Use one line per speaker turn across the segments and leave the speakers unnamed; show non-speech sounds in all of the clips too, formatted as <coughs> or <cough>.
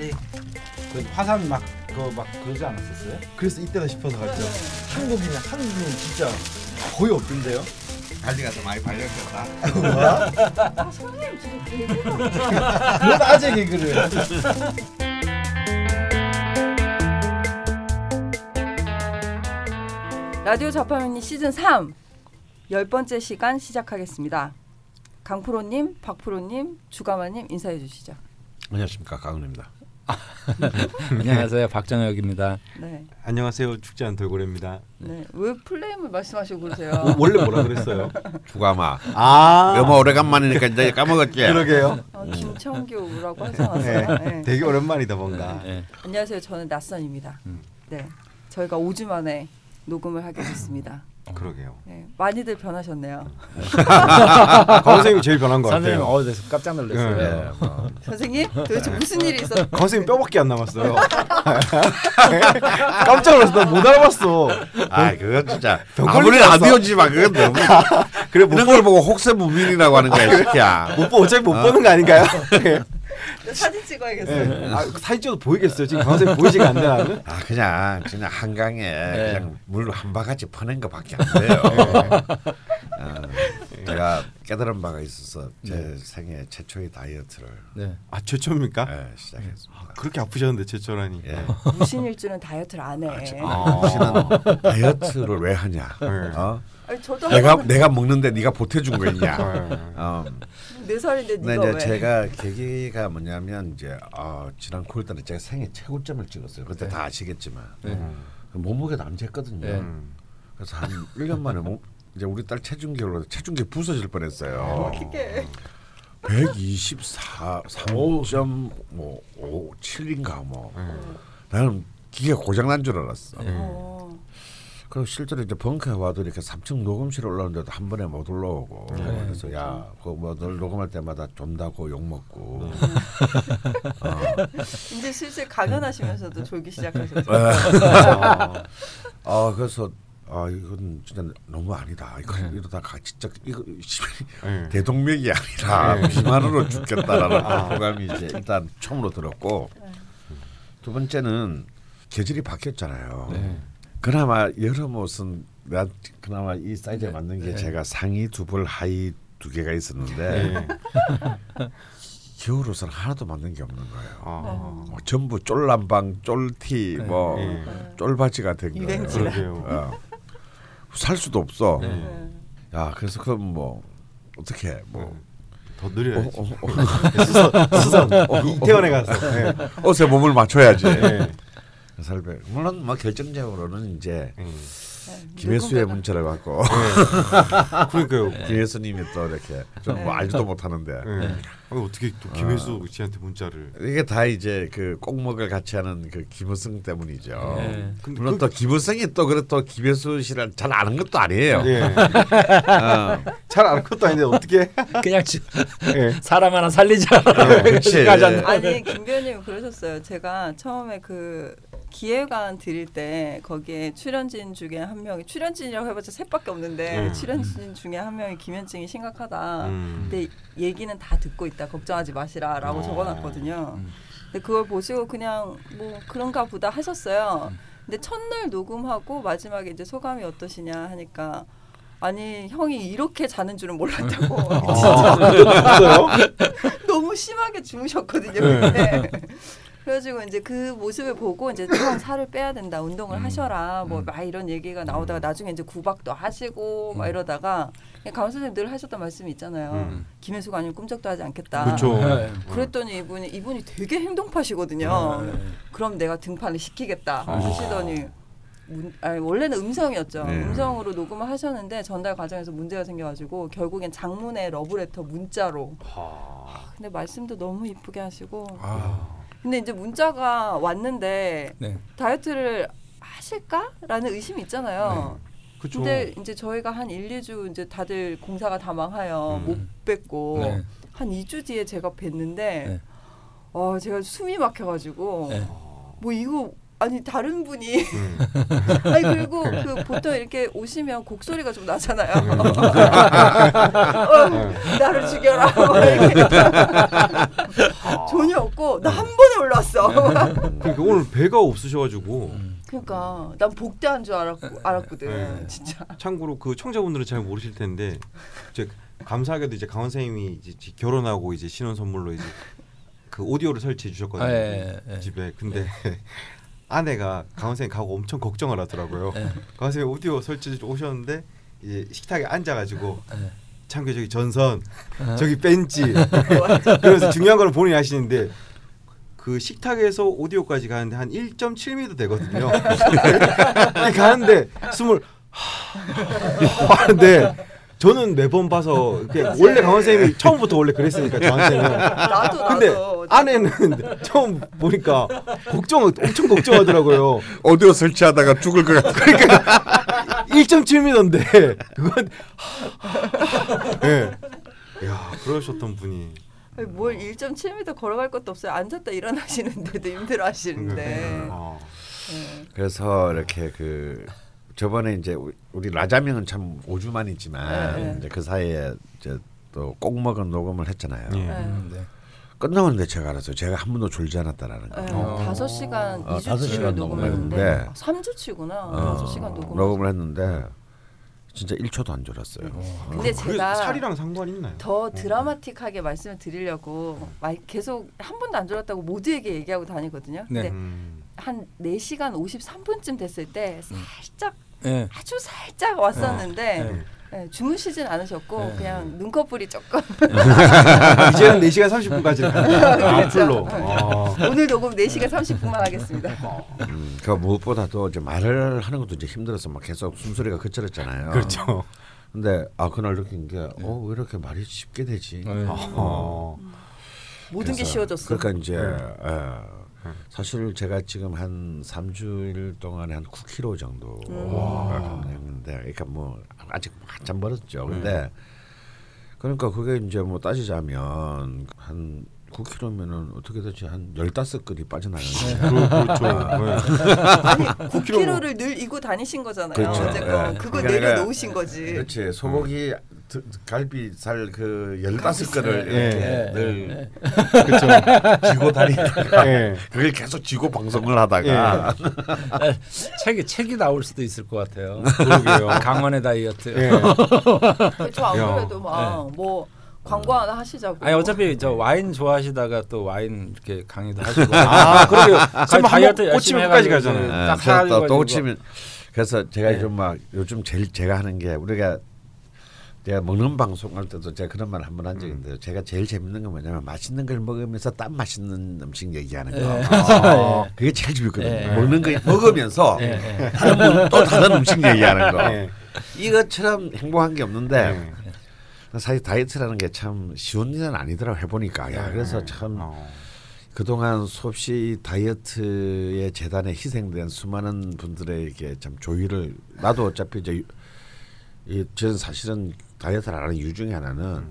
빨리 그 화산 막 그거 막 그러지 않았었어요?
그래서 이때다 싶어서 갔죠. 한국인이 한국인 진짜 거의 없던데요.
관리가 더 많이 발렸겠다. <laughs>
아 선생님 지금
그런 아재 개그를.
라디오 자파미니 시즌 3 열번째 시간 시작하겠습니다. 강프로님, 박프로님, 주가마님 인사해 주시죠.
안녕하십니까 강은입니다. <laughs>
안녕하세요 박정혁입니다.
네,
안녕하세요. 축제 않은 돌고래입니다.
네. 왜 플레임을 말씀하시고 그러세요?
어, 원래 뭐라 그랬어요? <laughs>
주가마.
아
너무 오래간만이니까 이제 까먹었지.
그러게요.
어, 김청규라고 하지 않았어요? 네.
되게 오랜만이다 뭔가.
네.
안녕하세요. 저는 낯선입니다.
음.
네, 저희가 5주 만에 녹음을 하게 됐습니다.
그러게요.
네, 많이들 변하셨네요.
강 <laughs> 선생님이 제일 변한 것
선생님
같아요.
어 그래서 깜짝 놀랐어요.
네.
네, 뭐.
선생님, 도대체 무슨 일이 있었?
강 선생님 뼈밖에 안 남았어요. <laughs> 깜짝 놀라서 나못 알아봤어.
아 그건 진짜
병
아무리
걸리지 않았어?
라디오지만 그건 너무 <laughs>
그래 못,
이런 걸 보고 혹세 무민이라고 하는 거야 이 새끼야.
못 보, 어차피 못 보는 거 아닌가요?
사진 찍어야겠어요.
네. 아, 사진 찍어도 보이겠어요. 지금 강 선생님 보이지가 않네.
아 그냥 그냥 한강에
네.
그냥 물 한 바가지 퍼낸 거밖에 안 돼요. 어, 제가 깨달은 바가 있어서 제 생애 최초의 다이어트를
네.
아 최초입니까?
예, 시작했습니다.
그렇게 아프셨는데 최초라니.
예.
무신일주는 다이어트를 안 해.
아.
당신은 다이어트를 왜 하냐?
네.
어?
아니, 저도
내가 내가 먹는데 네가 보태준 거 있냐?
네.
어.
네 살인데 네가
이제
왜?
제가 계기가 뭐냐면 이제 어, 지난 9월달에 제가 생애 최고점을 찍었어요. 그때 다 아시겠지만
네.
몸무게도 안 쟀거든요.
네.
음.
그래서 한 1년 만에 몸, 이제 우리 딸 체중계로 체중계 부서질 뻔했어요.
어떻게?
124 3.57인가 뭐. 나는 기계 고장 난 줄 알았어.
어.
그리고 실제로 이제 벙커에 와도 이렇게 3층 녹음실에 올라오는데도 한 번에 못 올라오고. 그래서 야, 그뭐늘 녹음할 때마다 좀다고 욕 먹고. <laughs>
이제 슬슬 강연하시면서도 졸기 시작하셨죠. <laughs>
아 그래서 아 이건 진짜 너무 아니다. 이거 이러다 가 진짜 이거
네.
대동맥이 아니라 비만으로 죽겠다라는 호감이 이제 일단 처음으로 들었고. 두 번째는 계절이 바뀌었잖아요.
네.
그나마 여름 옷은 내가 그나마 이 사이즈에
네.
맞는 게
네.
제가 상의 두 벌, 하의 두 개가 있었는데
네.
겨울 옷은 하나도 맞는 게 없는 거예요.
아.
뭐 전부 쫄남방, 쫄티,
네.
뭐
네.
쫄바지가 된 거예요.
그러게요.
어. 살 수도 없어.
네.
야 그래서 그럼 뭐 어떻게
뭐더
어,
느려야지.
어, 어, <laughs>
수선, 수선. 이태원에 가서. 네.
옷에 몸을 맞춰야지.
네.
살배. 물론 뭐 결정적으로는 이제
네.
김혜수의 문자를 받고
그러니까요. <laughs>
김혜수님이 또 이렇게 좀 뭐 알지도 못하는데
네. 아니, 어떻게 또 김혜수 씨한테 문자를?
이게 다 이제 그 꼭먹을 같이 하는 그 김우성 때문이죠.
네.
근데
물론
그-
또 김우성이 또 그래 또 김혜수 씨를 잘 아는 것도 아니에요.
예.
어, <laughs>
잘 아는 것도 아닌데 어떻게?
그냥 지-
예.
사람 하나 살리자.
그렇지. <laughs>
까지 않는-
아니 김변님 그러셨어요. 제가 처음에 그 기획안 드릴 때 거기에 출연진 중에 한 명이 출연진이라고 해봤자 셋밖에 없는데
음.
출연진 중에 한 명이 김현증이 심각하다.
음.
근데 얘기는 다 듣고 있다. 걱정하지 마시라라고
어.
적어놨거든요.
음.
근데 그걸 보시고 그냥 뭐 그런가 보다 하셨어요. 근데 첫날 녹음하고 마지막에 이제 소감이 어떠시냐 하니까 아니 형이 이렇게 자는 줄은 몰랐다고 <laughs> <laughs>
없어요?
너무 심하게 주무셨거든요
네.
그때. 그래가지고 이제 그 모습을 보고 이제 형 <coughs> 살을 빼야 된다 운동을
음.
하셔라 뭐
음.
막 이런 얘기가 나오다가 나중에 이제 구박도 하시고 막
음.
이러다가 강 선생님 늘 하셨던 말씀이 있잖아요
음.
김혜수가 아니면 꿈쩍도 하지 않겠다
그렇죠.
네.
그랬더니 이분이 이분이 되게 행동파시거든요
네.
그럼 내가 등판을 시키겠다
아.
하시더니 문, 아니, 원래는 음성이었죠.
네.
음성으로 녹음을 하셨는데 전달 과정에서 문제가 생겨가지고 결국엔 장문의 러브레터 문자로. 근데 말씀도 너무 이쁘게 하시고.
아,
근데 이제 문자가 왔는데
네.
다이어트를 하실까라는 의심이 있잖아요.
그렇죠.
근데 이제 저희가 한 1, 2주 이제 다들 공사가 다 망하여
음.
못 뵙고
네.
한 2주 뒤에 제가 뵀는데
네.
어 제가 숨이 막혀 가지고
네.
뭐 이거 아니 다른 분이
음.
아니 그리고 그 보통 이렇게 오시면 곡 소리가 좀 나잖아요. 어, 나를 죽여라. 뭐 이렇게. 전혀 없고 나 한 번에 올라왔어.
그러니까 오늘 배가 없으셔가지고
그러니까 난 복대한 줄 알았고, 알았거든.
네.
진짜.
참고로 그 청자분들은 잘 모르실 텐데 이제 감사하게도 이제 강원 선생님이 이제 지- 결혼하고 이제 신혼 선물로 이제 그 오디오를 설치해 주셨거든요
아, 예, 예.
집에 근데 아내가 강원 선생님 가고 엄청 걱정을 하더라고요
예.
강원 선생님 오디오 설치해 주- 오셨는데 이제 식탁에 앉아가지고
예.
참고 저기 전선 저기 벤치. <laughs> <laughs> 그래서 중요한 거는 본인이 하시는데 그 식탁에서 오디오까지 가는데 한 1.7m 되거든요. <laughs> 가는데 숨을 하- 하는데 저는 매번 봐서 원래 강원 선생님이 처음부터 원래 그랬으니까 저한테는
나도 나도.
근데 아내는 처음 보니까 걱정 엄청 걱정하더라고요.
오디오 설치하다가 죽을 것 같아.
그러니까 1.7m인데 그건 예. 야 그러셨던 분이
뭘 1.7m 걸어갈 것도 없어요. 앉았다 일어나시는데도 힘들어하시는데.
어.
네.
그래서 이렇게 그 저번에 이제 우리- 라자명은 참 오주만이지만
네, 네.
이제 그 사이에 이제 또 꼭 먹은 녹음을 했잖아요.
예.
네.
음, 네.
끝나는데 제가 알았어요. 제가 한 번도 졸지 않았다라는 거.
네,
어.
다섯 시간
어, 다섯
2주치를
시간
녹음했는데
녹음했는데.
아, 3주치구나.
어,
다섯 시간 녹음.
녹음을 했는데 진짜 1초도 안 졸았어요.
근데
그게
제가
살이랑 상관 있나요?
더 드라마틱하게 말씀을 드리려고 말- 계속 한 번도 안 졸았다고 모두에게 얘기하고 다니거든요.
네.
근데
음.
한 4시간 53분쯤 됐을 때 살짝
예.
아주 살짝 왔었는데
네.
네, 주무시진 않으셨고
네.
그냥 눈꺼풀이 조금 <laughs>
이제는 4시간 30분까지 <laughs> 앞으로. 아.
오늘 녹음 4시간 30분만 하겠습니다.
음, 그 무엇보다도 이제 말을 하는 것도 이제 힘들어서 막 계속 숨소리가 그쳐졌잖아요.
그렇죠.
근데 아 그날 느낀 게어왜 이렇게 말이 쉽게 되지?
예.
어.
모든 게
그래서
쉬워졌어.
그러니까 이제 예. 사실 제가 지금 한 3주일 동안에 한 9kg 정도
음.
했는데 그러니까 뭐 아직 한참 멀었죠. 근데 그러니까 그게 이제 뭐 따지자면 한 9kg면은 어떻게 되지 한 15근이 빠져나가는 거예요.
그렇죠. 네. <laughs>
아니 9kg를 늘 이고 다니신 거잖아요.
그렇죠.
어쨌건
예.
그거
그러니까
내려놓으신 거지.
그렇지 소고기 드- 갈비살 그 15근을
예.
이렇게
예.
늘
그렇죠.
쥐고 다니다가
예.
그걸 계속 쥐고 방송을 하다가
책이 책이 나올 수도 있을 것 같아요.
그러게요.
강원의 다이어트.
예. <laughs>
저
야.
아무래도 막뭐 광고 하나 하시자고.
아니 어차피 저 와인 좋아하시다가 또 와인 이렇게 강의도 하시고.
아, 설마
다이어트 해가지고
가잖아요.
이제
예,
딱
그래서 또,
사가지고
또 치면 그래서 제가
네.
좀막 요즘 제일 제가 하는 게 우리가 제가 먹는 방송 할 때도 제가 그런 말 한 번 한 적이 있는데요. 제가 제일 재밌는 건 뭐냐면 맛있는 걸 먹으면서 딴 맛있는 음식 얘기하는 거.
아. <laughs>
그게 제일 재밌거든요.
예.
먹는 거 먹으면서
예, 예.
다른 분, 또 다른 음식 얘기하는 거.
예.
이것처럼 행복한 게 없는데
예.
사실 다이어트라는 게 참 쉬운 일은 아니더라고 해보니까. 야 그래서 참
어.
그동안 수없이 다이어트의 재단에 희생된 수많은 분들에게 참 조의를 나도 어차피 이제 이 저는 사실은 다이어트를 안 하는 이유 중에 하나는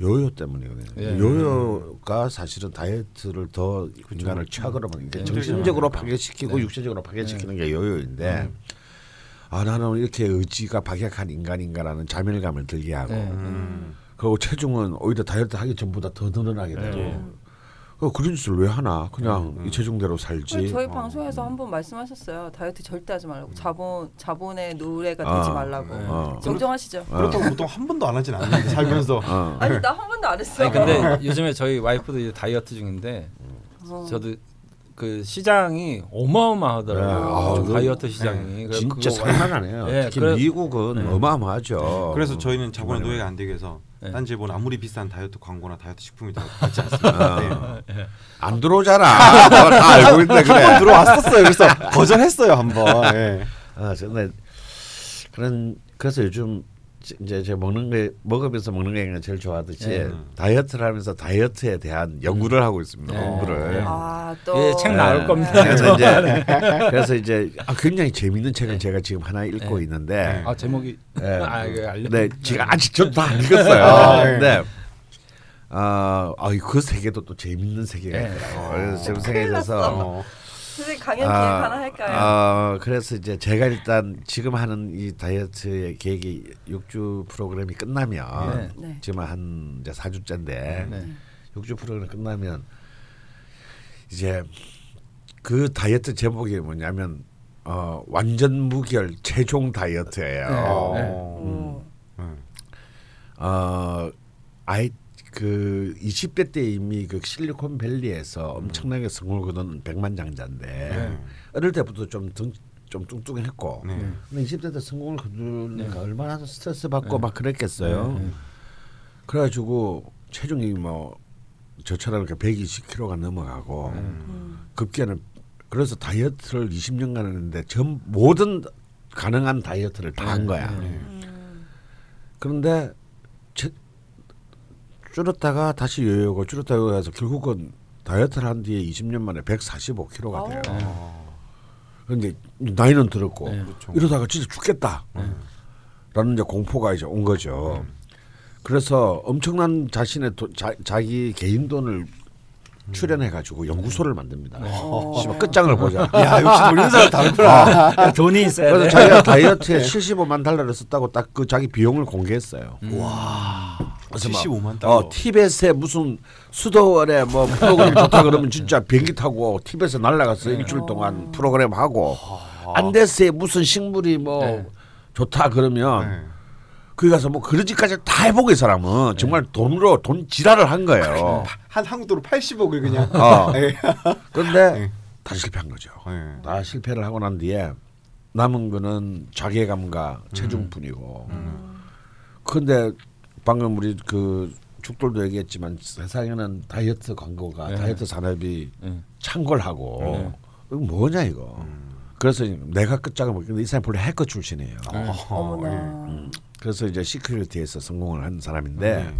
요요 때문이거든요.
예.
요요가 사실은 다이어트를 더 인간을 최악으로 만든 게 정신적으로 파괴시키고 육체적으로 파괴시키는 게 요요인데 아 나는 이렇게 의지가 박약한 인간인가라는 자멸감을 들게 하고
네.
음.
그리고 체중은 오히려 다이어트 하기 전보다 더 늘어나게 되고 그 그런 짓을 왜 하나 그냥 이 체중대로 살지
저희
어.
방송에서 한 번 말씀하셨어요. 다이어트 절대 하지 말라고. 자본 자본의 노래가
어.
되지 말라고.
어.
정정하시죠.
그렇다고 보통 한 번도 안 하진 않는데 살면서
어. <laughs>
아니 나 한 번도 안 했어.
아니 근데 <laughs> 요즘에 저희 와이프도 이제 다이어트 중인데
어.
저도 그 시장이 어마어마하더라고요.
네. 아,
저
그-
다이어트 시장이. 그래서
진짜 장난 아니에요.
예,
특히
그래-
미국은
네.
어마어마하죠.
그래서 저희는 자본의. 노예가 안 되기 위해서
네.
딴지보는 아무리 비싼 다이어트 광고나 다이어트 식품이 다 받지 않습니다. 네.
안 들어오잖아. <laughs> 다 알고 있는데 그래.
한번 들어왔었어요. 그래서 거절했어요 한번. 예. <laughs>
아, 근데 그런 그래서 요즘 지- 이제 제가 먹는 게 먹으면서 먹는 게 그냥 제일 좋아하듯이
예.
다이어트를 하면서 다이어트에 대한 연구를 하고 있습니다.
예.
공부를.
아 또.
예, 책 나올 겁니다.
그래서 이제 그래서 이제 아, 굉장히 재밌는 책을 제가 지금 하나 읽고
예.
있는데
아 제목이
예. <laughs>
아 이거 알려.
네, 지금 아직 저도 다안 읽었어요.
아, 예.
근데 아, 아, 그 세계도 또 재밌는 세계가
예.
있더라고요.
큰일
생각해서
어.
선생님 강연 기획 하나 할까요?
어, 그래서 이제 제가 일단 지금 하는 이 다이어트의 계획이 6주 프로그램이 끝나면
네.
네.
지금 한 이제 4주째인데
네.
6주 프로그램 끝나면 이제 그 다이어트 제목이 뭐냐면 어, 완전 무결 최종 다이어트예요.
네.
오.
어, 아이 그 20대 때 이미 그 실리콘밸리에서 엄청나게 성공을 거둔 백만장자인데 어릴 때부터 좀 등, 좀 뚱뚱했고
네.
근데 20대 때 성공을 거두니까 얼마나 스트레스 받고 막 그랬겠어요. 그래가지고 체중이 뭐 저처럼 이렇게 120kg가 넘어가고 급기야는 그래서 다이어트를 20년간 했는데 전 모든 가능한 다이어트를 다 한 거야. 그런데 체, 줄었다가 다시 요요고 줄었다가 해서 결국은 다이어트를 한 뒤에 20년 만에 145kg가 돼요. 그런데 나이는 들었고
네.
그렇죠.
이러다가 진짜 죽겠다. 라는 이제 공포가 이제 온 거죠. 그래서 엄청난 자신의 도, 자, 자기 개인 돈을 출연해 가지고 연구소를 만듭니다. 씨발 끝장을 보자.
야 역시 돌리는 사람 다르구나.
야, 돈이 있어야
그래서
돼.
자기가 다이어트에 75만 달러를 썼다고 딱 그 자기 비용을 공개했어요. 그래서 막,
75만 달러.
어, 티벳에 무슨 수도원에 뭐 프로그램 좋다 그러면 진짜 비행기 타고 티벳에 날아가서 일주일 동안 프로그램 하고 안데스에 무슨 식물이 뭐
네.
좋다 그러면
네.
거기 가서 뭐 그런 짓까지 다 해보고 이 사람은 정말 돈으로 돈 지랄을 한 거예요.
한 한국도로 80억을 그냥.
어. <laughs>
네.
그런데
네.
다 실패한 거죠.
네.
다 실패를 하고 난 뒤에 남은 거는 자괴감과 체중뿐이고. 그런데 방금 우리 그 죽돌도 얘기했지만 세상에는 다이어트 광고가
네.
다이어트 산업이
네.
창궐하고
네.
이거 뭐냐 이거. 그래서 내가 끝장을 먹겠는데 이 사람 본래 해커 출신이에요.
어머나.
그래서 이제 security에서 성공을 한 사람인데
네.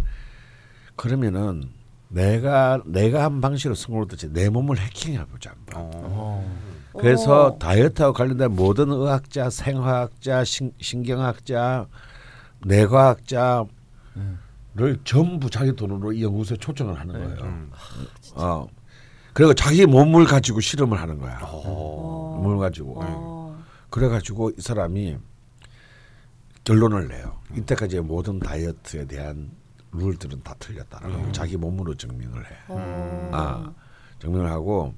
그러면은 내가 내가 한 방식으로 성공을 했지 내 몸을 해킹해 보자 한번.
어.
그래서
오.
다이어트하고 관련된 모든 의학자, 생화학자, 신, 신경학자, 뇌과학자를 전부 자기 돈으로 이 연구소에 초청을 하는 거예요.
음.
어. 그리고 자기 몸을 가지고 실험을 하는 거야.
어.
몸을 가지고.
어.
그래가지고 이 사람이 결론을 내요. 이때까지의 모든 다이어트에 대한 룰들은 다 틀렸다라고
음.
자기 몸으로 증명을 해.
어.
아, 증명을 하고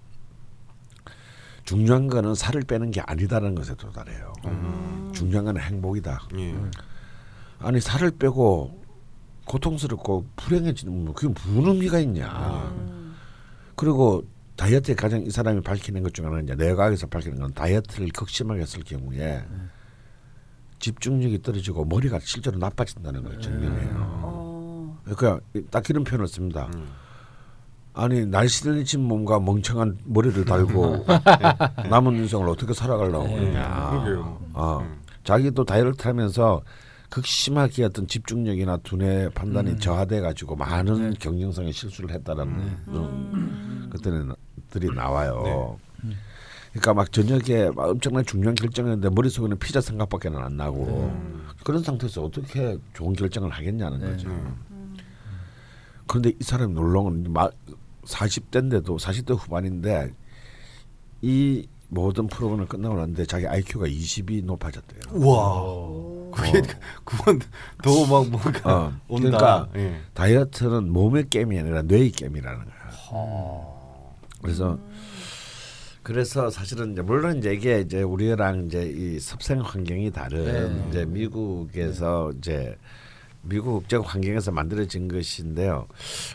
중요한 거는 살을 빼는 게 아니다라는 것에 도달해요.
음.
중요한 건 행복이다.
예.
아니 살을 빼고 고통스럽고 불행해지는 뭐 그게 무슨 의미가 있냐.
음.
그리고 다이어트에 가장 이 사람이 밝히는 것 중에 하나는 이제 내과학에서 밝히는 건 다이어트를 극심하게 했을 경우에 집중력이 떨어지고 머리가 실제로 나빠진다는 걸 증명해요.
어.
그러니까 딱 이런 표현을 씁니다.
음.
아니 날씬해진 몸과 멍청한 머리를 달고 남은 인생을 어떻게 살아가려고 그러냐.
그러게요.
어.
음.
자기도 다이어트 하면서 극심하게 어떤 집중력이나 두뇌 판단이 저하돼 가지고 많은 경영상의 실수를 했다라는 그런 것들이 들이 나와요. 그러니까 막 저녁에 막 엄청난 중요한 결정했는데 머릿속에는 피자 생각밖에는 안 나고 그런 상태에서 어떻게 좋은 결정을 하겠냐는 거죠. 그런데 이 사람이 놀라운 건 40대인데도 40대 후반인데 이 모든 프로그램을 끝나고 났는데 자기 IQ가 20이 높아졌대요.
우와. 그게 그건 더 막 뭔가
어,
온다.
그러니까
예.
다이어트는 몸의 게임이 아니라 뇌의 게임이라는 거야. 그래서 그래서 사실은 이제 물론 이제 이게 이제 우리랑 이제 이 섭생 환경이 다른
네.
이제 미국에서 이제 미국 국제 환경에서 만들어진 것인데요.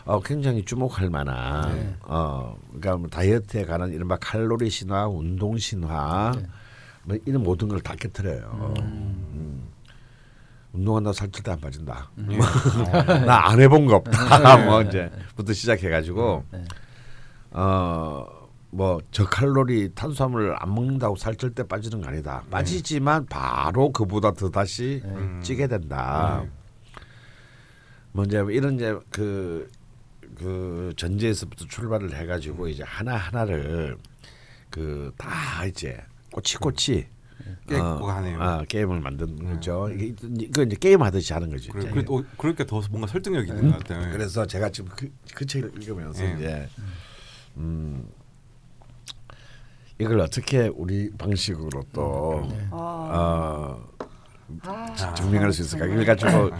어, 굉장히 주목할 만한 어, 그러니까 뭐 다이어트에 관한 이른바 칼로리 신화, 운동 신화 뭐 이런 모든 걸 다 깨뜨려요. 음. 운동한다 살찔 때 안 빠진다. 나안 해본 거 없다. <laughs> 뭐 이제부터 시작해가지고 어뭐 저칼로리 탄수화물 안 먹는다고 살찔 때 빠지는 거 아니다. 빠지지만 바로 그보다 더 다시 찌게 된다. 뭐 이제 이런 이제 그, 그 전제에서부터 출발을 해가지고 이제 하나 하나를 그 다 이제 꼬치꼬치
깨고 가네요.
아, 게임을 만드는 거죠. 이게 이거 이제 게임 하듯이 하는 거죠.
그래. 그래, 어, 그러니까 더 뭔가 설득력 있는 것 같아요. 예.
그래서 제가 지금 그, 그 책을 읽으면서
예.
이제 음 이걸 어떻게 우리 방식으로 또
네.
아,
어,
아,
증명할 수 있을까? 이걸 가지고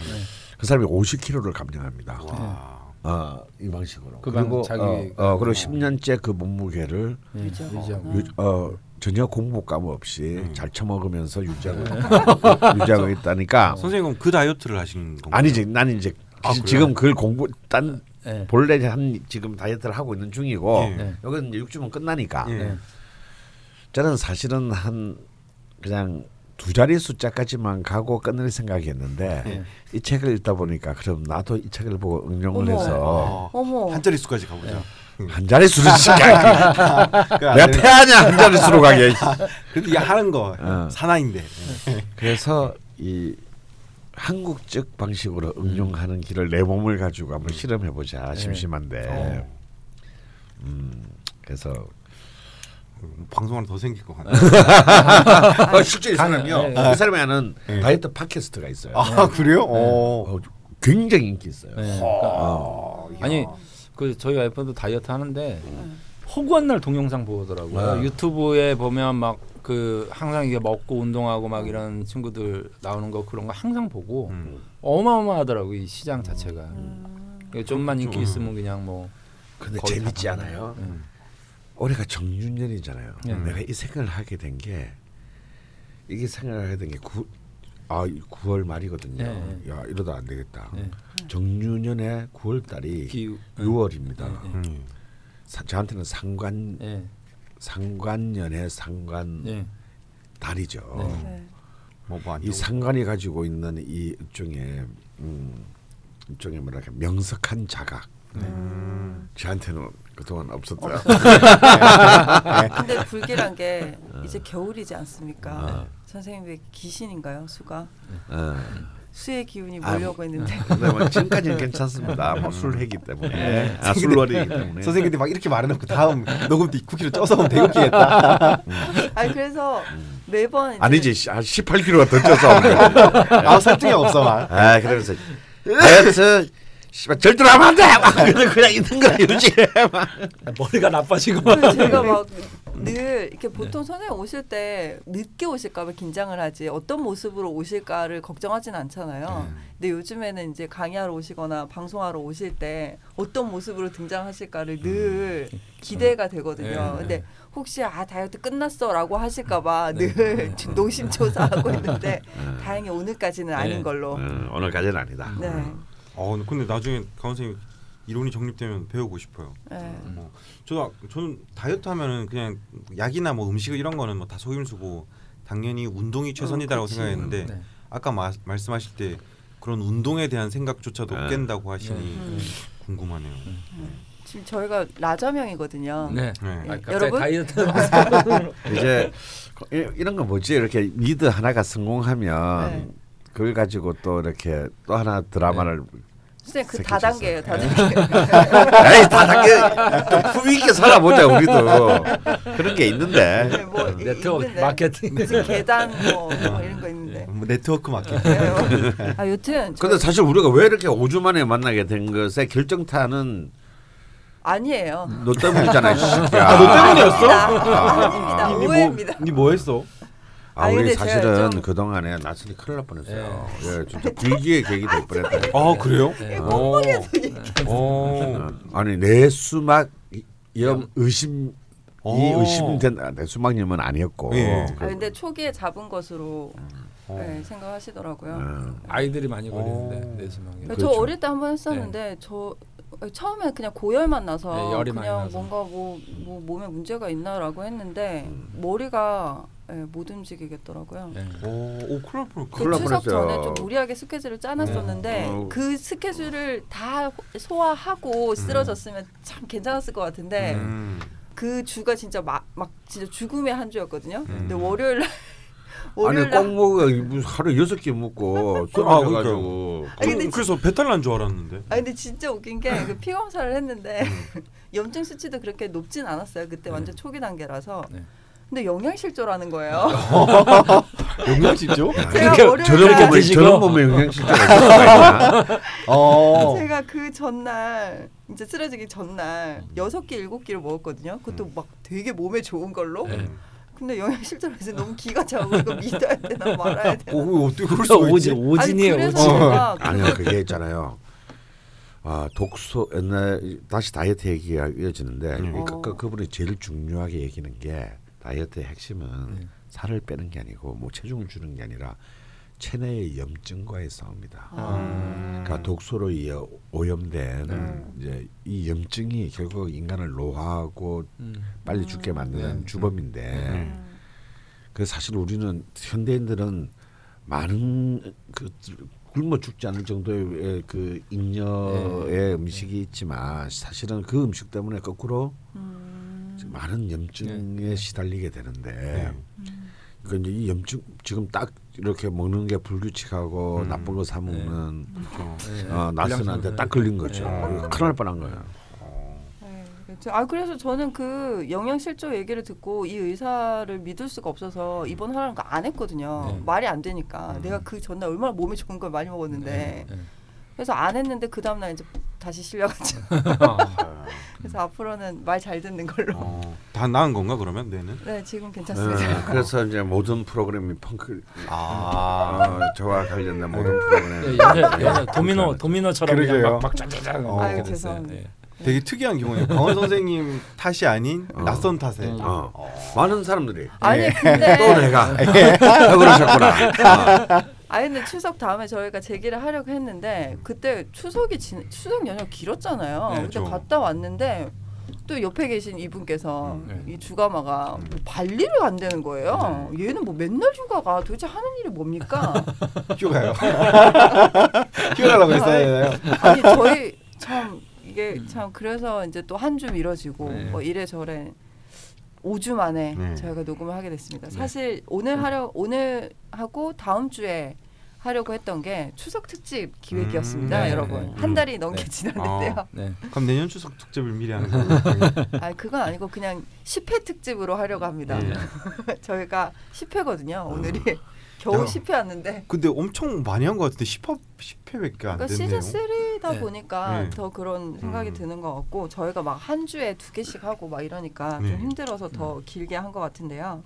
그 사람이 50kg를 감량합니다.
와.
어, 이 방식으로.
그 방-
그리고
자기-
어, 어, 그리고 10년째 그 몸무게를
예,
유지하고.
유지하고.
유, 어, 전혀 공복감 없이 잘 처먹으면서 유지하고
네.
유지하고 있다니까. <laughs>
선생님 그럼 그 다이어트를 하신 건가요?
아니지, 나는 이제
아,
지-? 지금 그걸 공부 딴
예.
본래 한 지금 다이어트를 하고 있는 중이고
예.
네.
여기는 이제 6주면 끝나니까.
예.
네.
저는 사실은 한 그냥 두 자리 숫자까지만 가고 끝낼 생각이었는데
예.
이 책을 읽다 보니까 그럼 나도 이 책을 보고 응용을
어머.
해서
어,
어머.
한 자리 수까지 가보자.
한 자리 시켜
그러니까
내가 패하냐 한 자리 수로 가게 <laughs>
근데 이게 하는 거
어.
사나인데.
그래서 이 한국적 방식으로 응용하는 길을 내 몸을 가지고 한번 실험해 보자 심심한데
어.
음 그래서
방송 하나 더 생길 것 같네.
어, <laughs> 실제 이 사람이요
예,
그 사람이 하는
예.
다이어트 팟캐스트가 있어요
아 그래요? 어.
어, 굉장히 인기 있어요
예. 그러니까
어.
아니 그 저희 와이프도 다이어트 하는데 허구한 날 동영상 보더라고요.
네.
유튜브에 보면 막 그 항상 이게 먹고 운동하고 막 이런 친구들 나오는 거 그런 거 항상 보고
음.
어마어마하더라고 이 시장 자체가.
음.
좀만 인기
음.
있으면 그냥 뭐
근데 재밌지
다
않아요?
음.
올해가 정준년이잖아요.
네.
내가 이 생각을 하게 된 게 이게 생각을 하게 된게 구, 아 9월 말이거든요.
네.
야 이러다 안 되겠다.
네.
정유년의 9월 달이
기후
6월입니다.
네, 네.
음.
사, 저한테는 상관
예.
상관년의 상관
예.
달이죠.
네.
뭐뭐안
이 상관이 가지고 있는 이 일종의 음, 일종의 뭐랄까 명석한 자각.
음.
저한테는 그동안 없었어요. <laughs>
근데 불길한 게
어.
이제 겨울이지 않습니까? 선생님 왜 귀신인가요? 수가
어.
수의 기운이
아,
몰려오고 있는데
근데 뭐 지금까지는 <laughs> 괜찮습니다. 뭐 술회기 때문에, 아, 술월이기 때문에.
선생님들이 막 이렇게 말해놓고 다음 녹음 때 쿠키를 쪄서 하면 대웃기겠다.
아니 그래서 매번 이제
아니지, 시- 한 18kg가 더 쪄서. <laughs>
아 설득이 없어 막.
아, 그러면서 다이어트 씨발 절대로 하면 안 돼. 막 그냥 그냥 있는 거야 유지해. <laughs> 막.
머리가 나빠지고
그래서 제가 막 늘 이렇게 보통 선생님 오실 때 늦게 오실까봐 긴장을 하지 어떤 모습으로 오실까를 걱정하진 않잖아요. 근데 요즘에는 이제 강의하러 오시거나 방송하러 오실 때 어떤 모습으로 등장하실까를 늘 기대가 되거든요.
네.
근데 혹시 아 다이어트 끝났어라고 하실까봐 늘 <laughs> 노심초사하고 있는데 다행히 오늘까지는 아닌
네.
걸로.
어, 오늘까지는 아니다.
네.
어 근데 나중에 강 선생님 이론이 정립되면 배우고 싶어요.
네.
뭐 저도 아- 저는 다이어트 하면은 그냥 약이나 뭐 음식 이런 거는 뭐 다 속임수고 당연히 운동이 최선이다라고
그치.
생각했는데
네.
아까 마, 말씀하실 때 그런 운동에 대한 생각조차도
네.
깬다고 하시니
음.
궁금하네요.
지금 저희가 라저명이거든요.
네.
네.
아, 갑자기
여러분?
다이어트 <laughs>
이제 이- 이런 거 뭐지? 이렇게 리드 하나가 성공하면
네.
그걸 가지고 또 이렇게 또 하나 드라마를
선생님 그 다단계예요. 다단계.
에이 다단계 좀 품위 있게 살아보자 우리도 그런 게 있는데
네, 뭐 이-
네트워크
있는데.
마케팅.
무슨 계단 뭐, 뭐 이런 거 있는데.
뭐 네트워크 마케팅.
네, 뭐. 아 여튼 저-
근데 사실 우리가 왜 이렇게 5주 만에 만나게 된 것의 결정타는
아니에요.
너 때문이잖아.
아, 너 때문이었어?
아닙니다.
니
오해입니다.
뭐, 니 뭐 했어?
아 우리 사실은
좀-
그동안에 나순이 큰일 날 뻔했어요. 예, 진짜 불기의 계기 될 뻔했다.
아 그래요?
네.
오. 오.
어, 아니 내 수막 염 의심 이
오.
의심된 아, 내 수막염은 아니었고.
예.
그-
아 근데 초기에 잡은 것으로
어.
네, 생각하시더라고요.
어.
아이들이 많이
오.
걸리는데 뇌수막염.
저
그렇죠.
어릴 때 한 번 했었는데 저 처음에 그냥 고열만 나서
네,
그냥
나서.
뭔가 뭐, 뭐 몸에 문제가 있나라고 했는데 머리가 예, 못 움직이겠더라고요.
네.
오, 오 큰일 날 뻔.
그 추석
뻔했어요.
전에 좀 무리하게 스케줄을 짜놨었는데
네. 어.
그 스케줄을 다 소화하고 쓰러졌으면 참 괜찮았을 것 같은데
음.
그 주가 진짜 막, 막 진짜 죽음의 한 주였거든요. 근데
음.
월요일 날
아니
월요일
날꼭 먹어 무슨 하루 여섯 개 먹고 <laughs>
아,
아니, 근데
그래서 배탈 난 줄 알았는데.
아 근데 진짜 웃긴 게그 <laughs> 피 검사를 했는데
음. <laughs>
염증 수치도 그렇게 높진 않았어요. 그때 완전 초기 단계라서.
네.
근데 영양실조라는 거예요. <laughs>
영양실조?
제가
저런
드시고.
저런 영양실조가 있나?
어.
제가 그 전날 이제 쓰러지기 전날 여섯 개 일곱 개를 먹었거든요. 그것도 막 되게 몸에 좋은 걸로.
네.
근데 영양실조라서 너무 기가 차고 이거 믿어야 되나 말아야 <laughs> 되나.
어, 어떻게 그럴 수가 있지?
오진 오진이에요.
아니,
오진.
제가
아니요 그게 있잖아요. 아 독소 옛날 다시 다이어트 얘기가 이어지는데
음.
그, 그, 그분이 제일 중요하게 얘기는 게 다이어트의 핵심은
네.
살을 빼는 게 아니고 뭐 체중을 주는 게 아니라 체내의 염증과의 싸움이다.
음.
그러니까 독소로 이어 오염된
음.
이제 이 염증이 결국 인간을 노화하고
음.
빨리 죽게 만드는
네.
주범인데
음.
그 사실 우리는 현대인들은 많은 그 굶어 죽지 않을 정도의 그 잉여의 음식이 있지만 사실은 그 음식 때문에 거꾸로
음.
많은 염증에 시달리게 되는데
네.
그러니까 이제 이 염증 지금 딱 이렇게 먹는 게 불규칙하고
음.
나쁜 거 사 먹는
그렇죠.
네.
어, 나스한테 딱 걸린 거죠.
네.
큰일 날 뻔한 거예요.
네, 그렇죠. 아 그래서 저는 그 영양실조 얘기를 듣고 이 의사를 믿을 수가 없어서 입원하라는 거 안 했거든요.
네.
말이 안 되니까
음.
내가 그 전날 얼마나 몸에 좋은 걸 많이 먹었는데
네. 네.
그래서 안 했는데 그 다음 날 이제 다시 실려갔죠. <laughs> 그래서 앞으로는 말 잘 듣는 걸로.
어, 다 나은 건가 그러면 뇌는?
네 지금
네,
괜찮습니다.
그래서 이제 모든 프로그램이 펑크
아.
어, 저와 관련된 모든 프로그램
네, 연세, 연세 도미노 도미노처럼 그냥
그러게요.
막, 막 짜자자
어.
이렇게
아유,
됐어요.
죄송합니다.
네.
되게 특이한 경우예요. 강원 선생님 탓이 아닌
어.
낯선 탓에.
음.
어. 많은 사람들이
아니 근데
또 내가 또 그러셨구나. 어.
아니 근데 추석 다음에 저희가 제기를 하려고 했는데 그때 추석이 지, 추석 연휴 길었잖아요.
네,
근데
그렇죠.
갔다 왔는데 또 옆에 계신 이분께서
음, 네.
이 주가마가 뭐 발리를 간다는 거예요. 얘는 뭐 맨날 휴가가 도대체 하는 일이 뭡니까? <laughs>
휴가요. <laughs> 휴가라고 했어야 되나요?
아니 저희 참 이게 참 그래서 이제 또 한 주 미뤄지고
네.
뭐 이래저래 5주 만에
네.
저희가 녹음을 하게 됐습니다. 사실 오늘 하려 오늘 하고 다음 주에 하려고 했던 게 추석 특집 기획이었습니다,
음,
네,
여러분.
네,
한
음.
달이 넘게
네.
지났는데요.
네.
그럼 내년 추석 특집을 미리 하는 <laughs> 거예요.
아 그건 아니고 그냥 10회 특집으로 하려고 합니다.
네. <laughs>
저희가 10회거든요. 오늘이 겨우
야.
10회 왔는데
근데 엄청 많이 한 것 같은데 10화 10회밖에 안
그러니까
됐네요.
시즌 3다
네.
보니까
네.
더 그런 생각이
음.
드는 것 같고 저희가 막 한 주에 두 개씩 하고 막 이러니까
네.
좀 힘들어서 더 길게 한 것 같은데요.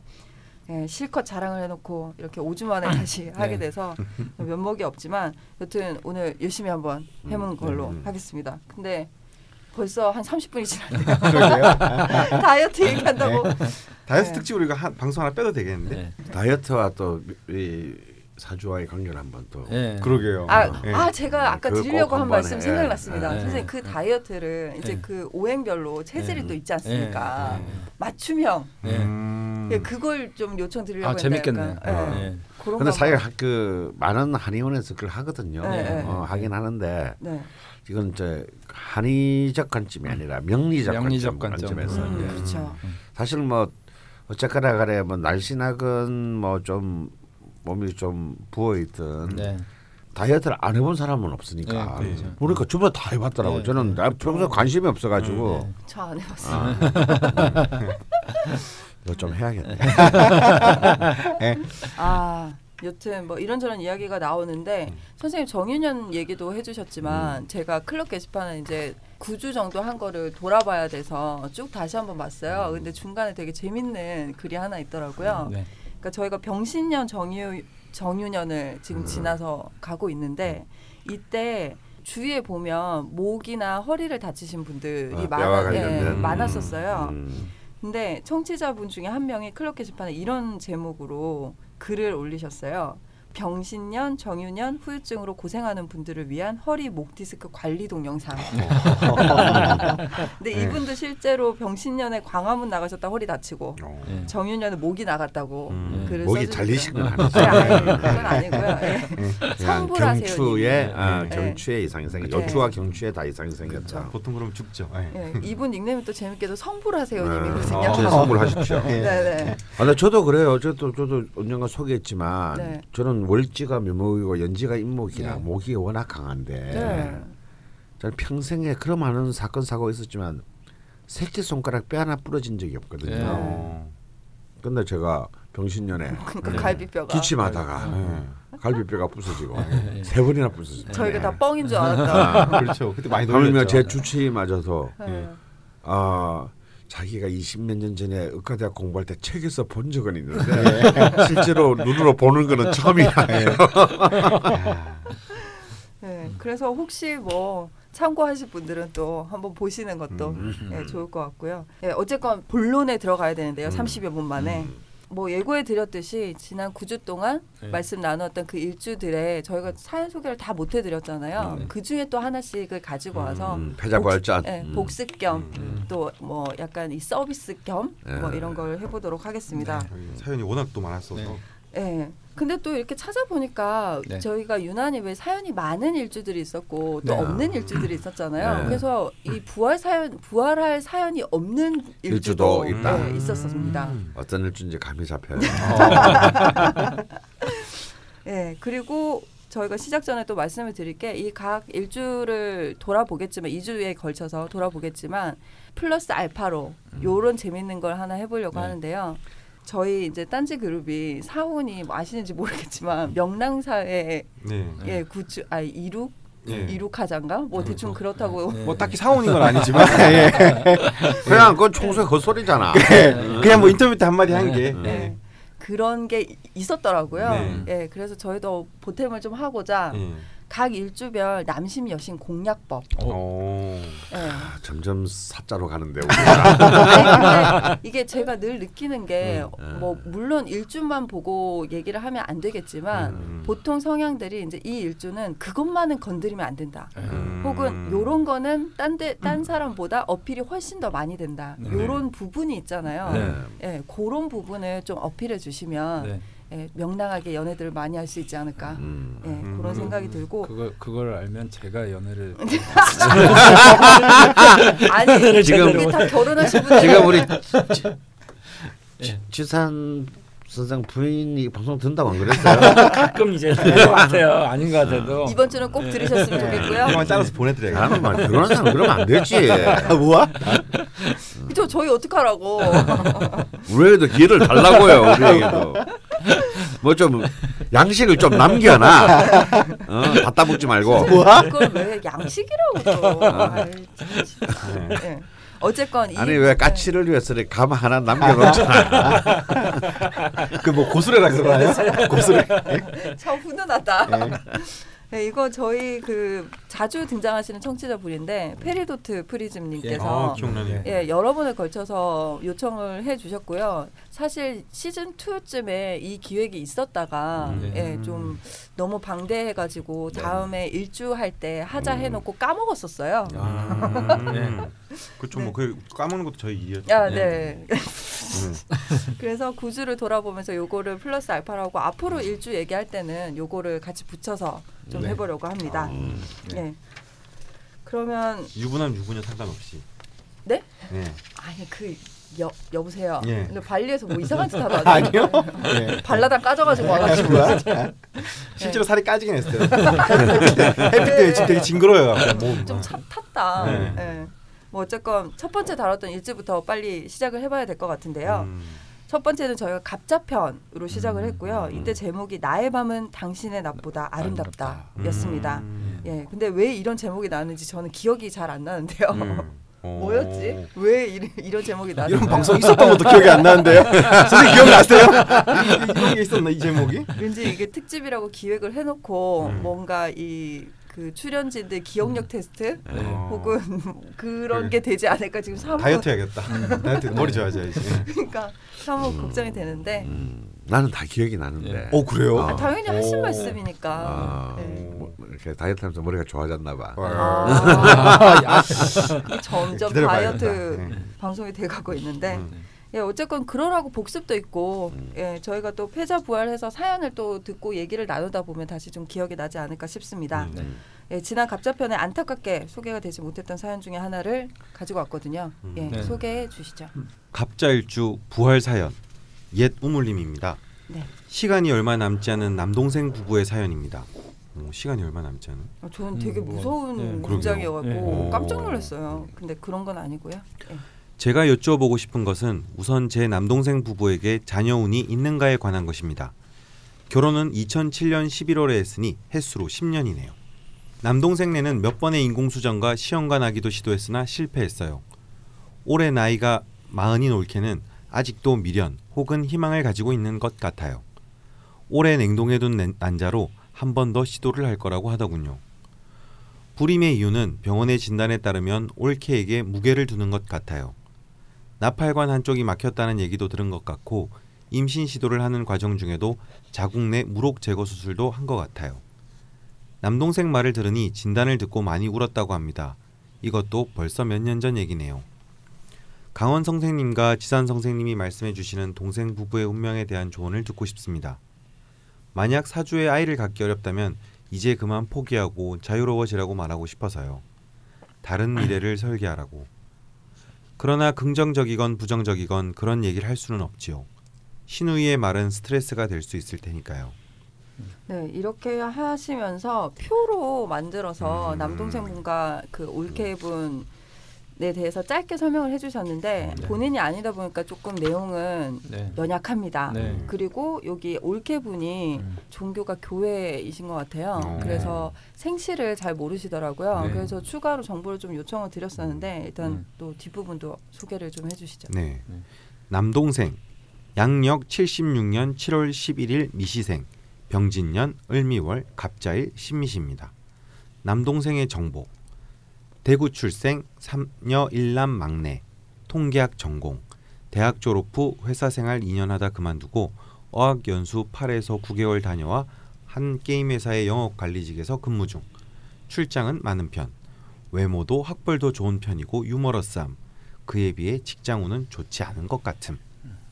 예, 실컷 자랑을 해놓고 이렇게 5주 만에 다시 하게 돼서 면목이 없지만 여튼 오늘 열심히 한번 해보는 걸로
음.
하겠습니다. 근데 벌써 한 30분이 지났네요. <laughs> <laughs> 다이어트 얘기한다고.
다이어트
네.
특집으로 이거 한, 방송 하나 빼도 되겠는데?
네.
다이어트와 또 이 사주와의 관계를 한번 또
네.
그러게요.
아,
예.
아 제가 아까
그거
드리려고 꼭한 말씀
해.
생각났습니다.
네.
선생님 그 다이어트를 이제
네.
그 오행별로 체질이
네.
또 있지 않습니까?
네.
맞춤형.
네.
음.
예, 그걸 좀 요청드리려고
아
했는데
재밌겠네.
약간, 예,
네.
그런
근데
거
사실 그 많은 한의원에서 그걸 하거든요.
네, 네.
어, 하긴 하는데
네.
이건 이제 한의적 관점이 아니라 명리적,
명리적
관점,
관점.
관점 에서
음, 그렇죠.
사실 뭐 어쨌거나 간에 뭐 날씬하건 뭐 좀 몸이 좀 부어 있든
네.
다이어트를 안 해본 사람은 없으니까
네, 그렇죠.
그러니까 주변 다 해봤더라고. 요
네,
저는 나 평소에 관심이 없어가지고
네.
저안 해봤어요.
아. <laughs> 이거 좀 해야겠네.
아, 여튼 뭐 이런저런 이야기가 나오는데
음.
선생님 정윤현 얘기도 해주셨지만 제가 클럽 게시판에 이제 9주 정도 한 거를 돌아봐야 돼서 쭉 다시 한번 봤어요.
음.
근데 중간에 되게 재밌는 글이 하나 있더라고요.
네.
그러니까 저희가 병신년 정유 정유년을 지금
음.
지나서 가고 있는데 이때 주위에 보면 목이나 허리를 다치신 분들이
아,
많아, 예, 많았었어요.
음.
근데 청취자분 중에 한 명이 클럽 게시판에 이런 제목으로 글을 올리셨어요. 병신년, 정유년, 후유증으로 고생하는 분들을 위한 허리 목 디스크 관리 동영상. <laughs> 근데
네.
이분도 실제로 병신년에 광화문 나가셨다 허리 다치고
어.
네.
정유년에 목이 나갔다고
음.
글을
목이
써주셨어요.
잘리신 건
네,
아니죠.
아니, 그건 아니고요. 예.
그냥
성불하세요.
경추에. 아,
네.
경추에 이상이 생겼.
네.
여추와 경추에 다 이상이 생겼다.
보통 그러면 죽죠. 예.
예, 이분 닉네임이 또 재밌게도 성불하세요
네.
님이거든요.
아,
제 선물하십시오.
예. <laughs>
네네.
아, 근데 저도 그래요. 저도 저도 언젠가 소개했지만
네.
저는 월지가 묘목이고 연지가 임목이라
네.
목이 워낙 강한데
네.
저는 평생에 그런 많은 사건 사고가 있었지만 새끼 손가락 뼈 하나 부러진 적이 없거든요.
네.
어.
근데 제가 병신년에 <laughs>
그러니까
네.
갈비뼈가
기침하다가
네.
갈비뼈가 부서지고 세 번이나 부서졌어요.
저희가 다 뻥인 줄 알았다.
그렇죠. 그때 많이
하물며
놀랐죠.
제 주치의마저도
네.
아 자기가 20몇 년 전에 의과대학 공부할 때 책에서 본 적은 있는데
네. <laughs>
실제로 눈으로 보는 거는 처음이야. <laughs>
네, 그래서 혹시 뭐 참고하실 분들은 또 한번 보시는 것도
음.
네, 좋을 것 같고요. 네, 어쨌건 본론에 들어가야 되는데요.
음.
30여 분 만에. 뭐 예고해 드렸듯이 지난 9주 동안
네.
말씀 나누었던 그 일주들에 저희가 사연 소개를 다 못 해드렸잖아요.
네.
그 중에 또 하나씩을 가지고 와서
음, 패자부활전.
네,
음.
복습 겸
음.
또뭐 약간 이 서비스 겸뭐
네.
이런 걸 해보도록 하겠습니다.
저희 사연이 워낙 또 많았어서
네.
네. 근데 또 이렇게 찾아보니까
네.
저희가 유난히 왜 사연이 많은 일주들이 있었고 또
네.
없는 일주들이 있었잖아요.
네.
그래서 이 부활 사연 부활할 사연이 없는
일주도
일주도,
있다.
네, 있었습니다.
음.
어떤 일주인지 감이 잡혀요. <laughs>
네. 그리고 저희가 시작 전에 또 말씀을 드릴 게 이 각 일주를 돌아보겠지만 2주에 걸쳐서 돌아보겠지만 플러스 알파로 요런 재밌는 걸 하나 해보려고
네.
하는데요. 저희 이제 딴지 그룹이 사원이 뭐 아시는지 모르겠지만 명랑사의
네.
예 구주 아 이룩
예.
이룩하장가 뭐 대충 그렇다고
네.
뭐 딱히 사원인 건 아니지만 <laughs> 예.
그냥 그건 총수의 헛소리잖아.
그냥 뭐 인터뷰 때 한마디 한 게.
네.
예. 그런 게 이- 있었더라고요.
네.
예, 그래서 저희도 보탬을 좀 하고자
예.
각 일주별 남심 여신 공략법.
어.
예.
아, 점점 사자로 가는데
근데 이게 제가 늘 느끼는 게
음.
뭐 물론 일주만 보고 얘기를 하면 안 되겠지만
음.
보통 성향들이 이제 이 일주는 그것만은 건드리면 안 된다.
음.
혹은 요런 거는 딴, 데, 딴 사람보다 어필이 훨씬 더 많이 된다.
네.
요런 부분이 있잖아요.
네.
예, 그런 부분을 좀 어필해 주시면
네.
예, 명랑하게 연애들을 많이 할 수 있지 않을까.
음.
예,
음.
그런 생각이 들고
그걸 그걸 알면 제가 연애를 <laughs>
아니
지금
우리 다 결혼하신 분들
지금 우리
예.
지- 지산 선생 부인이 방송 듣는다고 안 그랬어요? <laughs>
가끔 이제 같아요. 아닌 것 같아도
이번 주는 꼭 들으셨으면 좋겠고요.
이만 잘라서 보내드려야겠다.
나는 말 결혼한 사람 그러면 안 되지. <laughs>
뭐야?
저 저희 어떡하라고. <laughs>
우리에게도 기회를 달라고요. 우리에게도. 뭐 좀 양식을 좀 남겨놔. 어, 갖다 묻지 말고.
그걸 왜 양식이라고 또.
아.
아이, 참, 진짜. 예. 어쨌건 이
아니 왜 까치를 위해서 감 하나 남겨놓잖아. <laughs>
그 뭐 고수레라 그러나요? 고수레.
참 훈훈하다. 네, 이거 저희 그 자주 등장하시는 청취자 분인데 페리도트 프리즘님께서
아, 기억나네.
예, 여러 번에 걸쳐서 요청을 해 주셨고요. 사실 시즌 2쯤에 이 기획이 있었다가
음.
예, 좀 너무 방대해 가지고 다음에 일주할 때 하자 해 놓고 까먹었었어요.
음. 그렇죠.
네.
뭐그 까먹는 것도 저희 일이었죠.
야, 네.
음. <laughs>
그래서 구주를 돌아보면서 요거를 플러스 알파라고 앞으로 일주 얘기할 때는 요거를 같이 붙여서 좀
네.
해보려고 합니다.
음.
네. 그러면
유부남 유부녀 상관없이.
네?
네.
아니 그 여, 여보세요.
예.
근데 발리에서 뭐 이상한 짓 하러 왔죠? <laughs>
아니요. 네.
발라당 까져가지고 와가지고.
뭐야? 실제로 살이 까지긴 했어요. <laughs> 햇빛 때 때문에 지금 되게 징그러워요. 몸.
좀 차, 탔다.
네.
예. 뭐 어쨌건 첫 번째 다뤘던 일주부터 빨리 시작을 해봐야 될 것 같은데요.
음.
첫 번째는 저희가 갑자편으로 시작을 했고요. 이때 제목이 나의 밤은 당신의 낮보다 아름답다였습니다.
음.
예, 근데 왜 이런 제목이 나왔는지 저는 기억이 잘 안 나는데요.
음. 어.
뭐였지? 왜 이런, 이런 제목이 나왔는지
이런 방송 있었던 것도 기억이 안 나는데요. <laughs> 선생님 기억나세요? <laughs> 이런 게 있었나 이 제목이?
왠지 이게 특집이라고 기획을 해놓고
음.
뭔가 이 그 출연진들 기억력 테스트
어.
혹은 <laughs> 그런 게 되지 않을까 지금 사뭇
다이어트 해야겠다. 다이어트 머리 좋아져야지.
그러니까 사뭇 걱정이 되는데
음, 나는 다 기억이 나는데.
어 그래요?
아, 당연히 하신
오.
말씀이니까
아,
네.
뭐 이렇게 다이어트 하면서 머리가 좋아졌나 봐.
아, 이게 점점
기다려봐야겠다.
다이어트
네.
방송이 돼가고 있는데
음.
예 어쨌건 그러라고 복습도 있고
음.
예 저희가 또 패자 부활해서 사연을 또 듣고 얘기를 나누다 보면 다시 좀 기억이 나지 않을까 싶습니다.
음.
예 지난 갑자편에 안타깝게 소개가 되지 못했던 사연 중에 하나를 가지고 왔거든요.
음.
예
네.
소개해 주시죠.
갑자일주 부활 사연 옛 우물님입니다.
네.
시간이 얼마 남지 않은 남동생 부부의 사연입니다. 어, 시간이 얼마 남지 않은?
어, 저는 되게
음, 뭐,
무서운
네.
문장이어갖고
그러게요.
깜짝
네.
놀랐어요. 근데 그런 건 아니고요. 예.
제가 여쭈어보고 싶은 것은 우선 제 남동생 부부에게 자녀운이 있는가에 관한 것입니다. 결혼은 2007년 11월에 했으니 횟수로 10년이네요. 남동생네는 몇 번의 인공수정과 시험관 나기도 시도했으나 실패했어요. 올해 나이가 마흔인 올케는 아직도 미련 혹은 희망을 가지고 있는 것 같아요. 올해 냉동해둔 난- 난자로 한 번 더 시도를 할 거라고 하더군요. 불임의 이유는 병원의 진단에 따르면 올케에게 무게를 두는 것 같아요. 나팔관 한쪽이 막혔다는 얘기도 들은 것 같고 임신 시도를 하는 과정 중에도 자궁 내 무록 제거 수술도 한 것 같아요. 남동생 말을 들으니 진단을 듣고 많이 울었다고 합니다. 이것도 벌써 몇 년 전 얘기네요. 강원 선생님과 지산 선생님이 말씀해 주시는 동생 부부의 운명에 대한 조언을 듣고 싶습니다. 만약 사주에 아이를 갖기 어렵다면 이제 그만 포기하고 자유로워지라고 말하고 싶어서요. 다른 미래를 설계하라고. 그러나 긍정적이건 부정적이건 그런 얘기를 할 수는 없지요. 신우이의 말은 스트레스가 될 수 있을 테니까요.
네, 이렇게 하시면서 표로 만들어서
음.
남동생분과 그 올케분 에 대해서 짧게 설명을 해주셨는데
네.
본인이 아니다 보니까 조금 내용은
네.
연약합니다.
네.
그리고 여기 올케분이
음.
종교가 교회이신 것 같아요.
어.
그래서 생시를 잘 모르시더라고요.
네.
그래서 추가로 정보를 좀 요청을 드렸었는데 일단
음.
또 뒷부분도 소개를 좀 해주시죠.
네.
네.
남동생 양력 76년 7월 11일 미시생 병진년 을미월 갑자일 신미시입니다. 남동생의 정보 대구 출생 3녀 1남 막내 통계학 전공 대학 졸업 후 회사 생활 2년 하다 그만두고 어학 연수 8에서 9개월 다녀와 한 게임 회사의 영업 관리직에서 근무 중. 출장은 많은 편. 외모도 학벌도 좋은 편이고 유머러스함. 그에 비해 직장운은 좋지 않은 것 같음.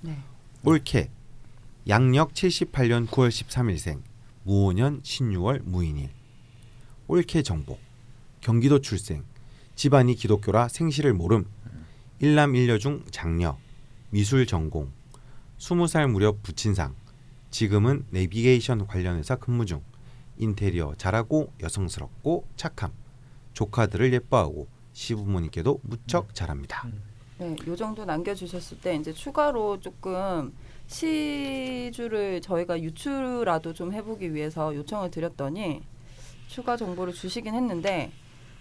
네.
올케 양력 78년 9월 13일생 무오년 신유월 무인일. 올케 정보 경기도 출생 집안이 기독교라 생시를 모름. 일남 일녀 중 장녀 미술 전공 20살 무렵 부친상 지금은 내비게이션 관련 회사 근무 중. 인테리어 잘하고 여성스럽고 착함. 조카들을 예뻐하고 시부모님께도 무척 잘합니다.
네, 요 정도 남겨주셨을 때 이제 추가로 조금 시주를 저희가 유추라도 좀 해보기 위해서 요청을 드렸더니 추가 정보를 주시긴 했는데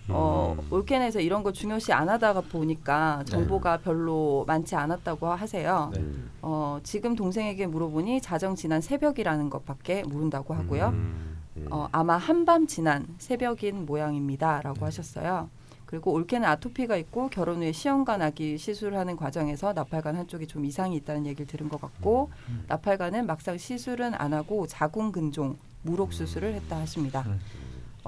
어,
음.
올케넷에서 이런 걸 중요시 안 하다가 보니까 정보가 별로 많지 않았다고 하세요.
네.
어, 지금 동생에게 물어보니 자정 지난 새벽이라는 것밖에 모른다고 하고요.
음.
어, 아마 한밤 지난 새벽인 모양입니다라고 하셨어요. 그리고 올케는 아토피가 있고 결혼 후에 시험관 아기 시술하는 과정에서 나팔관 한쪽이 좀 이상이 있다는 얘기를 들은 것 같고 나팔관은 막상 시술은 안 하고 자궁 근종 무록 수술을 했다 하십니다.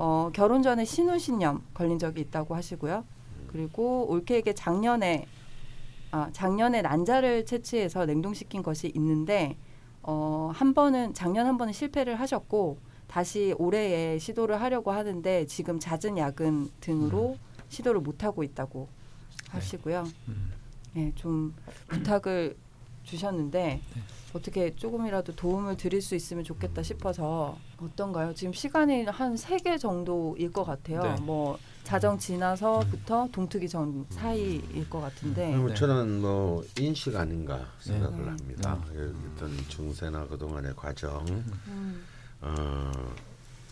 음.
어, 결혼 전에 신우신염 걸린 적이 있다고 하시고요. 그리고 올케에게 작년에 아, 작년에 난자를 채취해서 냉동시킨 것이 있는데 어, 한 번은 작년 한 번은 실패를 하셨고 다시 올해에 시도를 하려고 하는데 지금 잦은 야근 등으로 시도를 못 하고 있다고 하시고요.
음.
네, 좀 부탁을 주셨는데 어떻게 조금이라도 도움을 드릴 수 있으면 좋겠다 싶어서 어떤가요? 지금 시간이 한 세 개 정도일 것 같아요.
네.
뭐 자정 지나서부터 동트기 전 사이일 것 같은데
그리고
네.
저는 뭐 인식 아닌가 생각을
네.
합니다. 어떤 중세나 그동안의 과정
음,
어,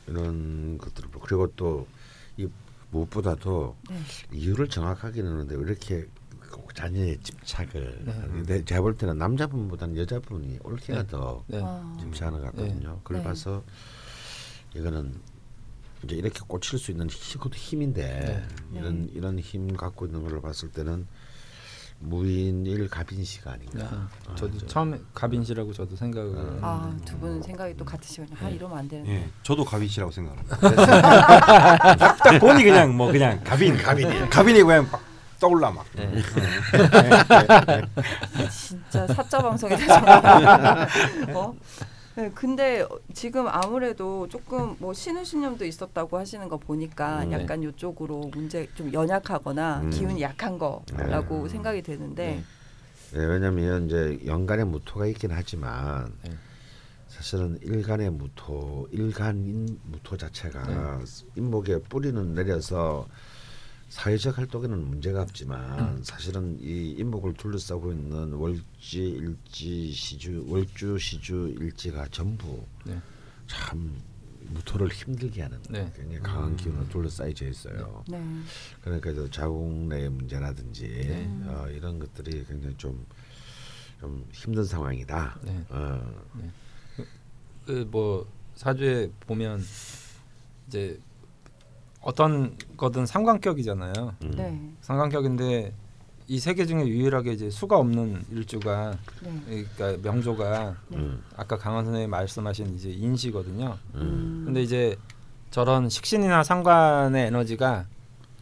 이런 것들을 보- 그리고 또 이 무엇보다도
네.
이유를 정확하게 넣는데 왜 이렇게 꼭 자녀의 집착을
네.
근데 제가 볼 때는 남자분보다는 여자분이 올케가
네.
더
네.
아,
집착하는 것 같거든요. 그걸
네.
봐서 이거는 이제 이렇게 꽂힐 수 있는 힘, 그것도 힘인데
네.
이런 이런 힘 갖고 있는 걸 봤을 때는 무인일 갑인시가 아닌가.
아,
아,
저도
저-
처음에 갑인시라고 저도 생각을
아,
했는데.
두 분은 생각이 또 같으시군요. 아, 이러면 안 되는데.
예, 저도 가빈 씨라고 생각합니다. <laughs> 딱, 딱 보니 그냥 뭐 그냥 가빈, 가빈이, 가빈이 그냥 막 떠올라 막.
진짜 사자 방송이다. 어? 네, 근데 지금 아무래도 조금 뭐 신우신염도 있었다고 하시는 거 보니까
음.
약간 이쪽으로 문제 좀 연약하거나
음.
기운이 약한 거라고
네.
생각이 되는데
네, 왜냐하면 이제 연간의 무토가 있긴 하지만
네.
사실은 일간의 무토, 일간인 무토 자체가 인목에 뿌리는 내려서 사회적 활동에는 문제가 없지만 사실은 이 인목을 둘러싸고 있는 월지 일지 시주 월주 시주 일지가 전부
네.
참 무토를 힘들게 하는
네.
굉장히 강한 기운으로 둘러싸여져 있어요.
네.
그러니까 저 자궁 내 문제라든지
네.
어, 이런 것들이 굉장히 좀, 좀 힘든 상황이다.
네.
어,
그뭐 사주에 보면 이제 어떤 거든 상관격이잖아요.
음.
네.
상관격인데 이 세 개 중에 유일하게 이제 수가 없는 일주가
네.
그러니까 명조가
음,
아까 강원 선생님이 말씀하신 이제 인시거든요.
음.
근데 이제 저런 식신이나 상관의 에너지가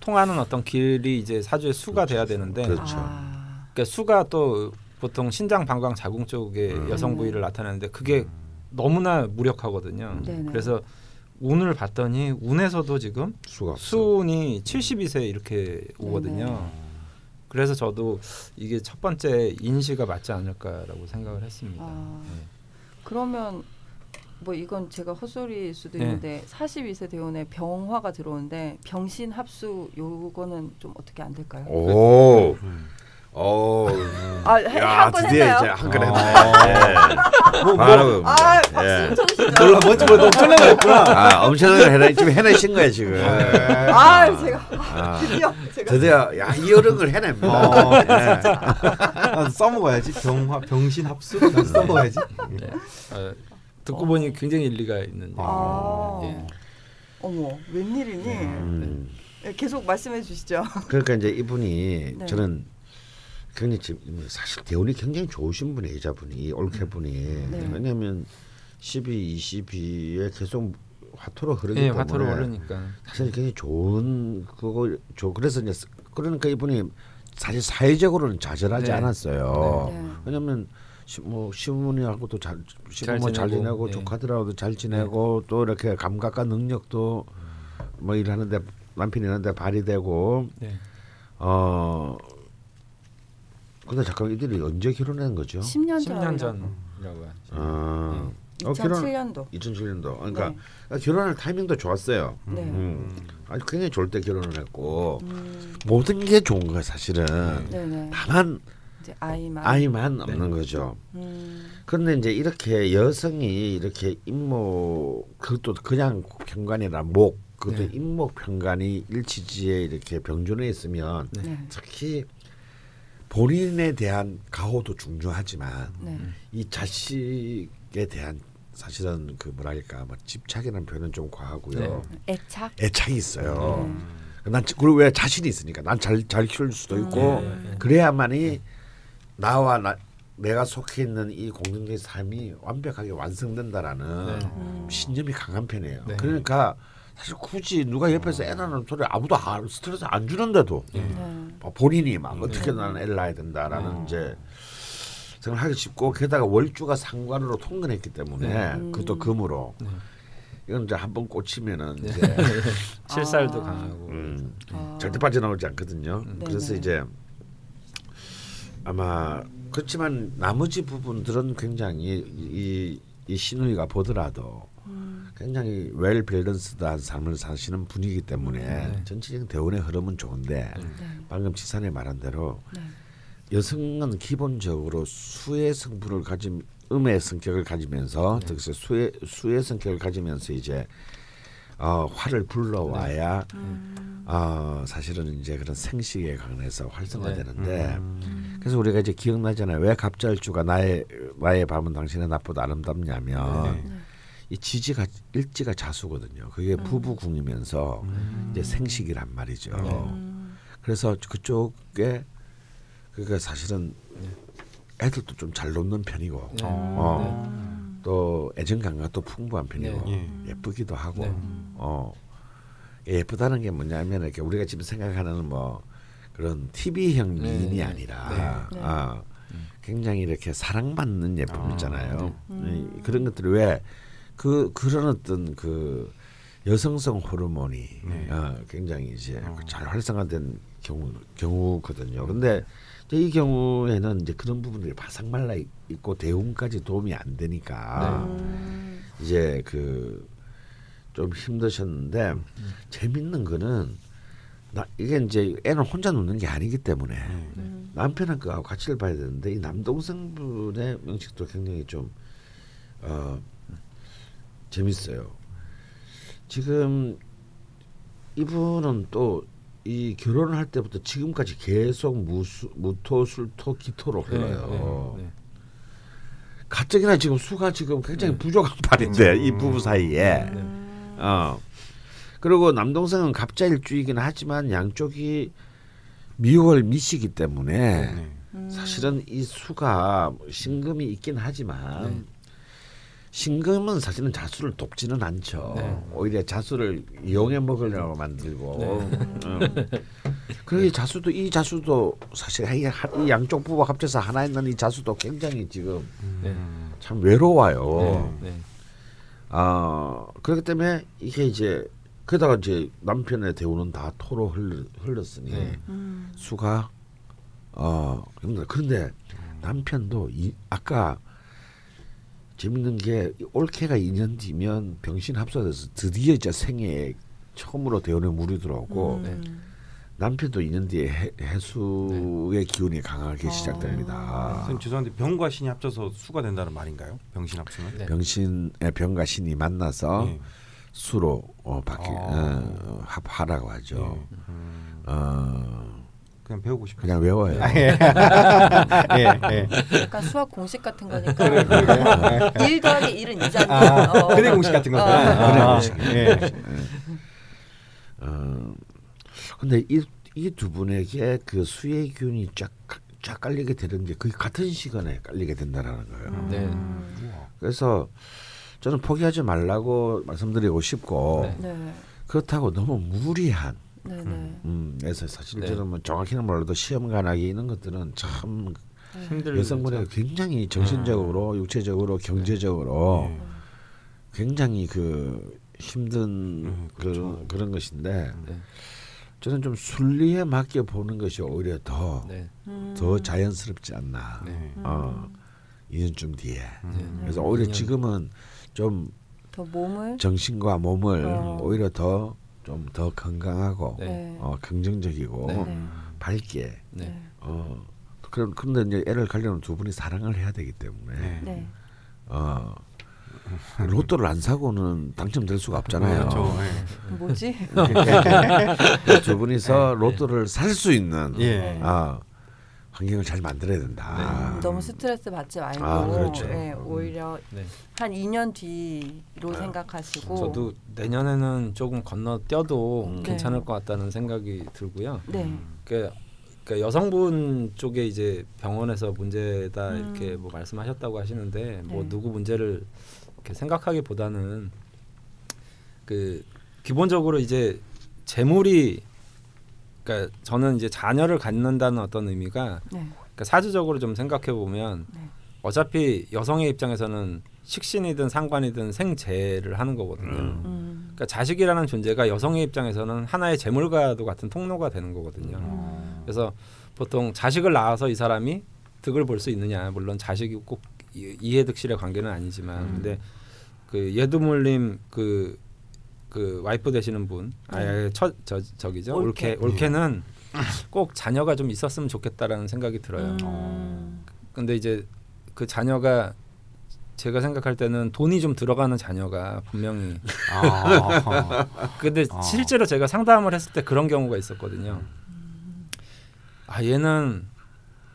통하는 어떤 길이 이제 사주의 수가 돼야 되는데
그렇죠.
아,
그러니까 수가 또 보통 신장, 방광, 자궁 쪽에
음.
여성 부위를 나타내는데 그게 너무나 무력하거든요.
네네.
그래서 운을 봤더니 운에서도 지금. 수운이 72세 이렇게 오거든요. 그래서 저도 이게 첫 번째 인시가 맞지 않을까라고 생각을 했습니다.
아.
네.
그러면 뭐 이건 제가 헛소리일 수도
네.
있는데 42세 대운에 병화가 들어오는데 병신 합수 요거는 좀 어떻게 안 될까요?
오, 오,
아,
야
한번
드디어
했나요?
이제 한건 했네.
뭐, 뭐,
바로
아,
예.
박수 쳐주시죠.
몰라 뭔지 몰라 엄청난 거 했구나.
아 엄청나게 해내 지금 해내신 거야 지금.
아, 제가
아,
드디어 제가
드디어 야 이 어려운 걸 해냅니다.
어,
예.
써먹어야지 병화 병신 합수 나도 써먹어야지.
네. 어, 듣고 보니 굉장히 일리가 있는
아.
예.
어머 웬일이니?
음,
네, 계속 말씀해 주시죠.
그러니까 이제 이분이
네.
저는 굉장히 지금 사실 대운이 굉장히 좋으신 분이 여자분이 올케분이
네.
왜냐하면 12, 22에 계속 화토로 흐르기
예,
때문에
화토로 오르니까.
사실 굉장히 좋은 그거 저 그래서 이제 스- 그러니까 이분이 사실 사회적으로는 좌절하지
네.
않았어요.
네.
왜냐면 시, 뭐 시어머니하고도 잘 시부모 잘
지내고, 네.
조카들하고도 잘 지내고 또 이렇게 감각과 능력도 뭐 일하는데 남편이 일하는데 발휘되고
네.
어 근데 잠깐 이들이 언제 결혼한 거죠?
10년 전.
10년 전이라고 하죠.
아, 어, 결혼
2007년도.
2007년도 그러니까
네.
결혼할 타이밍도 좋았어요.
네.
음. 아주 굉장히 좋을 때 결혼을 했고
음,
모든 게 좋은 거야 사실은.
네네.
다만
이제 아이만.
아이만 없는 거죠.
음,
그런데 이제 이렇게 여성이 이렇게 임목 그것도 그냥 편관이라 목 그것도
네.
임목 편관이 일치지에 이렇게 병존해 있으면
네.
특히 본인에 대한 가호도 중요하지만
네.
이 자식에 대한 사실은 그 뭐랄까 뭐 집착이라는 표현은 좀 과하고요.
네.
애착.
애착이 있어요.
음.
난 지- 그리고 왜 자신이 있으니까 난 잘 잘 키울 수도 있고
네, 네.
그래야만이 나와 나, 내가 속해 있는 이 공동체의 삶이 완벽하게 완성된다라는
네.
음.
신념이 강한 편이에요.
네.
그러니까 사실 굳이 누가 옆에서 애 낳는 소리 아무도 안- 스트레스 안 주는데도
네.
뭐 본인이 막 어떻게 나는 애를 낳아야 된다라는 이제 생각을 하기 쉽고 게다가 월주가 상관으로 통근했기 때문에
네.
그것도 금으로
네.
이건 이제 한 번 꽂히면은
네.
이제 <laughs>
칠살도
아.
강하고.
음,
아.
절대 빠져나오지 않거든요.
네,
그래서
네.
이제 아마 그렇지만 나머지 부분들은 굉장히 이, 이 신우이가 보더라도
음,
굉장히 웰 밸런스드한 삶을 사시는 분이기 때문에
네.
전체적인 대운의 흐름은 좋은데
네.
방금 지산이 말한 대로
네.
여성은 기본적으로 수의 성분을 가진 음의 성격을 가지면서
네.
특히 수의 수의 성격을 가지면서 이제 어, 화를 불러와야
음,
어, 사실은 이제 그런 생식에 관해서 활성화되는데
음.
그래서 우리가 이제 기억나잖아요. 왜 갑절주가 나의 나의 밤은 당신의 낮보다 아름답냐면
네.
이 지지가 일지가 자수거든요. 그게 부부 궁이면서 이제 생식이란 말이죠.
음,
그래서 그쪽에 그러니까 사실은 애들도 좀 잘 놓는 편이고
네.
어, 또 애정 감각도 풍부한 편이고
네.
예쁘기도 하고
네.
어 예쁘다는 게 뭐냐면 이렇게 우리가 지금 생각하는 뭐 그런 TV형
네.
미인이
네.
아니라
네.
아, 굉장히 이렇게 사랑받는 예쁨
아,
있잖아요.
음.
이- 그런 것들이 왜 그 그런 어떤 그 여성성 호르몬이
네.
어, 굉장히 이제
어.
잘 활성화된 경우 경우거든요. 근데 이제 이 경우에는 이제 그런 부분들이 바삭 말라 있- 있고 대운까지 도움이 안 되니까
음,
이제 그 좀 힘드셨는데 재밌는 거는 나 이게 이제 애는 혼자 놓는 게 아니기 때문에
음.
남편은 그하고 가치를 봐야 되는데 이 남동생분의 명식도 굉장히 좀 어, 재밌어요. 지금 이분은 또 이 결혼을 할 때부터 지금까지 계속 무수, 무토, 술토, 기토로 흘러요.
네, 네.
가뜩이나 지금 수가 지금 굉장히
네.
부족한 판인데 이 부부 사이에
음.
어 그리고 남동생은 갑자일주이긴 하지만 양쪽이 미월 미시기 때문에
네.
음.
사실은 이 수가 신금이 있긴 하지만
네.
신금은 사실은 자수를 돕지는 않죠.
네.
오히려 자수를 이용해 먹으려고 만들고.
네.
음. 이 자수도 이 자수도 사실 이, 양쪽 부부 합쳐서 하나 있는 이 자수도 굉장히 지금
네.
참 외로워요.
네.
아 그렇기 때문에 이게 이제 그러다가 이제 남편의 대우는 다 토로 흘, 흘렀으니
네.
음.
수가 어 힘들어. 그런데 남편도 이 아까 재밌는 게 올케가 2년 뒤면 병신 합사돼서 드디어 이제 생애 처음으로 대원에 물이 들어오고
음.
남편도 2년 뒤에 해, 해수의 기운이 강하게
어.
시작됩니다.
선생님 죄송한데 병과 신이 합쳐서 수가 된다는 말인가요? 병신 합치면?
네.
병신의 병과 신이 만나서
네.
수로 어, 바뀌
아.
어, 합하라고 하죠.
예. 음,
어,
그냥 배우고 싶어요.
그냥 외워요. <laughs>
예, 예.
약간 수학 공식 같은 거니까 1 더하기 1은 2잖아. 어.
근해 공식 같은 거.
어.
그래 공식.
예.
어, 근데 이 이 두 분에게 그 수의 기운이 쫙, 쫙 깔리게 되는 게 거의 같은 시간에 깔리게 된다라는 거예요.
네.
그래서 저는 포기하지 말라고 말씀드리고 싶고
네.
네.
그렇다고 너무 무리한. 음, 그래서 사실
네.
저는 뭐 정확히는 몰라도 시험 간하기 이런 것들은 참
힘들
여성분에게 굉장히 정신적으로 육체적으로 경제적으로
예.
굉장히 그 힘든
음,
그,
그렇죠.
그런 것인데
네.
저는 좀 순리에 맡겨 보는 것이 오히려 더더
네.
음.
자연스럽지 않나.
네.
어, 2년쯤 뒤에.
음.
그래서 오히려
2년.
지금은 좀
더 몸을
정신과 몸을
어.
오히려 더 좀 더 건강하고
네.
네.
어, 긍정적이고
네.
네.
밝게
네.
어 그런 그런데 이제 애를 가려면 두 분이 사랑을 해야 되기 때문에. 어 로또를 안 사고는 당첨될 수가 없잖아요.
그렇죠.
뭐지? <laughs>
두 분이서 로또를 살 수 있는
예.
아, 환경을 잘 만들어야 된다.
음, 너무 스트레스 받지 말고
아, 그렇죠.
네, 오히려
네.
한 2년 뒤로 생각하시고
저도 내년에는 조금 건너뛰어도
음.
괜찮을
네.
것 같다는 생각이 들고요.
네.
그 그러니까 여성분 쪽에 이제 병원에서 문제다
음.
이렇게 뭐 말씀하셨다고 하시는데 뭐
네.
누구 문제를 이렇게 생각하기보다는 그 기본적으로 이제 재물이 그러니까 저는 이제 자녀를 갖는다는 어떤 의미가
네.
그러니까 사주적으로 좀 생각해 보면
네.
어차피 여성의 입장에서는 식신이든 상관이든 생재를 하는 거거든요.
음.
음.
그러니까 자식이라는 존재가 여성의 입장에서는 하나의 재물과도 같은 통로가 되는 거거든요.
음.
그래서 보통 자식을 낳아서 이 사람이 득을 볼 수 있느냐 물론 자식이 꼭 이- 이해득실의 관계는 아니지만
음.
근데 그 예두물님 그, 그 와이프 되시는 분 아예 첫 저 저기죠
올케.
올케 올케는 <laughs> 꼭 자녀가 좀 있었으면 좋겠다라는 생각이 들어요.
음.
근데 이제 그 자녀가 제가 생각할 때는 돈이 좀 들어가는 자녀가 분명히
아. <laughs>
근데
아.
실제로 제가 상담을 했을 때 그런 경우가 있었거든요. 아 얘는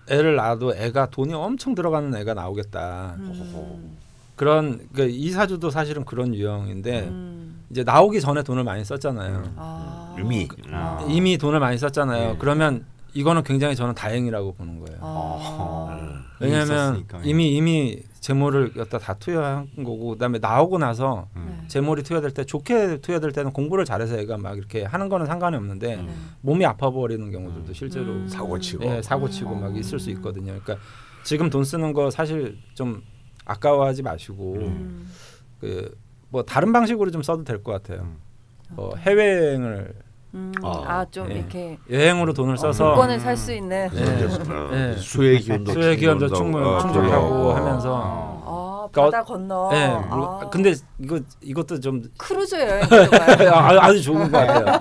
애를 낳아도 애가 돈이 엄청 들어가는 애가 나오겠다.
음.
그런 그이 사주도 사실은 그런 유형인데
음.
이제 나오기 전에 돈을 많이 썼잖아요.
아.
의미.
아.
이미 돈을 많이 썼잖아요.
네.
그러면 이거는 굉장히 저는 다행이라고 보는 거예요.
아.
왜냐하면
있었으니까.
이미 이미 재물을 갖다 다 투여한 거고 그다음에 나오고 나서
음.
재물이 투여될 때 좋게 투여될 때는 공부를 잘해서 애가 막 이렇게 하는 거는 상관이 없는데
네.
몸이 아파 버리는 경우들도 실제로
음.
사고 치고.
예, 사고 치고 막 있을 수 있거든요. 그러니까 지금 돈 쓰는 거 사실 좀 아까워하지 마시고
음.
그뭐 다른 방식으로 좀 써도 될 것 같아요.
음.
어, 해외여행을
음.
아.
아, 좀
예.
이렇게
여행으로 돈을 써서
물건을 살수 있는
네.
어,
네.
수의 기운도
수의 기운도
충분 어,
충족하고
어,
하면서
아,
그러니까
바다 건너.
예.
아.
뭐, 근데 이거 이것도 좀
크루즈 여행. <laughs>
아, 아주 좋은 거 같아요.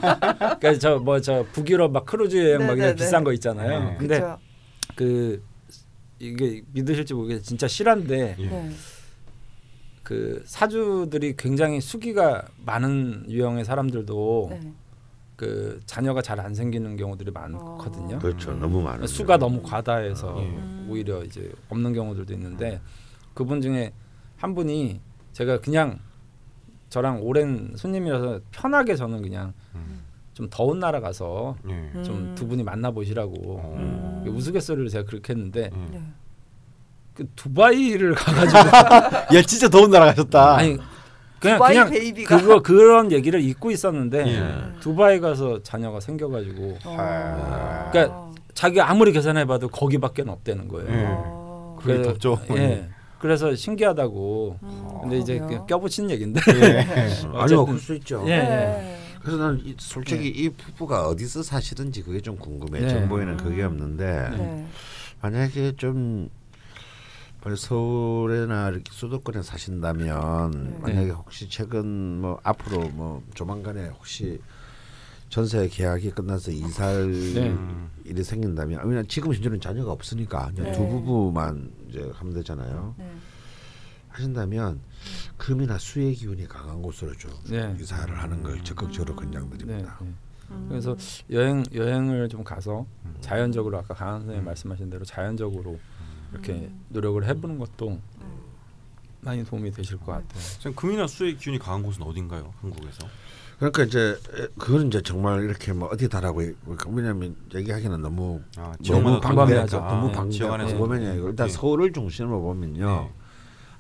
그러니까 저 뭐 저 북유럽 막 크루즈 여행 막 이런. 비싼 거 있잖아요.
네.
근데
그쵸?
그 이게 믿으실지 모르겠는데 진짜 실한데
예.
네.
그 사주들이 굉장히 수기가 많은 유형의 사람들도
네.
그 자녀가 잘 안 생기는 경우들이 많거든요.
어.
그렇죠. 너무 많은
수가 너무 과다해서
예.
음.
오히려 이제 없는 경우들도 있는데 그분 중에 한 분이 제가 그냥 저랑 오랜 손님이라서 편하게 저는 그냥
음.
좀 더운 나라 가서
예.
음.
좀두 분이 만나 보시라고
음.
우스갯소리를 제가 그렇게 했는데
예.
네.
그 두바이를 가가지고 <laughs>
야 진짜 더운 나라 가셨다.
아니 그냥
두바이
그냥
베이비가.
그거 그런 얘기를 잊고 있었는데
예.
두바이 가서 자녀가 생겨가지고
어.
그러니까 자기 아무리 계산해봐도 거기밖에 없다는 거예요.
예.
어.
그게 덥죠.
예. 그래서 신기하다고.
음,
근데 이제 껴붙인 얘긴데.
예. <laughs>
아니요, 그럴 수 있죠.
예.
네.
그래서 나는 이, 솔직히 이 부부가 어디서 사시든지 그게 좀 궁금해.
네.
정보에는 그게
음.
없는데
네.
만약에 좀 만약 서울이나 이렇게 수도권에 사신다면
네.
만약에 혹시 최근 뭐 앞으로 뭐 조만간에 혹시 전세 계약이 끝나서 이사할
네.
일이 생긴다면 왜냐 지금 현재는 자녀가 없으니까 그냥
네.
두 부부만 이제 하면 되잖아요.
네.
하신다면 금이나 수의 기운이 강한 곳으로 좀
네.
이사를 하는 걸 적극적으로
네.
권장드립니다.
네.
음.
그래서 여행 여행을 좀 가서 자연적으로 아까 강한 선생님 말씀하신 대로 자연적으로 이렇게
음.
노력을 해보는 것도 많이 도움이 되실 것 같아요.
지금 금이나 수의 기운이 강한 곳은 어딘가요? 한국에서?
그러니까 이제 에, 그건 이제 정말 이렇게 뭐 어디 다라고 왜냐면 얘기하기는 너무
아,
너무. 방대하죠. 너무
네,
방대하고. 보면요. 일단
네.
서울을 중심으로 보면요.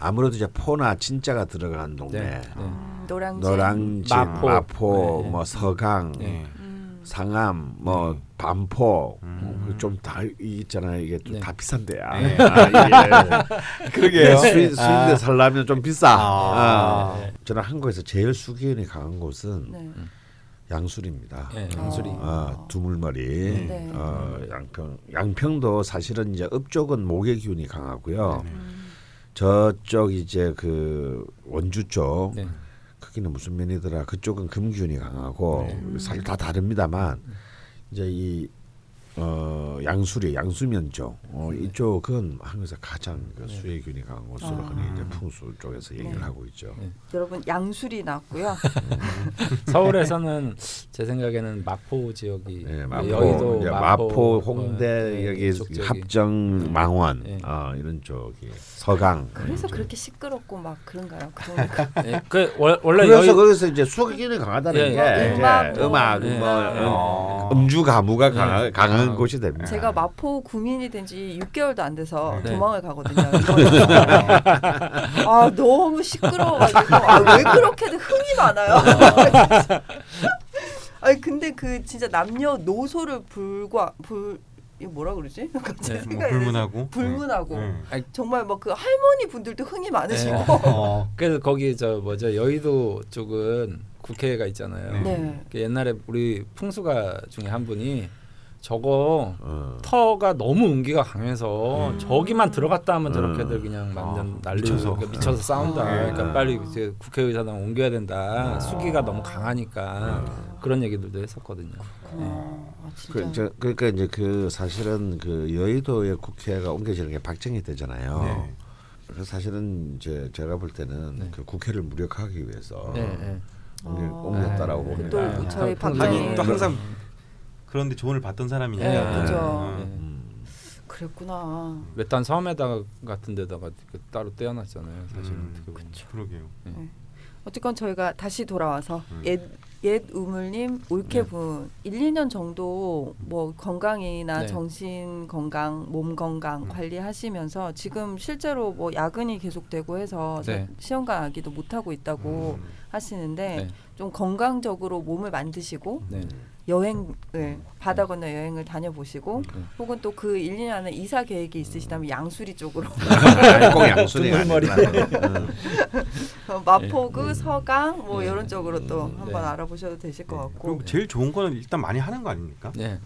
네.
아무래도 이제 포나 진짜가 들어간 동네,
네. 네.
음, 노량진.
노량진,
마포.
마포,
네.
뭐 서강,
네.
음.
상암, 뭐
네.
반포
음.
좀다 있잖아요. 이게 좀
네.
다 비싼 데야.
네.
아, 이게 <laughs>
그러게요.
수인 수인데 살려면 좀 비싸.
아.
아. 저는 한국에서 제일 수기운이 강한 곳은
네.
네, 양수리.
어.
아, 두물머리.
네.
어, 양평. 양평도 사실은 이제 읍쪽은 목의 기운이 강하고요.
음.
저쪽 이제 그 원주 쪽
네.
크기는 무슨 면이더라. 그쪽은 금 기운이 강하고 사실 다 다릅니다만 이제 이 어, 양수리 양수면 쪽 어, 이쪽은 한국에서 가장 그 수의 기운이 강한 곳으로
아.
흔히 이제 풍수 쪽에서 얘기를
네.
하고 있죠.
네.
여러분 양술이 났고요. <laughs>
서울에서는 제 생각에는 마포 지역이
예, 마포,
여의도 마포,
마포, 홍대
어,
여기. 합정, 망원
예.
어, 이런 쪽이 서강.
그래서 그렇게 시끄럽고 막 그런가요? 그. <laughs>
예, 그 월- 원래
그래서
여의
거기서 이제 수학기운이 강하다는
예,
게
음악,
음악,
뭐,
뭐
예.
어.
음주 가무가 강한,
예.
강한
아.
곳이 됩니다.
제가 마포 구민이 된 지 6개월도 안 돼서
네.
도망을 가거든요. <laughs> 아 너무 시끄러워가지고 아, 왜 그렇게든 흥이 많아요. <laughs> 아니 근데 그 진짜 남녀 노소를 불과 불 뭐라 그러지? <laughs>
네,
뭐
생각이 안
불문하고.
불문하고
네.
정말 막 그 할머니 분들도 흥이 많으시고
어.
그래서 거기 저 뭐죠 여의도 쪽은 국회가 있잖아요.
네.
그 옛날에 우리 풍수가 중에 한 분이 저거
어.
터가 너무 운기가 강해서
음.
저기만 들어갔다 하면
음.
저렇게들 그냥 완전
아,
난리
미쳐서.
그러니까 미쳐서 싸운다.
아.
그러니까 빨리 이제 국회의사당 옮겨야 된다.
아.
수기가 너무 강하니까 그런 얘기들도 했었거든요.
어, 아.
그, 저, 그러니까 이제 그 사실은 그 여의도의 국회가 옮겨지는 게 박정희 때잖아요.
네.
그래서 사실은 이제 제가 볼 때는
네.
그 국회를 무력화하기 위해서
네, 네.
어.
옮겼다라고
네.
봅니다.
또
아,
저희
평-
박정희
또 항상 그런데 조언을 받던 사람이니까.
네,
그죠.
어.
네.
음.
그랬구나.
외딴 섬에다가 같은 데다가 그 따로 떼어놨잖아요. 사실은
음,
보면.
그러게요.
어쨌건 저희가 다시 돌아와서
음.
옛, 옛 우물님 올케분 1, 2년 정도 뭐 건강이나
네.
정신 건강, 몸 건강
음.
관리하시면서 지금 실제로 뭐 야근이 계속되고 해서
네.
시험 가기도 못 하고 있다고
음.
하시는데
네.
좀 건강적으로 몸을 만드시고
네.
여행을 바다 건너 여행을 다녀보시고
네.
혹은 또 그 1, 2년 안에 이사 계획이 있으시다면 양수리 쪽으로 <laughs>
꼭. 아니라
어, 마포구, 서강 뭐
네.
이런 쪽으로 또
네.
한번 알아보셔도 되실 것 같고
그리고 제일 좋은 거는 일단 많이 하는 거 아닙니까?
네.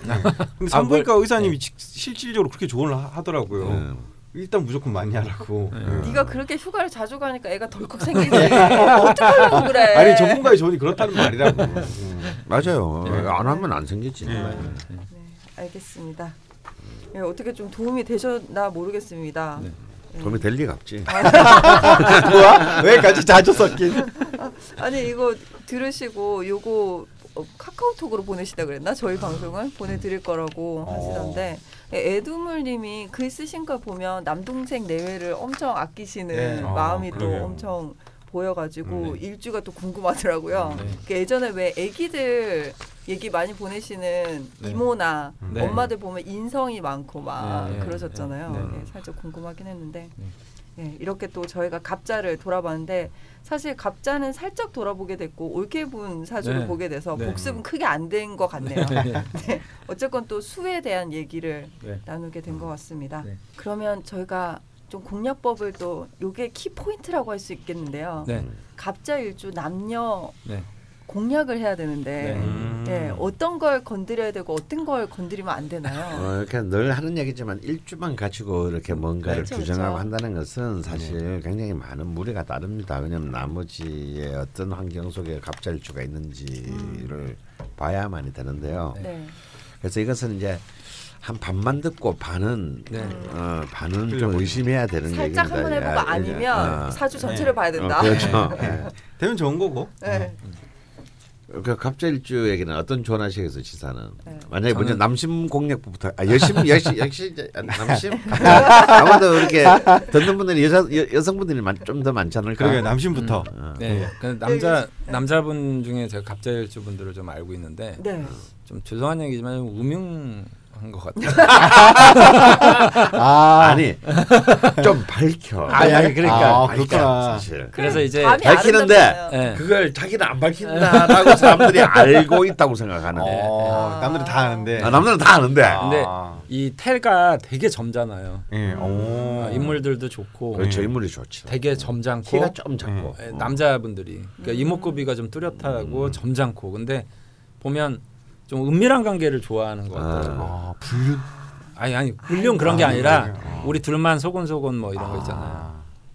근데
아,
산부인과
뭘-
의사님이 지- 실질적으로 그렇게 조언을 하- 하더라고요.
음.
일단 무조건 많이 하라고.
네.
예.
네가 그렇게 휴가를 자주 가니까 애가 덜컥 <laughs> 생기지. 어떡하려고 그래.
아니 전문가의 조언이 그렇다는 말이라고. 음.
맞아요.
네.
안 하면 안 생기지.
네, 알겠습니다. 예, 어떻게 좀 도움이 되셨나 모르겠습니다.
네.
예.
도움이 될 리가 없지. <laughs>
뭐야? 왜 같이 자주 섞인? <laughs>
아니 이거 들으시고 요거 어, 카카오톡으로 보내시다 그랬나? 저희 방송을 보내드릴 거라고
어.
하시던데 예, 애두물님이 글 쓰신 걸 보면 남동생 내외를 엄청 아끼시는
네.
어,
마음이 또
그러게요.
엄청 보여가지고
음,
일주가 또 궁금하더라고요.
네.
그 예전에 왜 애기들 얘기 많이 보내시는
네.
이모나
네.
엄마들 보면 인성이 많고 막
네, 네,
그러셨잖아요.
네, 네.
예, 살짝 궁금하긴 했는데
네.
예, 이렇게 또 저희가 갑자를 돌아봤는데 사실 갑자는 살짝 돌아보게 됐고 올케분 사주를
네.
보게 돼서
네.
복습은 크게 안 된 것 같네요.
네. <laughs>
네. 어쨌건 또 수에 대한 얘기를
네.
나누게 된 것 같습니다.
네.
그러면 저희가 좀 공략법을 또 요게 키 포인트라고 할 수 있겠는데요.
네.
갑자 일주 남녀
네.
공략을 해야 되는데
네.
음.
예, 어떤 걸 건드려야 되고 어떤 걸 건드리면 안 되나요?
어, 이렇게 늘 하는 얘기지만 일주만 가지고 이렇게 뭔가를
그렇죠,
규정하고
그렇죠.
한다는 것은 사실 굉장히 많은 무리가 따릅니다. 왜냐하면 나머지의 어떤 환경 속에 갑자일주가 있는지를 봐야만이 되는데요.
네.
그래서 이것은 이제 한 반만 듣고 반은
네.
어, 반은 좀. 의심해야 되는 얘기입니다.
살짝 한번 해보고
야,
아니면
어,
사주 전체를
네.
봐야
어,
된다.
그렇죠. 예.
되면 좋은 거고.
네.
그 갑자일주에게는 어떤 조언하시겠어요, 지사는?
네.
만약에 먼저 남심 공략부부터 아 여심 <laughs> 역시 역시 남심 아마도 이렇게 듣는 분들이 여자 여, 여성분들이 좀 더 많지 않을까?
그러게 남신부터.
어.
네. 그 남자 남자분 중에 제가 갑자일주 분들을 좀 알고 있는데
네.
좀 죄송한 얘기지만 좀 우명 한 것 같아요. <laughs>
아,
아 니 좀 밝혀.
아니, 아니, 그러니까.
아,
밝혀,
그렇구나.
사실.
그래서 이제
밝히는데.
네.
그걸 자기는 안 밝힌다라고 <laughs> 사람들이 알고 있다고 생각하는.
어,
아.
남들은 다 아는데.
아, 남들은 다 아는데.
근데
아.
이 텔가 되게 점잖아요.
예, 오.
어, 인물들도 좋고
그렇죠 인물이 좋죠.
되게 점잖고
키가 좀 작고.
예, 남자분들이 그러니까 이목구비가 좀 뚜렷하고 점잖고 근데 보면 좀 은밀한 관계를 좋아하는 것 같아요.
아, 불륜.
아니 아니 물론 그런 게
아,
아니라
아.
우리 둘만 소곤소곤 뭐 이런 거 있잖아요.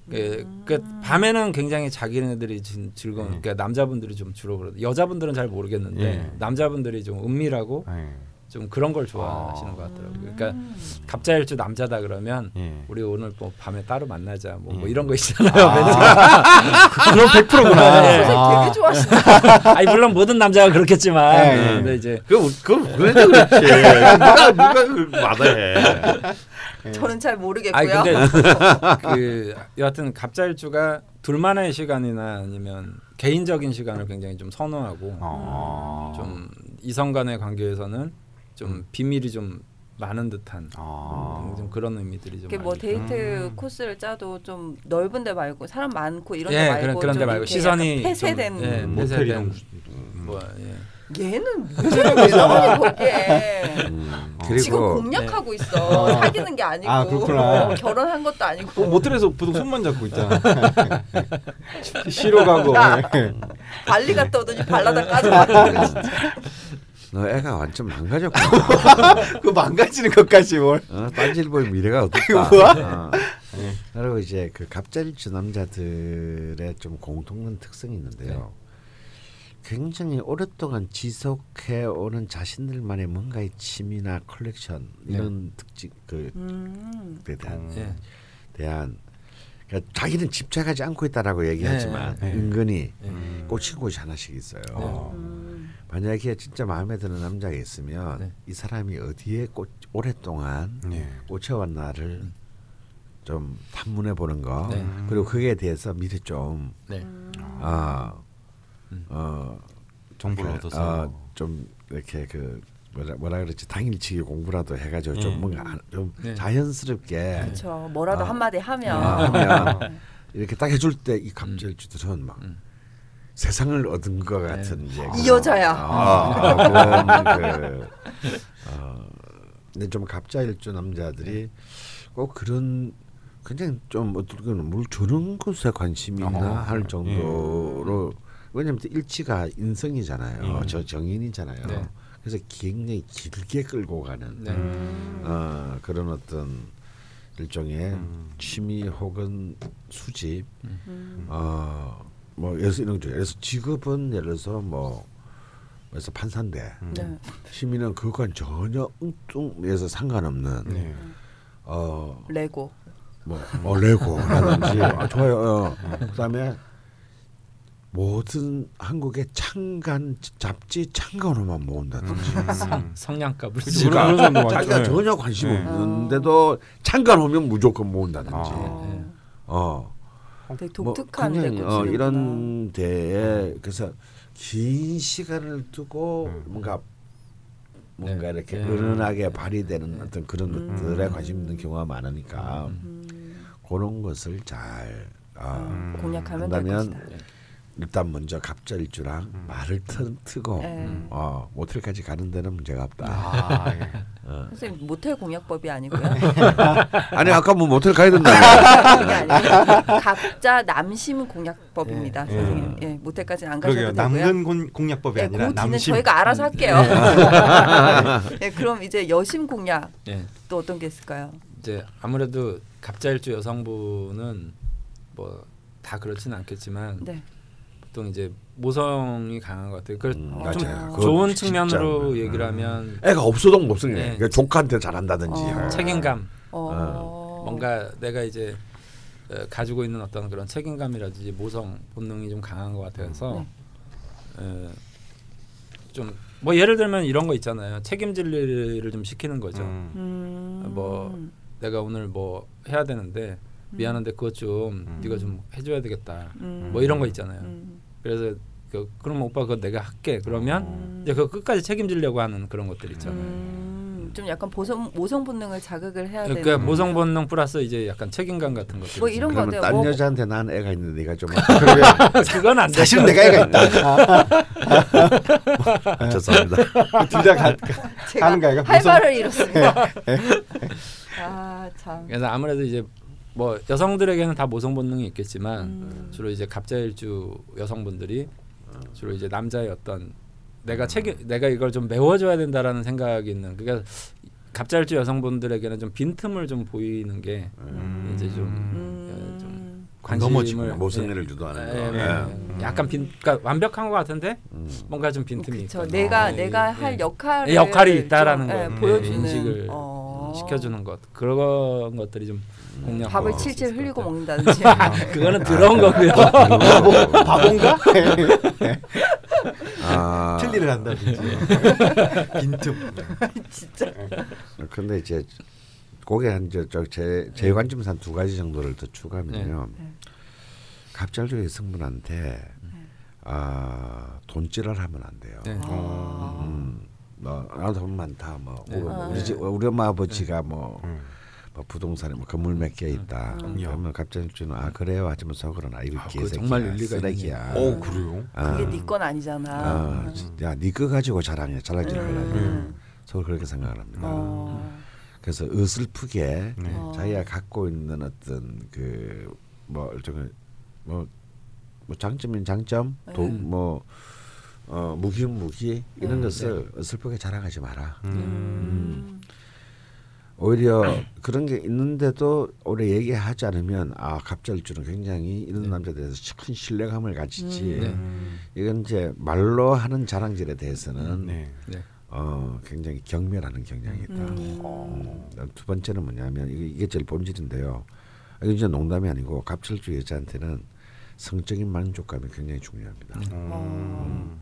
그, 그 밤에는 굉장히 자기네들이 진- 즐거운
음.
그러니까 남자분들이 좀 주로 그러 여자분들은 잘 모르겠는데
예.
남자분들이 좀 은밀하고
예.
좀 그런 걸 좋아하시는
아.
것 같더라고요. 그러니까
음.
갑자일주 남자다 그러면
예.
우리 오늘 뭐 밤에 따로 만나자 뭐, 뭐
예.
이런 거 있잖아요. 멘트가. <laughs>
그럼 100%구나.
네.
선생님 되게 좋아하시다. <laughs>
아니 물론 모든 남자가 그렇겠지만
예, 예.
근데 이제
그 그건 왜 그렇지? 누가 누가 그걸 마다해?
저는 잘 모르겠고요.
아니 근데 그 여하튼 갑자일주가 둘만의 시간이나 아니면 개인적인 시간을 굉장히 좀 선호하고
아.
좀 이성 간의 관계에서는 좀 비밀이 좀 많은 듯한
아.
좀 그런 의미들이 좀
이렇게 뭐 데이트
음.
코스를 짜도 좀 넓은 데 말고 사람 많고 이런 데
예,
말고
그런 그런
데좀
말고 시선이
폐쇄된
좀, 예,
모텔
폐쇄된
이런
뭐 예.
얘는 문제를 왜 나오니 거기에
음,
지금 공략하고 있어 사귀는 게 아니고
아, 그렇구나.
뭐 결혼한 것도 아니고
어, 모텔에서 보통 손만 잡고 있잖아. 쉬러 가고. 예.
발리 갔다 오더니 발라다 진짜.
너 애가 완전 망가졌구나. <laughs>
그 망가지는 것까지 뭘.
어, 딴지일보의 미래가.
뭐야? <laughs>
어. 그리고 이제 그 갑자일주 남자들의 좀 공통된 특성이 있는데요. 굉장히 오랫동안 지속해 오는 자신들만의 뭔가의 취미나 컬렉션 이런 특징 그
음.
에 대한
예.
대한 그러니까 자기는 집착하지 않고 있다라고 얘기하지만
네.
은근히
예.
꽂힌 곳이 하나씩 있어요.
음.
만약에 진짜 마음에 드는 남자가 있으면
네.
이 사람이 어디에 꽂, 오랫동안
예.
꽂혀왔나를 좀 탐문해 보는 거
네.
그리고 그에 대해서 미리 좀
네.
아,
음.
어,
정보를
그,
얻어서.
어, 좀 이렇게 그 뭐라, 뭐라 그러지 당일치기 공부라도 해가지고 좀
음.
뭔가 하- 좀
네.
자연스럽게
그렇죠 뭐라도
아.
한마디 하면
아, 하면 이렇게 딱 해줄 때 이 감절주들은 막
음.
세상을 얻은 것 같은 이제
이 여자야.
아, 아, 그런 그 어, 근데 좀 갑자일주 남자들이 꼭 그런 굉장히 좀 어떻게 보면 물 주는 것에 관심이 있나
어,
할 정도로 왜냐면 또 일치가 인성이잖아요.
음.
저 정인이잖아요.
네.
그래서 굉장히 길게 끌고 가는
네.
음.
어, 그런 어떤 일종의
음.
취미 혹은 수집
음.
어뭐 예를 들어서 이런 거죠. 예를 들어서 직업은 예를 들어서 뭐 그래서 판사인데
네.
취미는 그건 전혀 엉뚱해서 상관없는
네.
어뭐
레고.
뭐 레고라든지 <laughs> 아, 좋아요. 어. 그다음에 모든 한국의 창간 잡지 창간호만 모은다든지
음.
지금
그런 사람도 많죠.
자기가
네.
전혀 관심
네.
없는데도 창간 오면 무조건 모은다든지
아.
어.
어
되게
뭐
독특한 레고
어. 이런 데에 그래서 긴 시간을 두고
음.
뭔가 뭔가
네.
이렇게
네.
은은하게 발휘되는 어떤 그런
음.
것들에 관심 있는 경우가 많으니까
음.
그런 것을 잘 아,
음.
공략하면 될
한다면. 일단 먼저 갑자일주랑 말을 트, 트고
네.
어, 모텔까지 가는 데는 문제가 없다.
아, <laughs> 예.
선생님 모텔 공략법이 아니고요. <laughs>
아니 아까 뭐 모텔 가야 <laughs>
아니고 각자 남심 공략법입니다,
예.
선생님. 예, 모텔까지는 안 가셔도
그러게요.
되고요.
남근 공- 공략법이
예,
아니라
그
남심.
저희가 알아서 할게요. 예, 그럼 이제 여심
예.
또 어떤 게 있을까요?
이제 아무래도 갑자일주 여성분은 뭐 다 그렇지는 않겠지만
네.
보통 이제 모성이 강한 것 같아요. 그걸
음,
좀 좋은
진짜.
측면으로
음.
얘기를 하면
애가 없어도 못 쓰게.
네.
그러니까 조카한테 잘한다든지.
어.
책임감,
어.
뭔가 내가 이제 어, 가지고 있는 어떤 그런 책임감이라든지 모성 본능이 좀 강한 것 같아서
네.
좀뭐 예를 들면 이런 거 있잖아요. 책임질 일을 좀 시키는 거죠.
음.
음.
뭐 내가 오늘 뭐 해야 되는데 미안한데 그것 좀
음.
네가 좀 해줘야 되겠다.
음.
뭐 이런 거 있잖아요.
음.
그래서 그, 그럼 오빠 그거 내가 할게. 그러면
음.
이제 그 끝까지 책임지려고 하는 그런 것들 있잖아요.
음, 좀 약간 보성, 모성 본능을 자극을 해야 되는.
그러니까 모성 본능 플러스 이제 약간 책임감 같은 것들.
뭐 이런 건데요.
딴
뭐-
여자한테 난 애가 있는데 네가 좀 <laughs>
그건 안 돼.
사실은 내가 애가 있다. <laughs> 죄송합니다.
둘다 가,
제가
하는 거예요?
할 말을 잃었습니다. 아 참.
그래서 아무래도 이제 뭐 여성들에게는 다 모성 본능이 있겠지만
음.
주로 이제 갑자일주 여성분들이 주로 이제 남자의 어떤 내가 책임 내가 이걸 좀 메워줘야 된다라는 생각이 있는 그러니까 갑자일주 여성분들에게는 좀 빈틈을 좀 보이는 게
음.
이제 좀,
음.
예, 좀
넘어지구나.
관심을
모성애를
예,
거.
예,
예.
예. 약간 빈 그러니까 완벽한 것 같은데
음.
뭔가 좀 빈틈이. 있거나
내가
예,
내가
예.
할 역할을
예, 역할이 있다라는
좀,
거
예,
음.
보여주는
인식을
어.
시켜주는 것 그런 것들이 좀 공략
밥을
있을
칠칠
것
흘리고. 먹는다든지. <laughs>
그거는 들어온 거고요. <laughs>
바본가?
아,
틀리를 한다든지. <laughs> 빈틈.
진짜.
근데 이제 거기에 한저제 제 관점에서 한두 가지 정도를 더 추가하면요.
네.
갑자기 여성분한테 아 돈질을 하면 안 돼요.
네.
아.
음, 뭐 나도 돈 많다. 뭐
네.
우리,
아.
우리 엄마 아버지가 뭐,
음.
뭐 부동산에 뭐 건물 몇 개 있다.
음.
그러면 갑자기 주는 아 그래요 하지만 속으로는 아 이거
아, 정말 일리가
쓰레기야.
어 그래요?
아,
그게 네건 아니잖아.
아, 야니거 가지고 자랑해 자랑질 하려면
음.
서로 그렇게 생각을 합니다.
어.
그래서 어슬프게
네.
어.
자기가 갖고 있는 어떤 그뭐 일종의 뭐, 뭐 장점인 장점
네.
또뭐 어, 무기는 무기 이런
네.
것을 어슬프게 자랑하지 마라.
음.
오히려 그런 게 있는데도 오래 얘기하지 않으면 아 갑절주는 굉장히 이런 남자에 대해서 큰 신뢰감을 가지지.
음.
네.
음.
이건 이제 말로 하는 자랑질에 대해서는
네.
네.
어, 굉장히 경멸하는 경향이 있다.
음.
음, 두 번째는 뭐냐면 이게, 이게 제일 본질인데요. 이게 이제 농담이 아니고 갑질주 여자한테는 성적인 만족감이 굉장히 중요합니다.
음.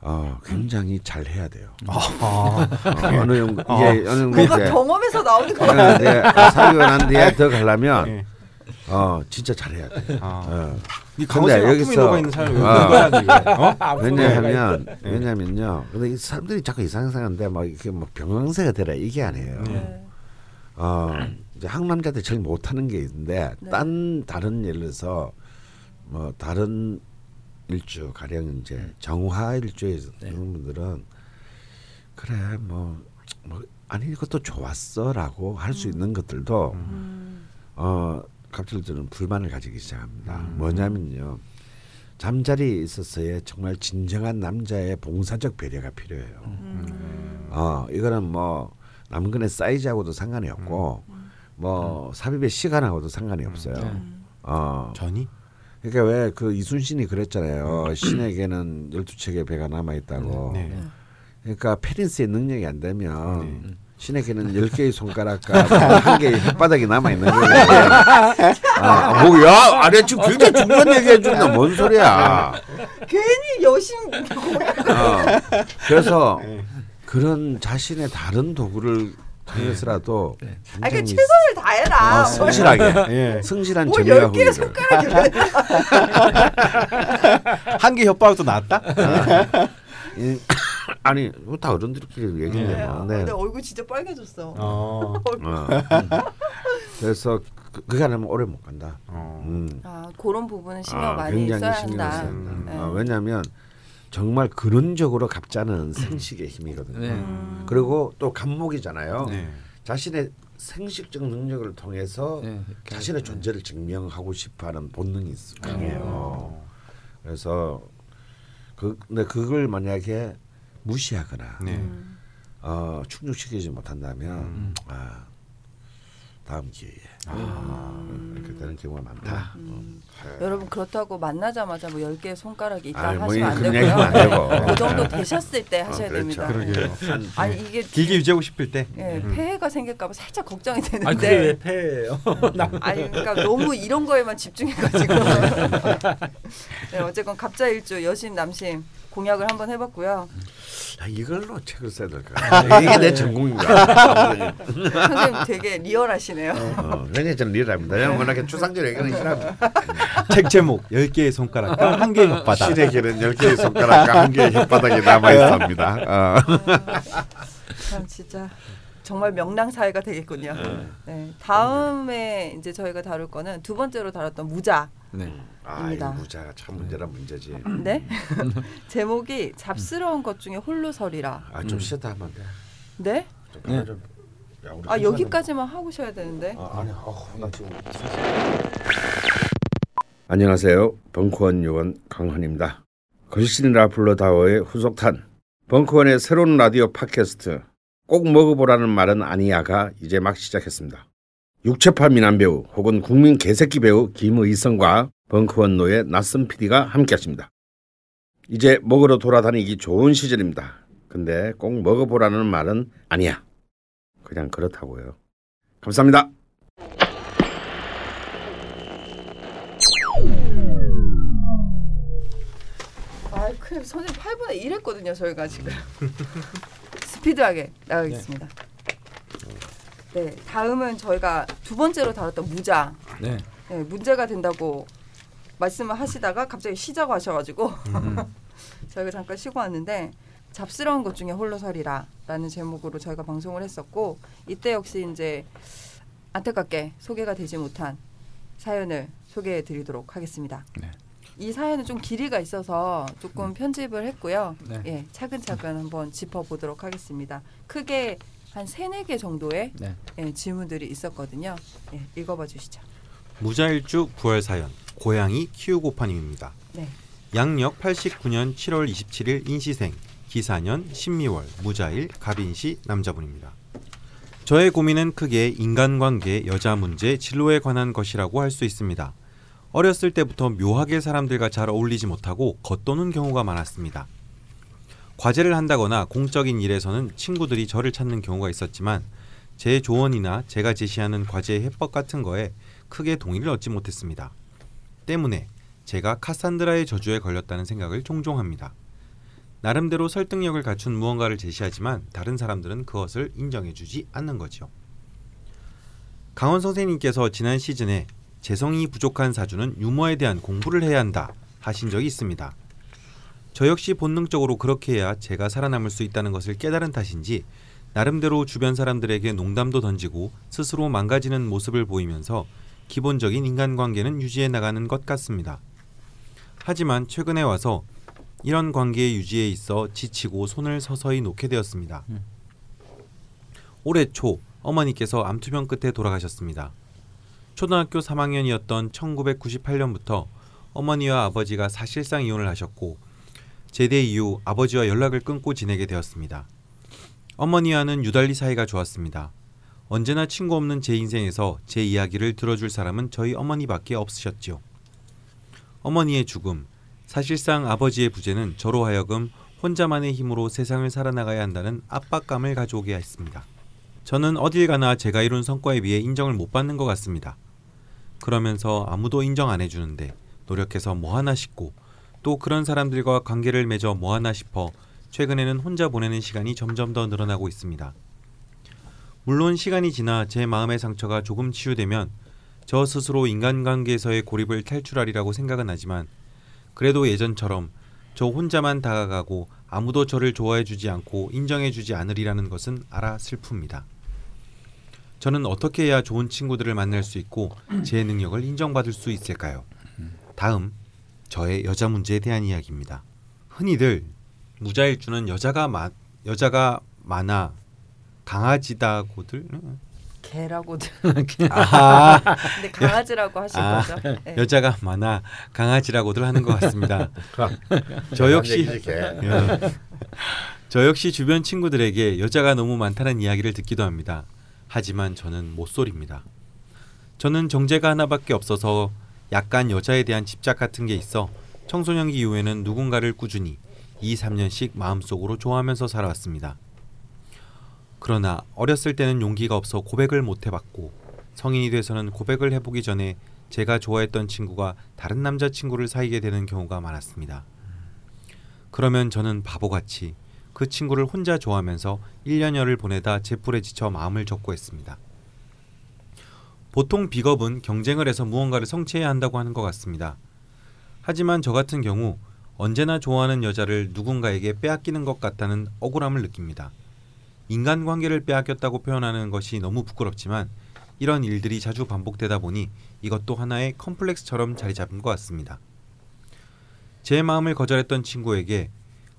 어, 굉장히 잘 해야 돼요.
아.
어, 어느 정도 이게 어느 정도
뭔가
이제
경험에서 나오는 거
어느 정도 이제 사귀고 난 뒤에 더 가려면
네.
어 진짜 잘해야 돼.
아.
어.
이
근데 여기서-
아. 거야? 어?
왜냐하면 왜냐면요. 근데 이 사람들이 자꾸 이상상한데 막 이렇게 뭐 병강세가 되라 이게 아니에요.
네.
어 이제 한국 남자들 제일 못하는 게 있는데
네.
딴 다른 예를 들어서 뭐 다른 일주 가령 이제 정화 일주에
네.
이런 분들은 그래 뭐, 뭐 아니 이것도 좋았어라고 할수 있는 것들도
음.
어 갑질들은 불만을 가지기 시작합니다. 뭐냐면요 잠자리에 있어서의 정말 진정한 남자의 봉사적 배려가 필요해요.
음.
어 이거는 뭐 남근의 사이즈하고도 상관이 없고 뭐 삽입의 시간하고도 상관이 없어요.
네.
어
전이?
그러니까 왜 그 이순신이 그랬잖아요. 신에게는 열두 척의 배가 남아 있다고.
네.
그러니까 페린스의 능력이 안 되면
네.
신에게는 열 개의 손가락과 한 개의 혓바닥이 남아 있는 거예요. 아, 뭐야? 아래 지금 굉장히 중요한 얘기 해준다. 뭔 소리야?
괜히 여심
어. 그래서 그런 자신의 다른 도구를 통해서라도
아, 그 최선을 다해라.
어, 성실하게
예.
성실한
뭐
재미와
열 개의
후기를
손가락이 <laughs>
한개 협박도 나왔다?
이- <coughs> 아니 뭐다 어른들끼리 얘기인데
네.
뭐.
내
네.
얼굴 진짜 빨개졌어.
어.
어. 그래서 그, 그게 아니면 오래 못 간다.
어.
음.
아, 그런 부분은 신경
아,
많이
굉장히
써야
신경
한다.
음.
네.
어, 왜냐하면 정말 근원적으로 갑자는 생식의 힘이거든요.
네.
음.
그리고 또 간목이잖아요.
네.
자신의 생식적 능력을 통해서
네,
자신의 존재를 증명하고 싶어하는 본능이 있- 강해요. 그래서 그 근데 그걸 만약에 무시하거나
네.
음.
어, 충족시키지 못한다면
음.
아, 다음 기회에 아, 이렇게 되는 경우가 많다.
음.
어.
여러분 그렇다고 만나자마자 뭐 10개의 손가락이 있다
아이, 뭐
하시면 안 되고요.
안 되고. <laughs>
그 정도 되셨을 때 하셔야
어, 그렇죠.
됩니다.
그러게요.
한-
아니 이게
길게 유지하고 싶을 때.
예,
음.
폐해가 생길까 봐 살짝 걱정이
아니 그게
되는데
왜 폐예요? <laughs>
아니 그러니까 너무 이런 거에만 집중해가지고 <laughs> 네, 어쨌건 갑자일주 여심 남심 공약을 한번 해봤고요.
아, 이걸로 책을 써야 될까? 이게 내 전공인가?
선생님 되게 리얼하시네요.
어, 왜냐 저는 리얼합니다. 저는 워낙에 추상적 얘기는 싫어합니다.
책 제목 10개의 손가락과 한 개의 혓바닥.
신의 길은 열 개의 손가락과 한 개의 혓바닥이 남아 있습니다. 어.
참 진짜 정말 명랑 사회가 되겠군요. 네, 다음에 이제 저희가 다룰 거는 두 번째로 다뤘던 무자.
네.
아, 이
입니다.
무자가 참 문제란 문제지.
네? <laughs> 제목이 잡스러운 것 중에 홀로설이라.
아, 좀 쉬었다 하면 돼.
네?
좀
네.
좀. 야, 우리 아좀
여기까지만 하고 쉬어야 되는데.
아, 아니, 어, 나 지금. 안녕하세요. 벙커원 요원 강헌입니다. 걸신이라 불러다오의 후속탄. 벙커원의 새로운 라디오 팟캐스트 꼭 먹어보라는 말은 아니야가 이제 막 시작했습니다. 육체파 미남 배우 혹은 국민 개새끼 배우 김의성과 벙커원 노의 낯선 PD가 함께하십니다. 이제 먹으러 돌아다니기 좋은 시절입니다. 근데 꼭 먹어보라는 말은 아니야. 그냥 그렇다고요. 감사합니다.
아, 그 선생님 8분의 1 했거든요, 저희가 지금. <laughs> 스피드하게 나가겠습니다. 네, 다음은 저희가 두 번째로 다뤘던 무자.
네.
네, 문제가 된다고 말씀을 하시다가 갑자기 쉬자고 하셔가지고 <laughs> 저희가 잠깐 쉬고 왔는데 잡스러운 것 중에 홀로설이라라는 제목으로 저희가 방송을 했었고 이때 역시 이제 안타깝게 소개가 되지 못한 사연을 소개해 드리도록 하겠습니다.
네.
이 사연은 좀 길이가 있어서 조금 편집을 했고요.
네.
예, 차근차근 한번 짚어보도록 하겠습니다. 크게 한 세네 개 정도의
네.
예, 질문들이 있었거든요. 예, 읽어봐 주시죠.
무자일주 9월 사연. 고양이 키우고파님입니다.
네.
양력 89년 7월 27일 인시생. 기사년 신미월 무자일 갑인시 남자분입니다. 저의 고민은 크게 인간관계, 여자 문제, 진로에 관한 것이라고 할 수 있습니다. 어렸을 때부터 묘하게 사람들과 잘 어울리지 못하고 겉도는 경우가 많았습니다. 과제를 한다거나 공적인 일에서는 친구들이 저를 찾는 경우가 있었지만 제 조언이나 제가 제시하는 과제의 해법 같은 거에 크게 동의를 얻지 못했습니다. 때문에 제가 카산드라의 저주에 걸렸다는 생각을 종종 합니다. 나름대로 설득력을 갖춘 무언가를 제시하지만 다른 사람들은 그것을 인정해주지 않는 거지요. 강원 선생님께서 지난 시즌에 재성이 부족한 사주는 유머에 대한 공부를 해야 한다 하신 적이 있습니다. 저 역시 본능적으로 그렇게 해야 제가 살아남을 수 있다는 것을 깨달은 탓인지 나름대로 주변 사람들에게 농담도 던지고 스스로 망가지는 모습을 보이면서 기본적인 인간관계는 유지해 나가는 것 같습니다. 하지만 최근에 와서 이런 관계의 유지에 있어 지치고 손을 서서히 놓게 되었습니다. 올해 초 어머니께서 암투병 끝에 돌아가셨습니다. 초등학교 3학년이었던 1998년부터 어머니와 아버지가 사실상 이혼을 하셨고 제대 이후 아버지와 연락을 끊고 지내게 되었습니다. 어머니와는 유달리 사이가 좋았습니다. 언제나 친구 없는 제 인생에서 제 이야기를 들어줄 사람은 저희 어머니밖에 없으셨지요. 어머니의 죽음, 사실상 아버지의 부재는 저로 하여금 혼자만의 힘으로 세상을 살아나가야 한다는 압박감을 가져오게 했습니다. 저는 어딜 가나 제가 이룬 성과에 비해 인정을 못 받는 것 같습니다. 그러면서 아무도 인정 안 해주는데 노력해서 뭐 하나 싶고 또 그런 사람들과 관계를 맺어 뭐 하나 싶어 최근에는 혼자 보내는 시간이 점점 더 늘어나고 있습니다. 물론 시간이 지나 제 마음의 상처가 조금 치유되면 저 스스로 인간관계에서의 고립을 탈출하리라고 생각은 하지만 그래도 예전처럼 저 혼자만 다가가고 아무도 저를 좋아해주지 않고 인정해주지 않으리라는 것은 알아 슬픕니다. 저는 어떻게 해야 좋은 친구들을 만날 수 있고 제 능력을 인정받을 수 있을까요? 다음 저의 여자 문제에 대한 이야기입니다. 흔히들 무자일주는 여자가 마, 여자가 많아 강아지다고들
개라고도. <laughs>
아하
근데 강아지라고 하실
아,
거죠? 네.
여자가 많아 강아지라고들 하는 것 같습니다. 저 역시. 예. 저 역시 주변 친구들에게 여자가 너무 많다는 이야기를 듣기도 합니다. 하지만 저는 못소리입니다. 저는 정제가 하나밖에 없어서 약간 여자에 대한 집착 같은 게 있어 청소년기 이후에는 누군가를 꾸준히 2, 3년씩 마음속으로 좋아하면서 살아왔습니다. 그러나 어렸을 때는 용기가 없어 고백을 못 해봤고 성인이 돼서는 고백을 해보기 전에 제가 좋아했던 친구가 다른 남자친구를 사귀게 되는 경우가 많았습니다. 그러면 저는 바보같이 그 친구를 혼자 좋아하면서 1년여를 보내다 제풀에 지쳐 마음을 접고 했습니다. 보통 비겁은 경쟁을 해서 무언가를 성취해야 한다고 하는 것 같습니다. 하지만 저 같은 경우 언제나 좋아하는 여자를 누군가에게 빼앗기는 것 같다는 억울함을 느낍니다. 인간관계를 빼앗겼다고 표현하는 것이 너무 부끄럽지만 이런 일들이 자주 반복되다 보니 이것도 하나의 컴플렉스처럼 자리 잡은 것 같습니다. 제 마음을 거절했던 친구에게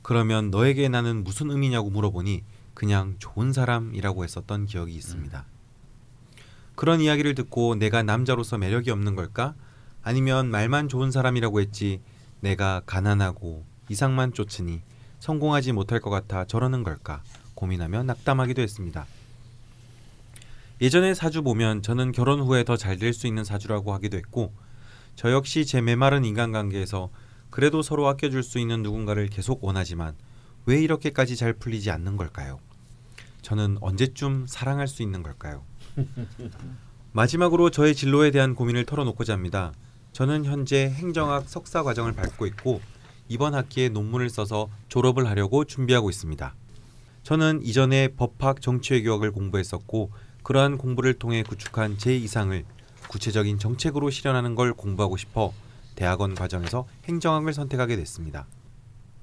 그러면 너에게 나는 무슨 의미냐고 물어보니 그냥 좋은 사람이라고 했었던 기억이 있습니다. 그런 이야기를 듣고 내가 남자로서 매력이 없는 걸까? 아니면 말만 좋은 사람이라고 했지 내가 가난하고 이상만 쫓으니 성공하지 못할 것 같아 저러는 걸까 고민하며 낙담하기도 했습니다. 예전에 사주 보면 저는 결혼 후에 더 잘 될 수 있는 사주라고 하기도 했고 저 역시 제 메마른 인간관계에서 그래도 서로 아껴줄 수 있는 누군가를 계속 원하지만 왜 이렇게까지 잘 풀리지 않는 걸까요? 저는 언제쯤 사랑할 수 있는 걸까요? <laughs> 마지막으로 저의 진로에 대한 고민을 털어놓고자 합니다. 저는 현재 행정학 석사 과정을 밟고 있고 이번 학기에 논문을 써서 졸업을 하려고 준비하고 있습니다. 저는 이전에 법학 정치외교학을 공부했었고 그러한 공부를 통해 구축한 제 이상을 구체적인 정책으로 실현하는 걸 공부하고 싶어 대학원 과정에서 행정학을 선택하게 됐습니다.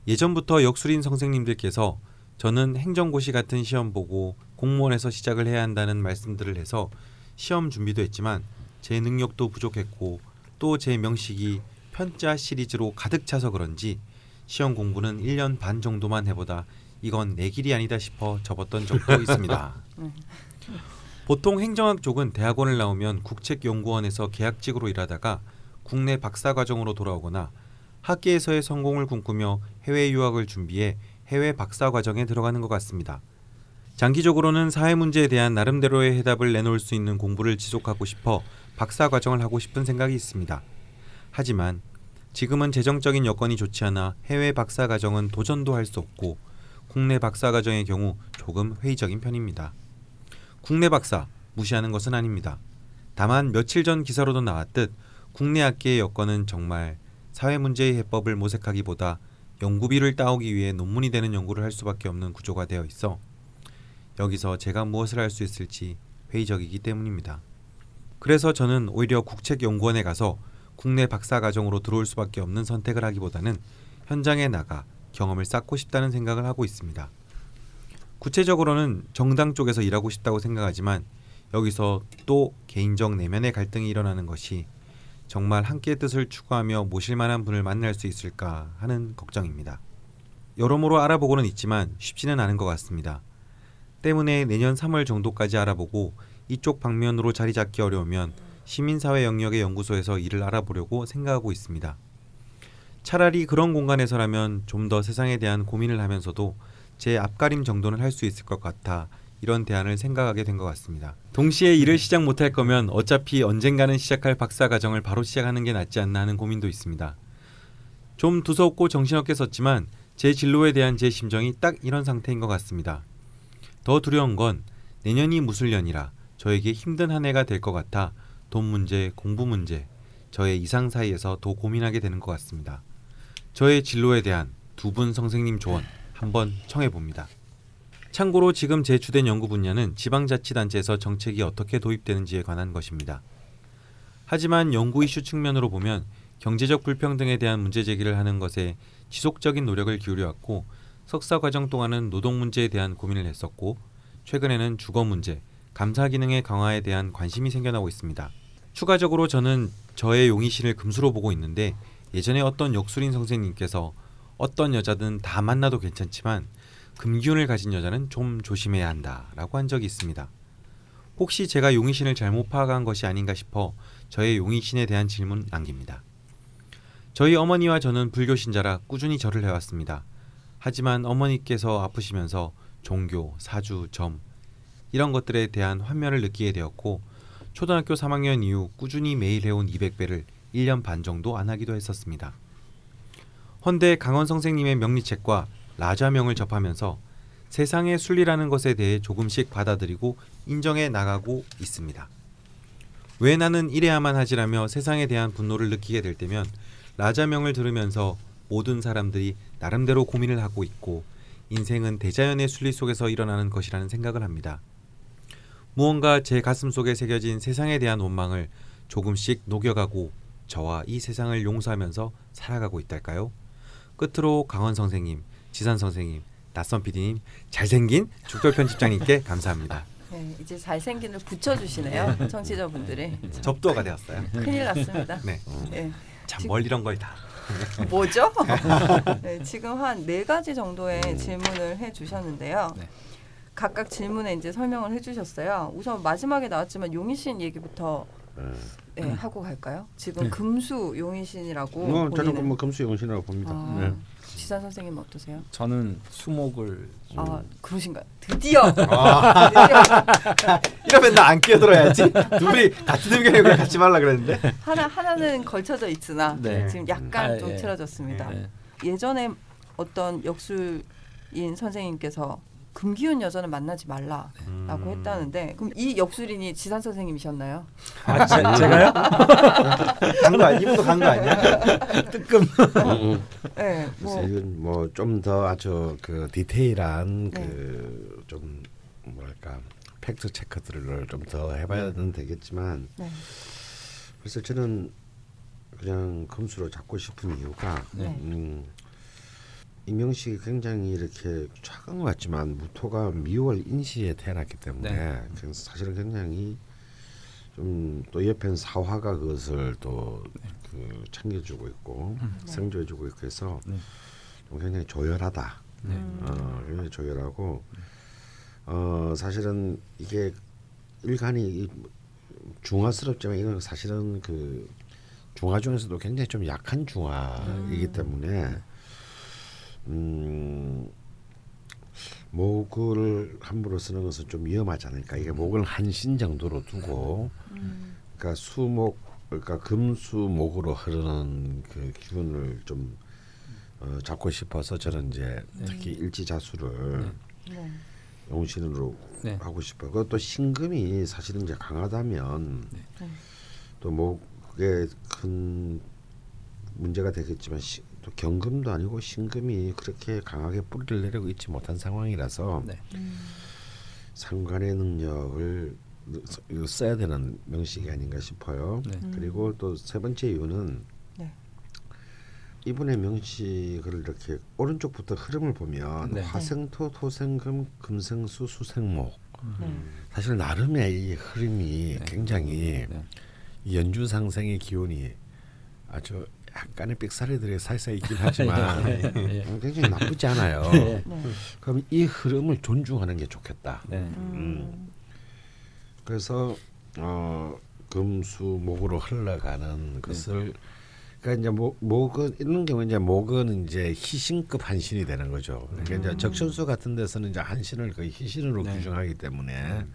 예전부터 역술인 선생님들께서 저는 행정고시 같은 시험 보고 공무원에서 시작을 해야 한다는 말씀들을 해서 시험 준비도 했지만 제 능력도 부족했고 또 제 명식이 편자 시리즈로 가득 차서 그런지 시험 공부는 1년 반 정도만 해보다 이건 내 길이 아니다 싶어 접었던 적도 있습니다. <laughs> 보통 행정학 쪽은 대학원을 나오면 국책연구원에서 계약직으로 일하다가 국내 박사 과정으로 돌아오거나 학계에서의 성공을 꿈꾸며 해외 유학을 준비해 해외 박사 과정에 들어가는 것 같습니다. 장기적으로는 사회 문제에 대한 나름대로의 해답을 내놓을 수 있는 공부를 지속하고 싶어 박사 과정을 하고 싶은 생각이 있습니다. 하지만 지금은 재정적인 여건이 좋지 않아 해외 박사 과정은 도전도 할 수 없고 국내 박사 과정의 경우 조금 회의적인 편입니다. 국내 박사 무시하는 것은 아닙니다. 다만 며칠 전 기사로도 나왔듯 국내 학계의 여건은 정말 사회 문제의 해법을 모색하기보다 연구비를 따오기 위해 논문이 되는 연구를 할 수밖에 없는 구조가 되어 있어 여기서 제가 무엇을 할 수 있을지 회의적이기 때문입니다. 그래서 저는 오히려 국책연구원에 가서 국내 박사 과정으로 들어올 수밖에 없는 선택을 하기보다는 현장에 나가 경험을 쌓고 싶다는 생각을 하고 있습니다. 구체적으로는 정당 쪽에서 일하고 싶다고 생각하지만 여기서 또 개인적 내면의 갈등이 일어나는 것이 정말 함께 뜻을 추구하며 모실 만한 분을 만날 수 있을까 하는 걱정입니다. 여러모로 알아보고는 있지만 쉽지는 않은 것 같습니다. 때문에 내년 3월 정도까지 알아보고 이쪽 방면으로 자리 잡기 어려우면 시민사회 영역의 연구소에서 일을 알아보려고 생각하고 있습니다. 차라리 그런 공간에서라면 좀 더 세상에 대한 고민을 하면서도 제 앞가림 정도는 할 수 있을 것 같아 이런 대안을 생각하게 된 것 같습니다. 동시에 일을 시작 못할 거면 어차피 언젠가는 시작할 박사 과정을 바로 시작하는 게 낫지 않나 하는 고민도 있습니다. 좀 두서없고 정신없게 썼지만 제 진로에 대한 제 심정이 딱 이런 상태인 것 같습니다. 더 두려운 건 내년이 무술년이라 저에게 힘든 한 해가 될 것 같아 돈 문제, 공부 문제, 저의 이상 사이에서 더 고민하게 되는 것 같습니다. 저의 진로에 대한 두 분 선생님 조언 한번 청해 봅니다. 참고로 지금 제 주된 연구 분야는 지방자치단체에서 정책이 어떻게 도입되는지에 관한 것입니다. 하지만 연구 이슈 측면으로 보면 경제적 불평등에 대한 문제 제기를 하는 것에 지속적인 노력을 기울여왔고 석사 과정 동안은 노동 문제에 대한 고민을 했었고 최근에는 주거 문제, 감사 기능의 강화에 대한 관심이 생겨나고 있습니다. 추가적으로 저는 저의 용의신을 금수로 보고 있는데 예전에 어떤 역술인 선생님께서 어떤 여자든 다 만나도 괜찮지만 금기운을 가진 여자는 좀 조심해야 한다라고 한 적이 있습니다. 혹시 제가 용의신을 잘못 파악한 것이 아닌가 싶어 저의 용의신에 대한 질문 남깁니다. 저희 어머니와 저는 불교 신자라 꾸준히 절을 해왔습니다. 하지만 어머니께서 아프시면서 종교, 사주, 점 이런 것들에 대한 환멸을 느끼게 되었고 초등학교 3학년 이후 꾸준히 매일 해온 200배를 1년 반 정도 안 하기도 했었습니다. 헌데 강원 선생님의 명리책과 라자명을 접하면서 세상의 순리라는 것에 대해 조금씩 받아들이고 인정해 나가고 있습니다. 왜 나는 이래야만 하지라며 세상에 대한 분노를 느끼게 될 때면 라자명을 들으면서 모든 사람들이 나름대로 고민을 하고 있고 인생은 대자연의 순리 속에서 일어나는 것이라는 생각을 합니다. 무언가 제 가슴 속에 새겨진 세상에 대한 원망을 조금씩 녹여가고 저와 이 세상을 용서하면서 살아가고 있달까요? 끝으로 강원 선생님, 지산 선생님, 낯선 PD님, 잘생긴 죽돌 편집장님께 감사합니다.
네, 이제 잘생긴을 붙여주시네요. 청취자분들이.
접두어가 되었어요.
큰일 났습니다.
네,
네.
참뭘 이런 걸 다.
뭐죠? <laughs> 네, 지금 한 네 가지 정도의 질문을 해주셨는데요.
네.
각각 질문에 이제 설명을 해주셨어요. 우선 마지막에 나왔지만 용의신 얘기부터 네, 하고 갈까요? 지금
네.
금수 용의신이라고
뭐 저는 뭐 금수용신이라고 봅니다.
아,
네.
지산 선생님 어떠세요?
저는 수목을
아 그러신가요? 드디어
아.
드디어 <laughs>
이러면 나 안 끼어들어야지. 둘이 같은 의견에 왜 같이 말라 그랬는데.
하나 하나는 걸쳐져 있으나
네.
지금 약간
아,
좀
예.
틀어졌습니다.
네.
예전에 어떤 역술인 선생님께서 금기운 여자는 만나지 말라라고
음.
했다는데 그럼 이 역술인이 지산 선생님이셨나요?
아, 제, 제가요?
간거 아니? 이분도 간 거 아니야?
네,
그래서
뭐
이건 뭐 좀 더 아주 그 디테일한
네.
그좀 뭐랄까 팩트 체크들을 좀 더 해봐야는 되겠지만
네.
그래서 저는 그냥 금수로 잡고 싶은 이유가
네.
음, 임명식이 굉장히 이렇게 차가운 것 같지만 무토가 미월 인시에 태어났기 때문에
네.
그래서 사실은 굉장히 좀 또 옆엔 사화가 그것을 또그 챙겨주고 있고 생조해주고 있고 해서
네.
좀 굉장히 조열하다.
네.
어, 굉장히 조열하고 어 사실은 이게 일간이 이 중화스럽지만 이건 사실은 그 중화 중에서도 굉장히 좀 약한 중화이기 때문에 음 목을 함부로 쓰는 것은 좀 위험하지 않을까 이게 목을 한신 정도로 두고 그러니까 수목 그러니까 금수목으로 흐르는 그 기운을 좀 어, 잡고 싶어서 저는 이제 특히 일지자수를
네.
용신으로
네.
하고 싶어요. 그것도 신금이 사실은 이제 강하다면
네.
또 목에 큰 문제가 되겠지만 시, 또 경금도 아니고 신금이 그렇게 강하게 뿌리를 내리고 있지 못한 상황이라서
네.
상관의 능력을 써- 써야 되는 명식이 아닌가 싶어요.
네.
그리고 또 세 번째 이유는
네.
이분의 명식을 이렇게 오른쪽부터 흐름을 보면
네.
화생토, 토생금, 금생수, 수생목
네.
사실 나름의 이 흐름이 굉장히
네.
이 연주상생의 기운이 아주 약간의 삑사리들이 살살 있긴 <laughs> 하지만
예, 예.
음, 굉장히 나쁘지 않아요.
예. <laughs>
네.
그럼 이 흐름을 존중하는 게 좋겠다.
네.
음.
그래서 어, 금수 목으로 흘러가는 것을 그러니까 이제 목, 목은 이런 경우 이제 목은 이제 희신급 한신이 되는 거죠. 그러니까 이제 적천수 같은 데서는 이제 한신을 거의 희신으로
네.
규정하기 때문에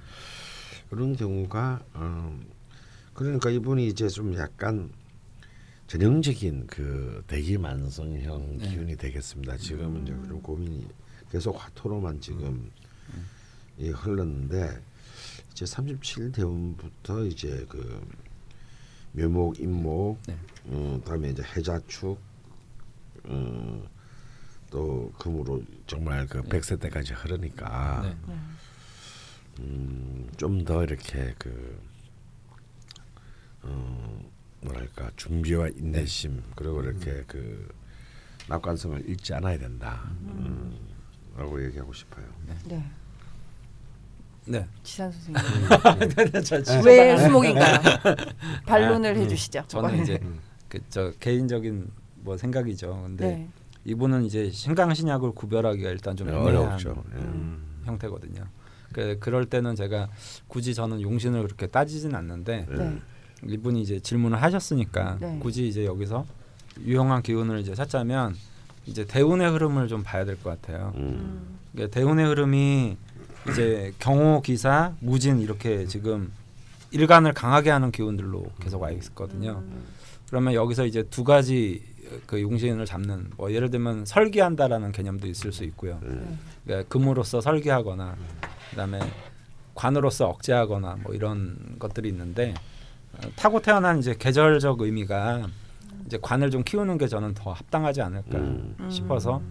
그런 경우가 어, 그러니까 이분이 이제 좀 약간 전형적인 그 대기 만성형
네.
기운이 되겠습니다. 지금은 이제 좀 고민이 계속 화토로만 지금 이 흘렀는데 이제 37 대운부터 이제 그 묘목, 임목,
네.
어, 다음에 이제 해자축, 어, 또 금으로 정말 그 백세 때까지 흐르니까
네.
음, 좀 더 이렇게 그 어, 뭐랄까 준비와 인내심 그리고 이렇게 그 낙관성을 잃지 않아야 된다. 음, 라고 얘기하고 싶어요.
네.
네.
지산 선생님 <laughs> 저왜 수목인가요? 반론을 해주시죠.
저는 이제 그 저 개인적인 뭐 생각이죠. 근데
네.
이분은 이제 신강 신약을 구별하기가 일단 좀
어렵죠. 예.
음.
형태거든요. 그 그럴 때는 제가 굳이 저는 용신을 그렇게 따지진 않는데
네.
이분이 이제 질문을 하셨으니까
네.
굳이 이제 여기서 유용한 기운을 이제 찾자면 이제 대운의 흐름을 좀 봐야 될 것 같아요.
음.
음.
그러니까 대운의 흐름이 이제 경호, 기사, 무진 이렇게 지금 일간을 강하게 하는 기운들로 계속 와 있거든요.
음.
그러면 여기서 이제 두 가지 그 용신을 잡는 뭐 예를 들면 설계한다라는 개념도 있을 수 있고요.
음.
그러니까 금으로서 설계하거나 그다음에 관으로서 억제하거나 뭐 이런 것들이 있는데 어, 타고 태어난 이제 계절적 의미가 이제 관을 좀 키우는 게 저는 더 합당하지 않을까
음.
싶어서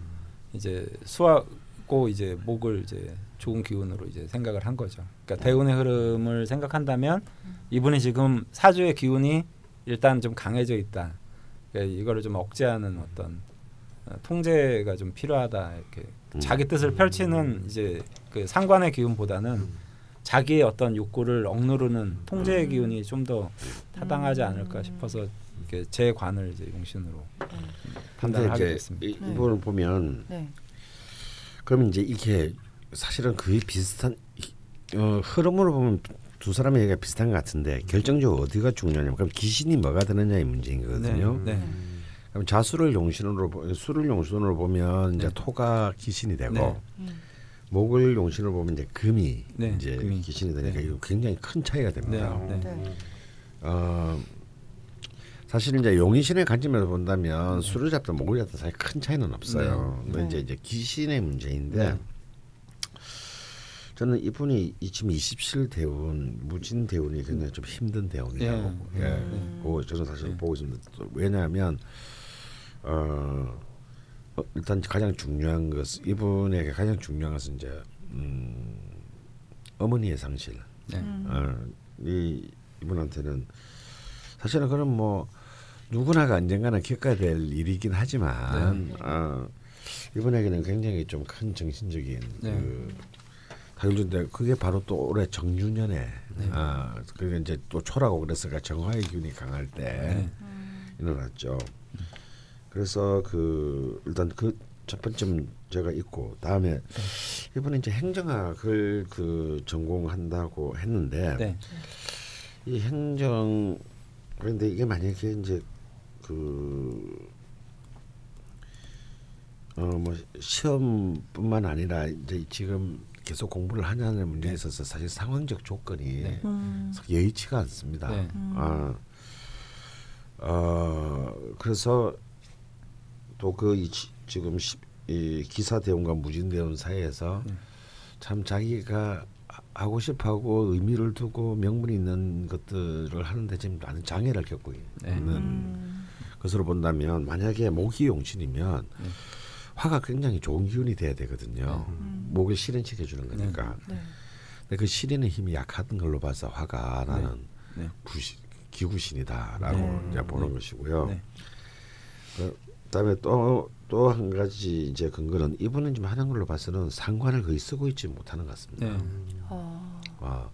이제 수하고 이제 목을 이제 좋은 기운으로 이제 생각을 한 거죠. 그러니까 대운의 흐름을 생각한다면 이분이 지금 사주의 기운이 일단 좀 강해져 있다. 그러니까 이거를 좀 억제하는 어떤 어, 통제가 좀 필요하다 이렇게
음.
자기 뜻을 펼치는 이제 그 상관의 기운보다는 자기의 어떤 욕구를 억누르는 통제의
음.
기운이 좀 더 타당하지
음.
않을까 싶어서 이렇게 제 관을 이제 용신으로
근데
판단을 하게 됐습니다.
이,
네.
이분을 보면
네.
그럼 이제 이게 사실은 거의 비슷한 이- 어, 흐름으로 보면 두 사람의 얘기가 비슷한 것 같은데 결정적으로 어디가 중요하냐면 그럼 기신이 뭐가 되느냐의 문제인 거거든요.
네.
그럼 자수를 용신으로 보- 수를 용신으로 보면 이제
네.
토가 기신이 되고
네.
음.
목을 용신으로 보면 이제 금이
네,
이제
금이.
기신이 되니까
네.
이거 굉장히 큰 차이가 됩니다.
네.
네.
어, 사실 이제 용신의 관점에서 본다면 수를 잡든 목을 잡든 사실 큰 차이는 없어요.
네.
근데
네.
이제 이제 기신의 문제인데
네.
저는 이분이 이 지금 27 대운 무진 대운이 굉장히 좀 힘든 대운이라고
예.
예.
음.
그거 저는 사실
예.
보고 있습니다. 또 왜냐하면 어, 어, 일단 가장 중요한 것은 이분에게 가장 중요한 것은 이제 음, 어머니의 상실.
네.
음.
어, 이 이분한테는 사실은 그런 뭐 누구나가 언젠가는 겪어야 될 일이긴 하지만 어, 이분에게는 굉장히 좀 큰 정신적인
네.
그 다율인데 그게 바로 또 올해 정유년에
네.
아 그게 이제 또 초라고 그랬으니까 정화의 기운이 강할 때
네.
일어났죠. 그래서 그 일단 그 첫 번째 제가 있고 다음에 이분은 이제 행정학을 그 전공한다고 했는데
네.
이 행정 그런데 이게 만약에 이제 그 어 뭐 시험뿐만 아니라 이제 지금 계속 공부를 하냐는 문제에 있어서 사실 상황적 조건이
네.
음.
여의치가 않습니다.
네.
아, 어, 그래서 또 그 지금 시, 이 기사 대원과 무진 대원 사이에서
네.
참 자기가 하- 하고 싶어하고 의미를 두고 명분이 있는 것들을 하는데 지금 많은 장애를 겪고
네.
있는
음.
것으로 본다면 만약에 목이 용신이면
네.
화가 굉장히 좋은 기운이 돼야 되거든요.
음.
목을 실현시켜 주는 거니까.
네.
근데 그 실현의 힘이 약한 걸로 봐서 화가 나는
네.
구시, 기구신이다라고
네.
이제 보는
네.
것이고요.
네.
그다음에 또 또 한 가지 이제 근거는 이분은 지금 하는 걸로 봐서는 상관을 거의 쓰고 있지 못하는 것 같습니다.
네.
아.
아,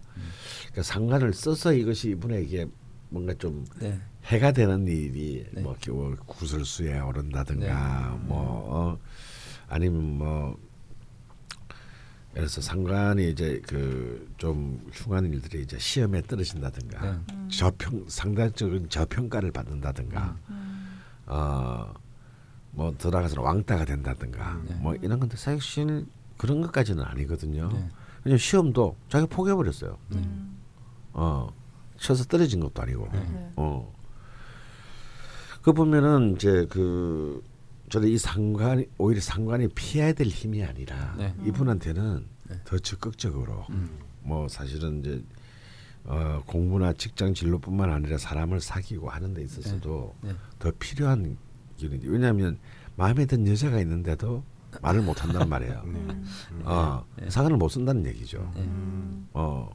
그러니까 상관을 써서 이것이 이분에게 뭔가 좀
네.
해가 되는 일이
네.
뭐 이렇게 뭐 구설수에 오른다든가 뭐 어, 아니면 뭐 예를 들어서 상관이 이제 그 좀 흉한 일들이 이제 시험에 떨어진다든가
네.
저평 상대적인 저평가를 받는다든가
음.
어 뭐 들어가서 왕따가 된다든가
네.
뭐 이런 건데 사실 그런 것까지는 아니거든요.
네.
그냥 시험도 자기가 포기해 버렸어요.
음.
어 쳐서 떨어진 것도 아니고.
네.
어. 그 보면은 이제 그 저는 이 상관이 오히려 상관이 피해야 될 힘이 아니라
네.
이분한테는
네.
더 적극적으로
음.
뭐 사실은 이제 어, 공부나 직장 진로뿐만 아니라 사람을 사귀고 하는 데 있어서도
네. 네.
더 필요한 길인데 왜냐하면 마음에 든 여자가 있는데도 말을 못 한단 말이에요. <laughs>
음.
어,
네.
사관을 못 쓴다는 얘기죠.
네.
음.
어,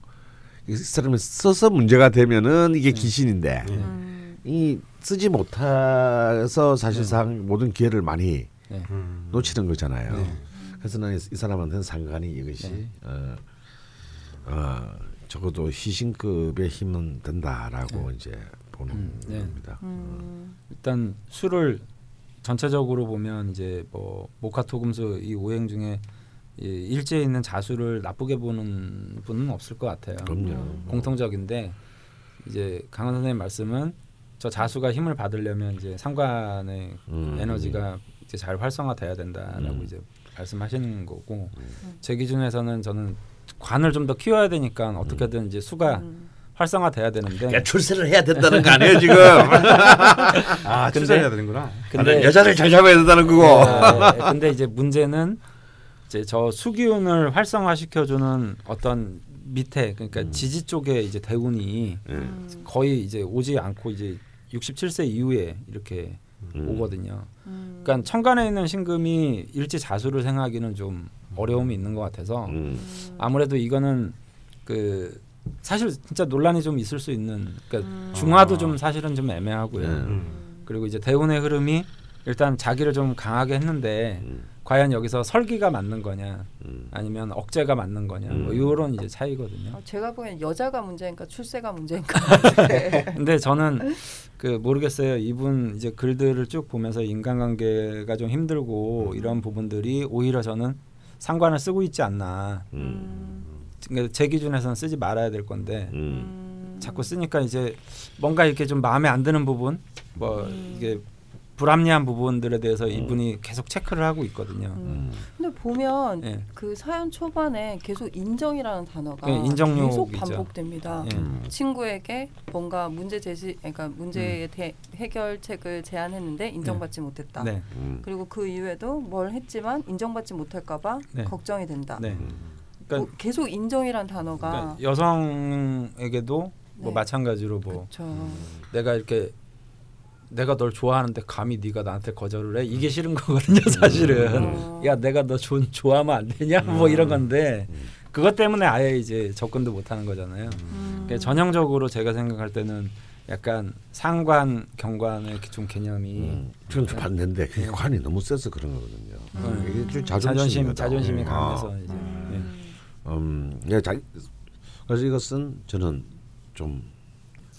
이 사람이 써서 문제가 되면은 이게
네.
귀신인데
음.
이 쓰지 못해서 사실상 모든 기회를 많이
네.
음.
놓치는 거잖아요.
네.
그래서 나는 이 사람한테는 상관이 이것이
네.
어, 어, 적어도 희신급의 힘은 된다라고 이제 보는
음, 네.
겁니다.
음.
일단 술을 전체적으로 보면 이제 뭐 모카토금수 이 오행 중에 이 일제에 있는 자수를 나쁘게 보는 분은 없을 것 같아요.
그럼요.
음.
공통적인데 이제 강원 선생님 말씀은 저 자수가 힘을 받으려면 이제 상관의
음.
에너지가 이제 잘 활성화돼야 된다라고
음.
이제 말씀하시는 거고 제 기준에서는 저는 관을 좀 더 키워야 되니까 어떻게든 이제 수가
음.
활성화돼야 되는데
야, 출세를 해야 된다는 거 아니에요 지금? <laughs>
아
근데-
출산해야 되는구나.
근데
여자를 잘 잡아야 된다는 거고.
네, <laughs> 근데 이제 문제는 이제 저 수기운을 활성화시켜주는 어떤 밑에 그러니까
음.
지지 쪽에 이제 대운이
예.
음.
거의 이제 오지 않고 이제 67세 이후에 이렇게
음.
오거든요.
음.
그러니까 천간에 있는 신금이 일지 자수를 생각하기는 좀 어려움이 있는 것 같아서
음.
아무래도 이거는 그 사실 진짜 논란이 좀 있을 수 있는 그러니까
음.
중화도 좀 사실은 좀 애매하고요.
네.
음.
그리고 이제 대운의 흐름이 일단 자기를 좀 강하게 했는데
음.
과연 여기서 설기가 맞는 거냐
음.
아니면 억제가 맞는 거냐 뭐
음.
이런 이제 차이거든요.
어, 제가 보기엔 여자가 문제인가 출세가 문제인가. <laughs>
근데 저는 그 모르겠어요. 이분 이제 글들을 쭉 보면서 인간관계가 좀 힘들고 이런 부분들이 오히려 저는 상관을 쓰고 있지 않나.
음.
그러니까 제 기준에서는 쓰지 말아야 될 건데
음.
자꾸 쓰니까 이제 뭔가 이렇게 좀 마음에 안 드는 부분, 뭐
음.
이게 불합리한 부분들에 대해서 이분이 계속 체크를 하고 있거든요.
음.
근데 보면
예.
그 사연 초반에 계속 인정이라는 단어가
그 인정욕이죠.
계속 반복됩니다.
예.
음.
친구에게 뭔가 문제 제시, 그러니까 문제의 대, 해결책을 제안했는데 인정받지 못했다.
네,
음.
그리고 그 이후에도 뭘 했지만 인정받지 못할까봐
네.
걱정이 된다.
네.
음.
그러니까,
뭐 계속 인정이란 단어가
그러니까 여성에게도 뭐
네.
마찬가지로 뭐
그렇죠.
내가 이렇게 내가 널 좋아하는데 감히 네가 나한테 거절을 해 이게 싫은 거거든요 사실은
어.
야 내가 너 좋, 좋아하면 안 되냐 뭐 이런 건데 그것 때문에 아예 이제 접근도 못 하는 거잖아요
음.
그러니까 전형적으로 제가 생각할 때는 약간 상관 경관의 좀 개념이
음. 저는 좀 봤는데 그게 관이 너무 세서 그런 거거든요.
음.
이게 좀
자존심.
자존심이 음.
강해서
아.
이제
음.
음, 예, 자, 그래서 이것은 저는 좀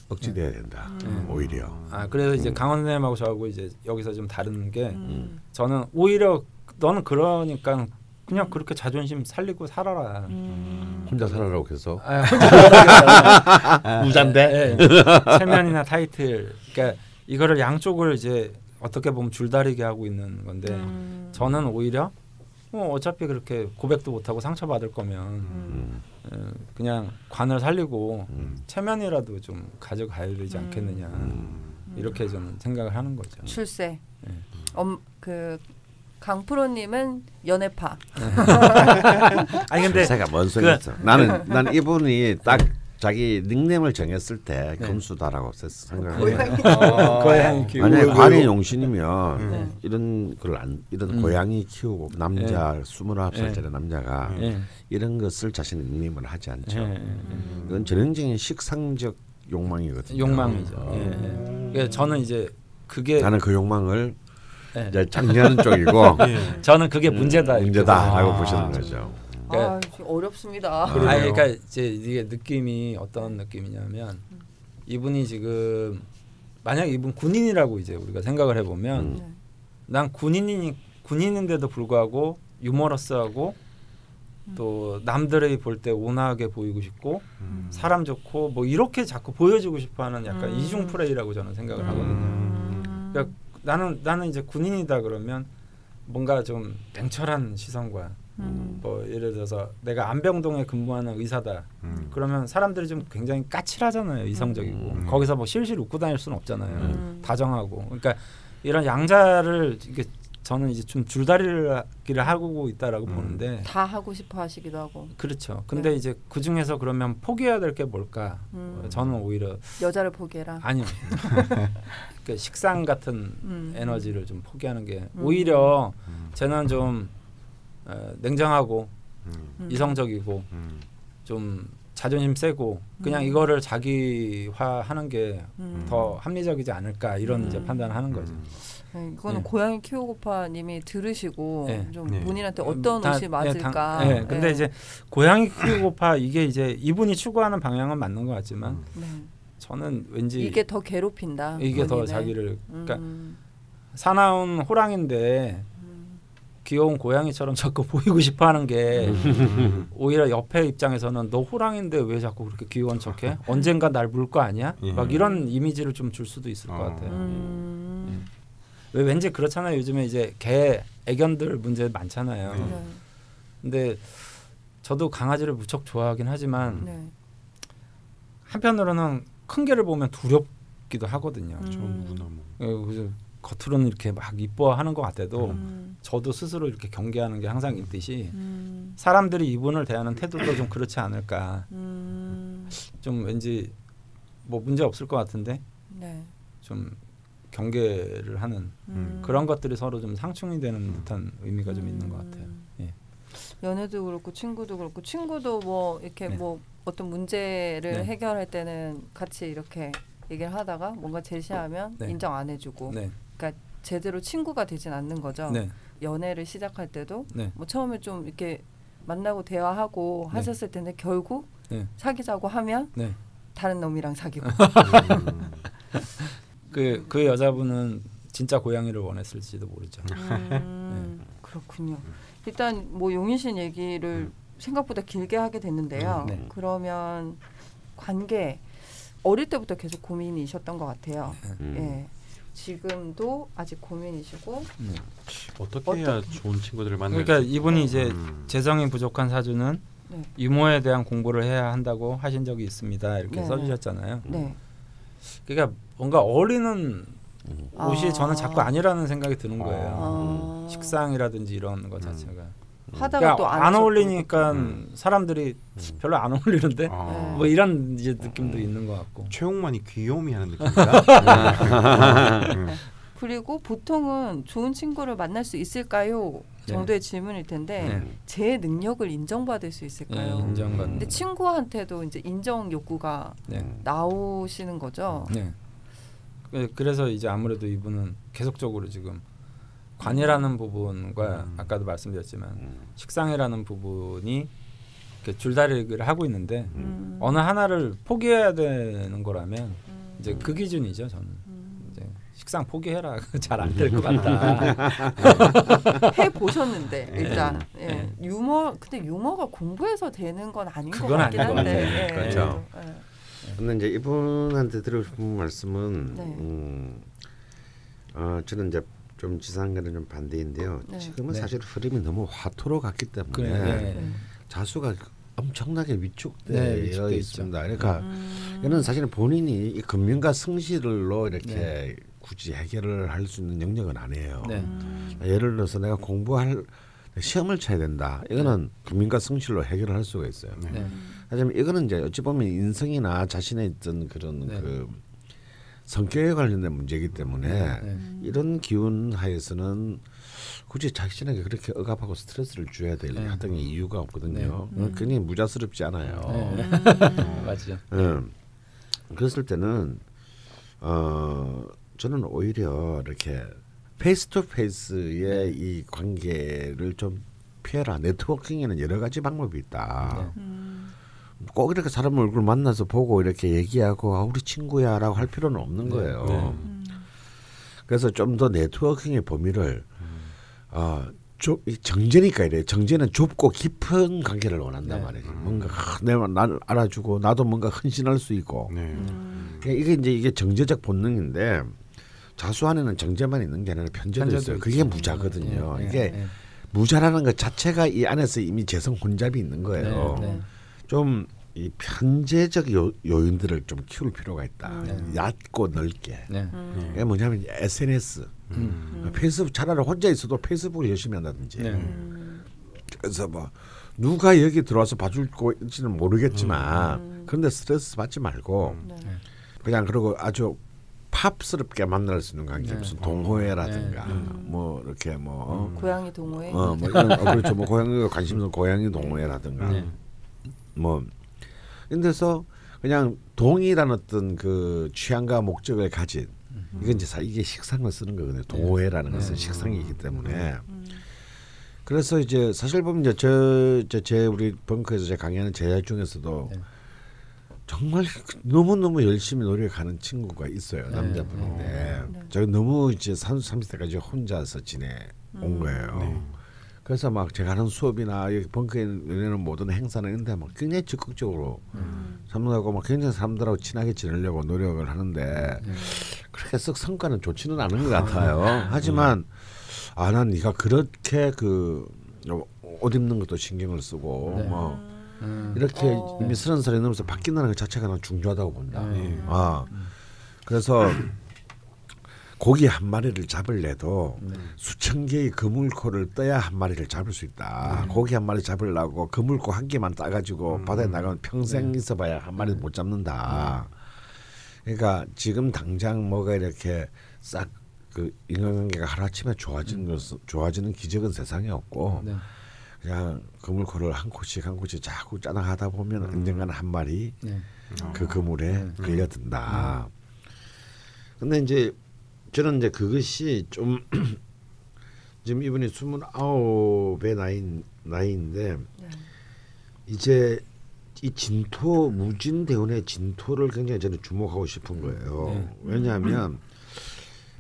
억지돼야 된다.
음.
오히려.
아 그래서 이제
음.
강원 선생님하고 저하고 이제 여기서 좀 다른 게
음.
저는 오히려 너는 그러니까 그냥 그렇게 자존심 살리고 살아라.
음.
혼자 살아라고 해서
아, 혼자 <laughs>
우잔데.
네. 체면이나 타이틀. 그러니까 이거를 양쪽을 이제 어떻게 보면 줄다리게 하고 있는 건데
음.
저는 오히려 뭐 어차피 그렇게 고백도 못 하고 상처 받을 거면
음,
어, 그냥 관을 살리고
음,
체면이라도 좀 가져가야 되지
음.
않겠느냐
음.
이렇게 저는 생각을 하는 거죠.
출세.
네.
엄, 그 강프로님은 연애파. <laughs>
아니 근데
새가 뭔 소리
그-.
나는 난 이분이 딱 자기 닉네임을 정했을 때
네.
금수다라고 생각해요.
고양이.
어, 고양이 키우고
만약에
왜요?
관의 용신이면
네.
이런 걸 안, 이런
음.
고양이 키우고 남자 스물아홉 살짜리 남자가
예.
이런 것을 자신의 닉네임을 하지 않죠.
음.
이건 전형적인 식상적 욕망이거든요.
욕망이죠.
어.
예, 예. 저는 이제 그게
나는 그 욕망을
예.
이제 장려하는 쪽이고
예. <laughs>
저는 그게 문제다 이렇게
문제다라고
아.
보시는 거죠.
아, 지금 어렵습니다.
그러네요.
아, 그러니까 이제 이게 느낌이 어떤 느낌이냐면 이분이 지금 만약 이분 군인이라고 이제 우리가 생각을 해보면
음.
네.
난 군인이 군인인데도 불구하고 유머러스하고 또 남들이 볼 때 온화하게 보이고 싶고
음.
사람 좋고 뭐 이렇게 자꾸 보여주고 싶어하는 약간
음.
이중 플레이라고 저는 생각을 하거든요.
음.
그러니까 나는 나는 이제 군인이다 그러면 뭔가 좀 냉철한 시선과
음.
뭐 예를 들어서 내가 안병동에 근무하는 의사다
음.
그러면 사람들이 좀 굉장히 까칠하잖아요 이성적이고
음.
거기서 뭐 실실 웃고 다닐 수는 없잖아요
음.
다정하고 그러니까 이런 양자를 이게 저는 이제 좀 줄다리를 하고 있다라고
음.
보는데
다 하고 싶어 하시기도 하고
그렇죠 근데
네.
이제 그 중에서 그러면 포기해야 될 게 뭘까
음.
어, 저는 오히려
여자를 포기해라.
아니요 <laughs> 그 식상 같은
음.
에너지를 좀 포기하는 게
음.
오히려
음.
저는 좀 어, 냉정하고
음.
음.
이성적이고
음.
좀 자존심 세고 그냥
음.
이거를 자기화하는 게
음.
더 합리적이지 않을까 이런
음.
이제 판단을 하는 거죠.
네, 이거는
네.
고양이 키우고파님이 들으시고
네.
좀
네.
본인한테 어떤
다-
옷이
예,
맞을까.
당- 예, 근데
예.
이제 고양이 키우고파 이게 이제 이분이 추구하는 방향은 맞는 것 같지만
음.
네.
저는 왠지
이게 더 괴롭힌다.
이게 더
본인을.
자기를 그러니까
음.
사나운 호랑인데
음.
귀여운 고양이처럼 자꾸 <laughs> 보이고 싶어 하는 게
음. <laughs>
오히려 옆에 입장에서는 너 호랑인데 왜 자꾸 그렇게 귀여운 척해? 언젠가 날 물 거 아니야?
예.
막 이런 이미지를 좀 줄 수도 있을 것
어.
같아요.
음.
왜 왠지 그렇잖아요. 요즘에 이제 개 애견들 문제 많잖아요.
네.
네.
근데 저도 강아지를 무척 좋아하긴 하지만
네.
한편으로는 큰 개를 보면 두렵기도 하거든요.
음.
저 누구나 뭐.
어, 그래서 겉으로는 이렇게 막 이뻐하는 것 같아도
음.
저도 스스로 이렇게 경계하는 게 항상 있듯이
음.
사람들이 이분을 대하는 태도도 좀 그렇지 않을까.
음.
좀 왠지 뭐 문제 없을 것 같은데
네.
좀 경계를 하는
음.
그런 것들이 서로 좀 상충이 되는 듯한 의미가 좀 있는 것 같아요.
음.
예.
연애도 그렇고 친구도 그렇고 친구도 뭐 이렇게
네.
뭐 어떤 문제를
네.
해결할 때는 같이 이렇게 얘기를 하다가 뭔가 제시하면
네.
인정 안 해주고
네,
그러니까 제대로 친구가 되진 않는 거죠.
네,
연애를 시작할 때도
네,
뭐 처음에 좀 이렇게 만나고 대화하고
네.
하셨을 텐데 결국
네.
사귀자고 하면
네.
다른 놈이랑 사귀고
음. <laughs>
그, 그 여자분은 진짜 고양이를 원했을지도 모르죠.
음, 그렇군요. 일단 뭐 용인 씨 얘기를 생각보다 길게 하게 됐는데요.
음, 네.
그러면 관계 어릴 때부터 계속 고민이셨던 것 같아요.
음.
예. 지금도 아직 고민이시고
네.
어떻게 해야 좋은 친구들을 만날
그러니까? 이분이 이제
음.
재성이 부족한 사주는
네.
유모에 대한 공부를 해야 한다고 하신 적이 있습니다. 이렇게
네,
써주셨잖아요.
네.
그러니까 뭔가 어울리는 옷이
아.
저는 자꾸 아니라는 생각이 드는 거예요.
아.
식상이라든지 이런 거
음.
자체가
하다가
그러니까 또안안
하셨고.
어울리니까
음.
사람들이 별로 안 어울리는데
아.
뭐 이런 이제 느낌도 있는 것 같고
최홍만이 귀요미 하는 느낌이다. <laughs> 음.
그리고 보통은 좋은 친구를 만날 수 있을까요?
네.
정도의 질문일 텐데
네.
제 능력을 인정받을 수
예,
있을까요?
인정받는
근데 친구한테도 이제 인정 욕구가
네.
나오시는 거죠.
네. 그- 그래서 이제 아무래도 이분은 계속적으로 지금 관이라는 부분과
음.
아까도 말씀드렸지만 식상이라는 부분이 이렇게 줄다리기를 하고 있는데
음.
어느 하나를 포기해야 되는 거라면
음.
이제 그 기준이죠 저는
음.
이제 식상 포기해라 잘 안 될 것 같다 <laughs>
해 보셨는데
네.
일단 예.
네.
유머 근데 유머가 공부해서 되는 건 아닌 것
그건
같긴
아닌
한데
같아요.
예.
그렇죠.
예.
근데 이제 이분한테 드리고 싶은 말씀은
네.
음, 어, 저는 이제 좀 지상과는 좀 반대인데요.
네.
지금은
네.
사실 흐름이 너무 화토로 갔기 때문에
그래, 네.
네.
자수가 엄청나게 위축되어
네, 위축돼
있습니다. 그러니까
음.
이는 사실은 본인이 이 금융과 성실로 이렇게
네.
굳이 해결을 할 수 있는 영역은 아니에요.
네.
음.
예를 들어서 내가 공부할 시험을 쳐야 된다. 이거는 금융과 성실로 해결을 할 수가 있어요. 하지만 이거는 이제 어찌 보면 인성이나 자신의 있던 그런
네.
그 성격에 관련된 문제이기 때문에
네.
이런 기운 하에서는 굳이 자신에게 그렇게 억압하고 스트레스를 줘야 될
네.
어떤 이유가 없거든요.
네. 음.
굉장히 무자스럽지 않아요.
네.
음.
맞죠
음. 그랬을 때는 어 저는 오히려 이렇게 face to face의 이 관계를 좀 피해라. 네트워킹에는 여러 가지 방법이 있다.
음.
꼭 이렇게 사람 얼굴 만나서 보고 이렇게 얘기하고 아, 우리 친구야라고 할 필요는 없는
네.
거예요.
네.
음.
그래서 좀 더 네트워킹의 범위를 어, 좁, 이 정제니까 이래. 정제는 좁고 깊은 관계를 원한단
네.
말이지. 뭔가 아, 내가 날 알아주고 나도 뭔가 헌신할 수 있고.
네.
음.
그러니까 이게 이제 이게 정제적 본능인데 자수 안에는 정제만 있는 게 아니라 편제도,
편제도
있어요.
있죠.
그게 무자거든요.
예, 예,
이게
예.
무자라는 것 자체가 이 안에서 이미 재성 혼잡이 있는 거예요.
네, 네.
좀이 편제적 요, 요인들을 좀 키울 필요가 있다.
네.
얕고 넓게.
네.
이게 뭐냐면 SNS,
음.
페이스북 차라리 혼자 있어도 페이스북을 열심히 한다든지.
네.
그래서 뭐 누가 여기 들어와서 봐줄 거지는 모르겠지만 그런데 스트레스 받지 말고
네.
그냥 그러고 아주 팝스럽게 만날 수 있는 관계
네.
무슨 동호회라든가
네.
뭐 이렇게 뭐
고양이 동호회.
어, 뭐 이런 어, 그렇죠. 뭐 고양이 관심 있는 고양이 동호회라든가
네.
뭐. 이런 데서 그냥 동일한 어떤 그 취향과 목적을 가진 이건 이제 사- 이게 식상을 쓰는 거거든요. 동호회라는 것은 식상이기 때문에. 그래서 이제 사실 보면 이제 저제 우리 벙커에서 제가 강의하는 제자 중에서도
네.
정말 너무 너무 열심히 노력하는 친구가 있어요 남자분인데.
네.
제가 너무 이제 30, 30대까지 혼자서 지내 온 거예요. 그래서 막 제가 하는 수업이나 여기 벙커에 열리는 모든 행사는 있는데 막 굉장히 적극적으로 참석하고 막 굉장히 사람들하고 친하게 지내려고 노력을 하는데 그렇게 썩 성과는 좋지는 않은 것 같아요. 하지만 아 난 네가 그렇게 그 옷 입는 것도 신경을 쓰고
네.
뭐
음.
이렇게
어.
이미 서른 살이 넘어서 바뀐다는 것 자체가 난 중요하다고 본다.
네.
아 그래서 고기 한 마리를 잡을래도
네.
수천 개의 그물코를 떠야 한 마리를 잡을 수 있다. 고기 한 마리 잡으려고 그물코 한 개만 따가지고 바다에 나가면 평생 있어봐야 한 마리 못 잡는다. 그러니까 지금 당장 뭐가 이렇게 싹 그 인간관계가 하루아침에 좋아지는 것은 좋아지는 기적은 세상에 없고
네.
그냥 그물코를 한 코씩 한 코씩 자꾸 짜나하다 보면 언젠가는 한 마리
네.
그 그물에 걸려든다. 근데 이제 저는 이제 그것이 좀 <clears throat> 지금 이분이 스물아홉의 나이 나이인데
네.
이제 이 진토 무진 대운의 진토를 굉장히 저는 주목하고 싶은 거예요.
네.
왜냐하면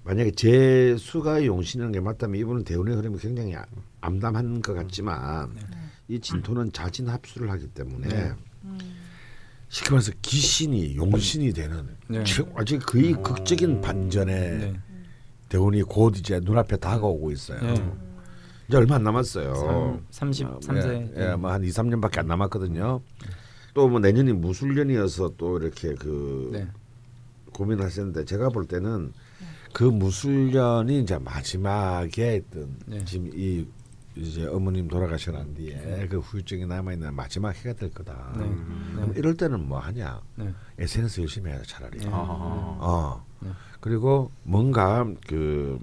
만약에 제 수가 용신이라는 게 맞다면 이분은 대운의 흐름이 굉장히 아- 암담한 것 같지만 이 진토는 자진 합수를 하기 때문에
네.
쉽게 말해서 기신이 용신이 되는
네.
최- 아주 거의 극적인 반전의
네.
대운이 곧 이제 눈앞에 다가오고 있어요.
네.
이제 얼마 안 남았어요.
삼- 33세.
예, 예, 뭐한 2, 3년밖에 안 남았거든요. 또 뭐 내년이 무술년이어서 또 이렇게 그
네.
고민하셨는데 제가 볼 때는 그 무술년이 이제 마지막에 있던
네.
지금 이 이제 어머님 돌아가시고 난 뒤에 그 후유증이 남아 있는 마지막 해가 될 거다.
네.
그럼 이럴 때는 뭐 하냐?
네.
SNS 열심히 해야 차라리.
네.
어.
네.
그리고 뭔가 그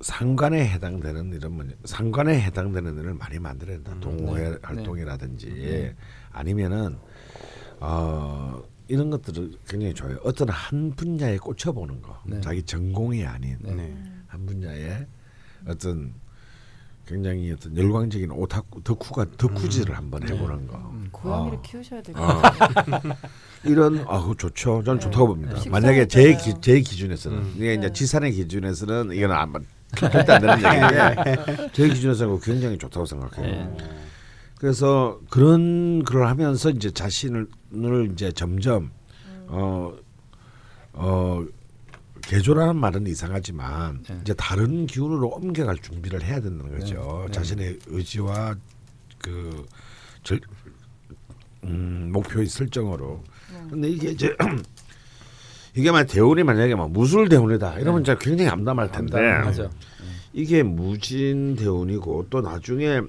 상관에 해당되는 이런 뭐 상관에 해당되는 일을 많이 만들어야 된다. 동호회
네.
활동이라든지 아니면은 어 이런 것들을 굉장히 좋아요. 어떤 한 분야에 꽂혀보는 거,
네.
자기 전공이 아닌
네.
한 분야에 어떤 굉장히 어떤 열광적인 오타쿠 덕후가 덕후질을 한번 해보는 거.
고양이를
어.
키우셔야 될
어.
것 같아요.
이런 아 그거 좋죠. 저는
네.
좋다고 봅니다. 만약에 제. 기, 제 기준에서는 이게 이제
네.
지산의 기준에서는 이거는 안 절대 안 되는 얘기인데 제 기준에서는 굉장히 좋다고 생각해요. 그래서 그런 걸 하면서 이제 자신을 이제 점점 어 어, 개조라는 말은 이상하지만
네.
이제 다른 기운으로 옮겨갈 준비를 해야 된다는 거죠.
네. 네.
자신의 의지와 그 절, 음, 목표의 설정으로. 근데 이게 이제 <clears throat> 이게 만 대운이 만약에 막 무술 대운이다 이러면
네.
이제 굉장히 암담할 텐데
맞아.
이게 무진 대운이고 또 나중에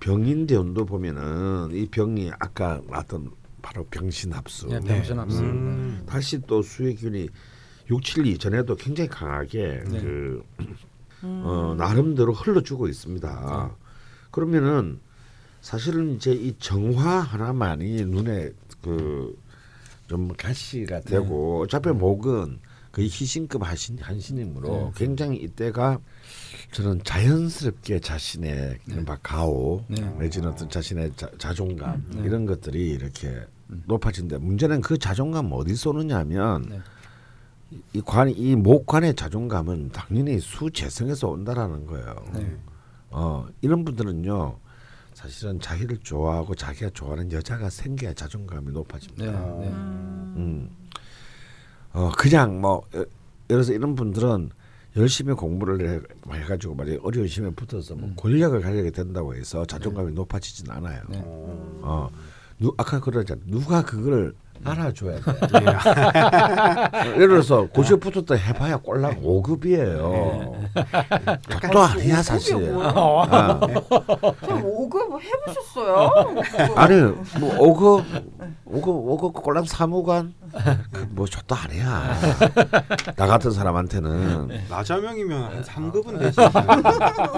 병인 대운도 보면은 이 병이 아까 나왔던 바로 병신합수
네, 병신 합수.
음.
다시 또 수의 균이 672 전에도 굉장히 강하게
네.
그 어, 나름대로 흘러주고 있습니다. 그러면은 사실은 이제 이 정화 하나만이 눈에 그 좀 가시가 되고 어차피 목은 거의 희신급 하신 한신이므로
네.
굉장히 이때가 저는 자연스럽게 자신의 이른바 가오
네.
내지는 어떤 자신의 자, 자존감
네.
이런 것들이 이렇게 높아진다. 문제는 그 자존감 어디서 오느냐면
네.
이 관, 이 목관의 자존감은 당연히 수재성에서 온다라는 거예요.
네.
어, 이런 분들은요, 사실은 자기를 좋아하고 자기가 좋아하는 여자가 생겨야 자존감이 높아집니다.
네. 네.
음. 어, 그냥 뭐, 어, 예를 들어서 이런 분들은 열심히 공부를 해, 해가지고 말이야 어려운 시험에 붙어서 뭐 권력을 가지게 된다고 해서 자존감이 높아지진 않아요.
네.
어, 누, 아까 그러자 누가 그걸 알아줘야 돼. 예를 들어서 고시에 붙었다 해봐야 꼴랑 5급이에요. 또 아니야 사실. 아,
좀 5급 해보셨어요? <laughs>
아니 뭐 5급 5급 5급 꼴랑 사무관 그뭐 저도 아니야. 나 같은 사람한테는
나자명이면 한 3급은 되지.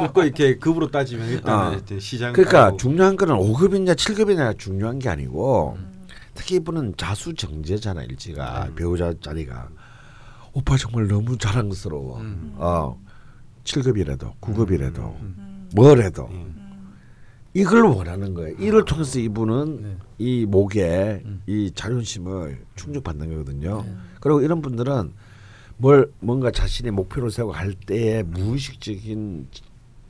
그거 이렇게 급으로 따지면 일단
아.
은 시장.
그러니까. 중요한 거는 5급이냐 7급이냐 중요한 게 아니고 특히 이분은 자수정제잖아 일지가. 배우자 자리가. 오빠 정말 너무 자랑스러워. 어 7급이라도 9급이라도 뭐래도. 이걸 원하는 거예요. 이를 통해서 이분은
네.
이 목에 이 자존심을 충족받는 거거든요. 그리고 이런 분들은 뭘 뭔가 자신의 목표를 세우고 할 때의 무의식적인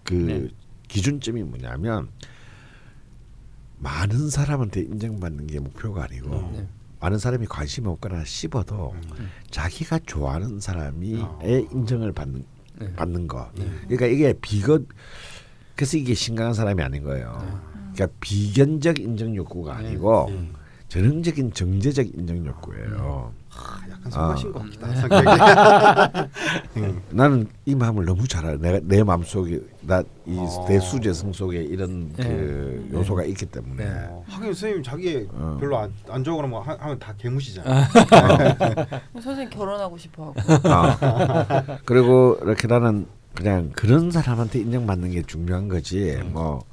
그
네.
기준점이 뭐냐면 많은 사람한테 인정받는 게 목표가 아니고
네.
많은 사람이 관심이 없거나 씹어도 자기가 좋아하는 사람이
어.
의 인정을 받는
네.
받는 거. 그러니까 이게 비건 그래서 이게 심각한 사람이 아닌 거예요. 그러니까 비견적 인정 욕구가 아니고
네.
전형적인 정제적 인정 욕구예요.
약간 성하신 것 같기도
네.
한 성격이.
나는 이 마음을 너무 잘 알아. 내가 내 마음 속에 나이
어.
대수재성 속에 이런
네.
그 요소가 있기 때문에
네.
어, 하긴 선생님 자기
어.
별로 안, 안 좋아하거나 뭐 하- 하면 다 개무시잖아. <laughs>
선생님 결혼하고 싶어 하고.
아. 그리고 이렇게 나는 그냥 그런 사람한테 인정받는 게 중요한 거지.
음.
뭐,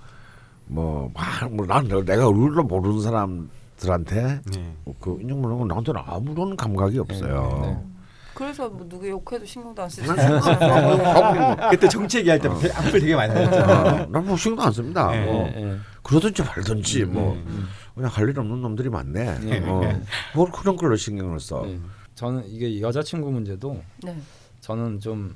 뭐, 막, 뭐, 난 내가 룰을 모르는 사람 들한테
네.
그건 나한테는 아무런 감각이 없어요.
네.
그래서 뭐 누구 욕해도 신경도 안 쓰지.
그때 정치 얘기할 때 되- 악플 되게 많이 나왔잖아.
난뭐 신경 안 씁니다.
네.
뭐
네, 네.
그러든지 말든지 뭐
음.
그냥 할 일 없는 놈들이 많네.
네.
어. 뭘 그런 걸로 신경을 써.
네. 저는 이게 여자친구 문제도
네.
저는 좀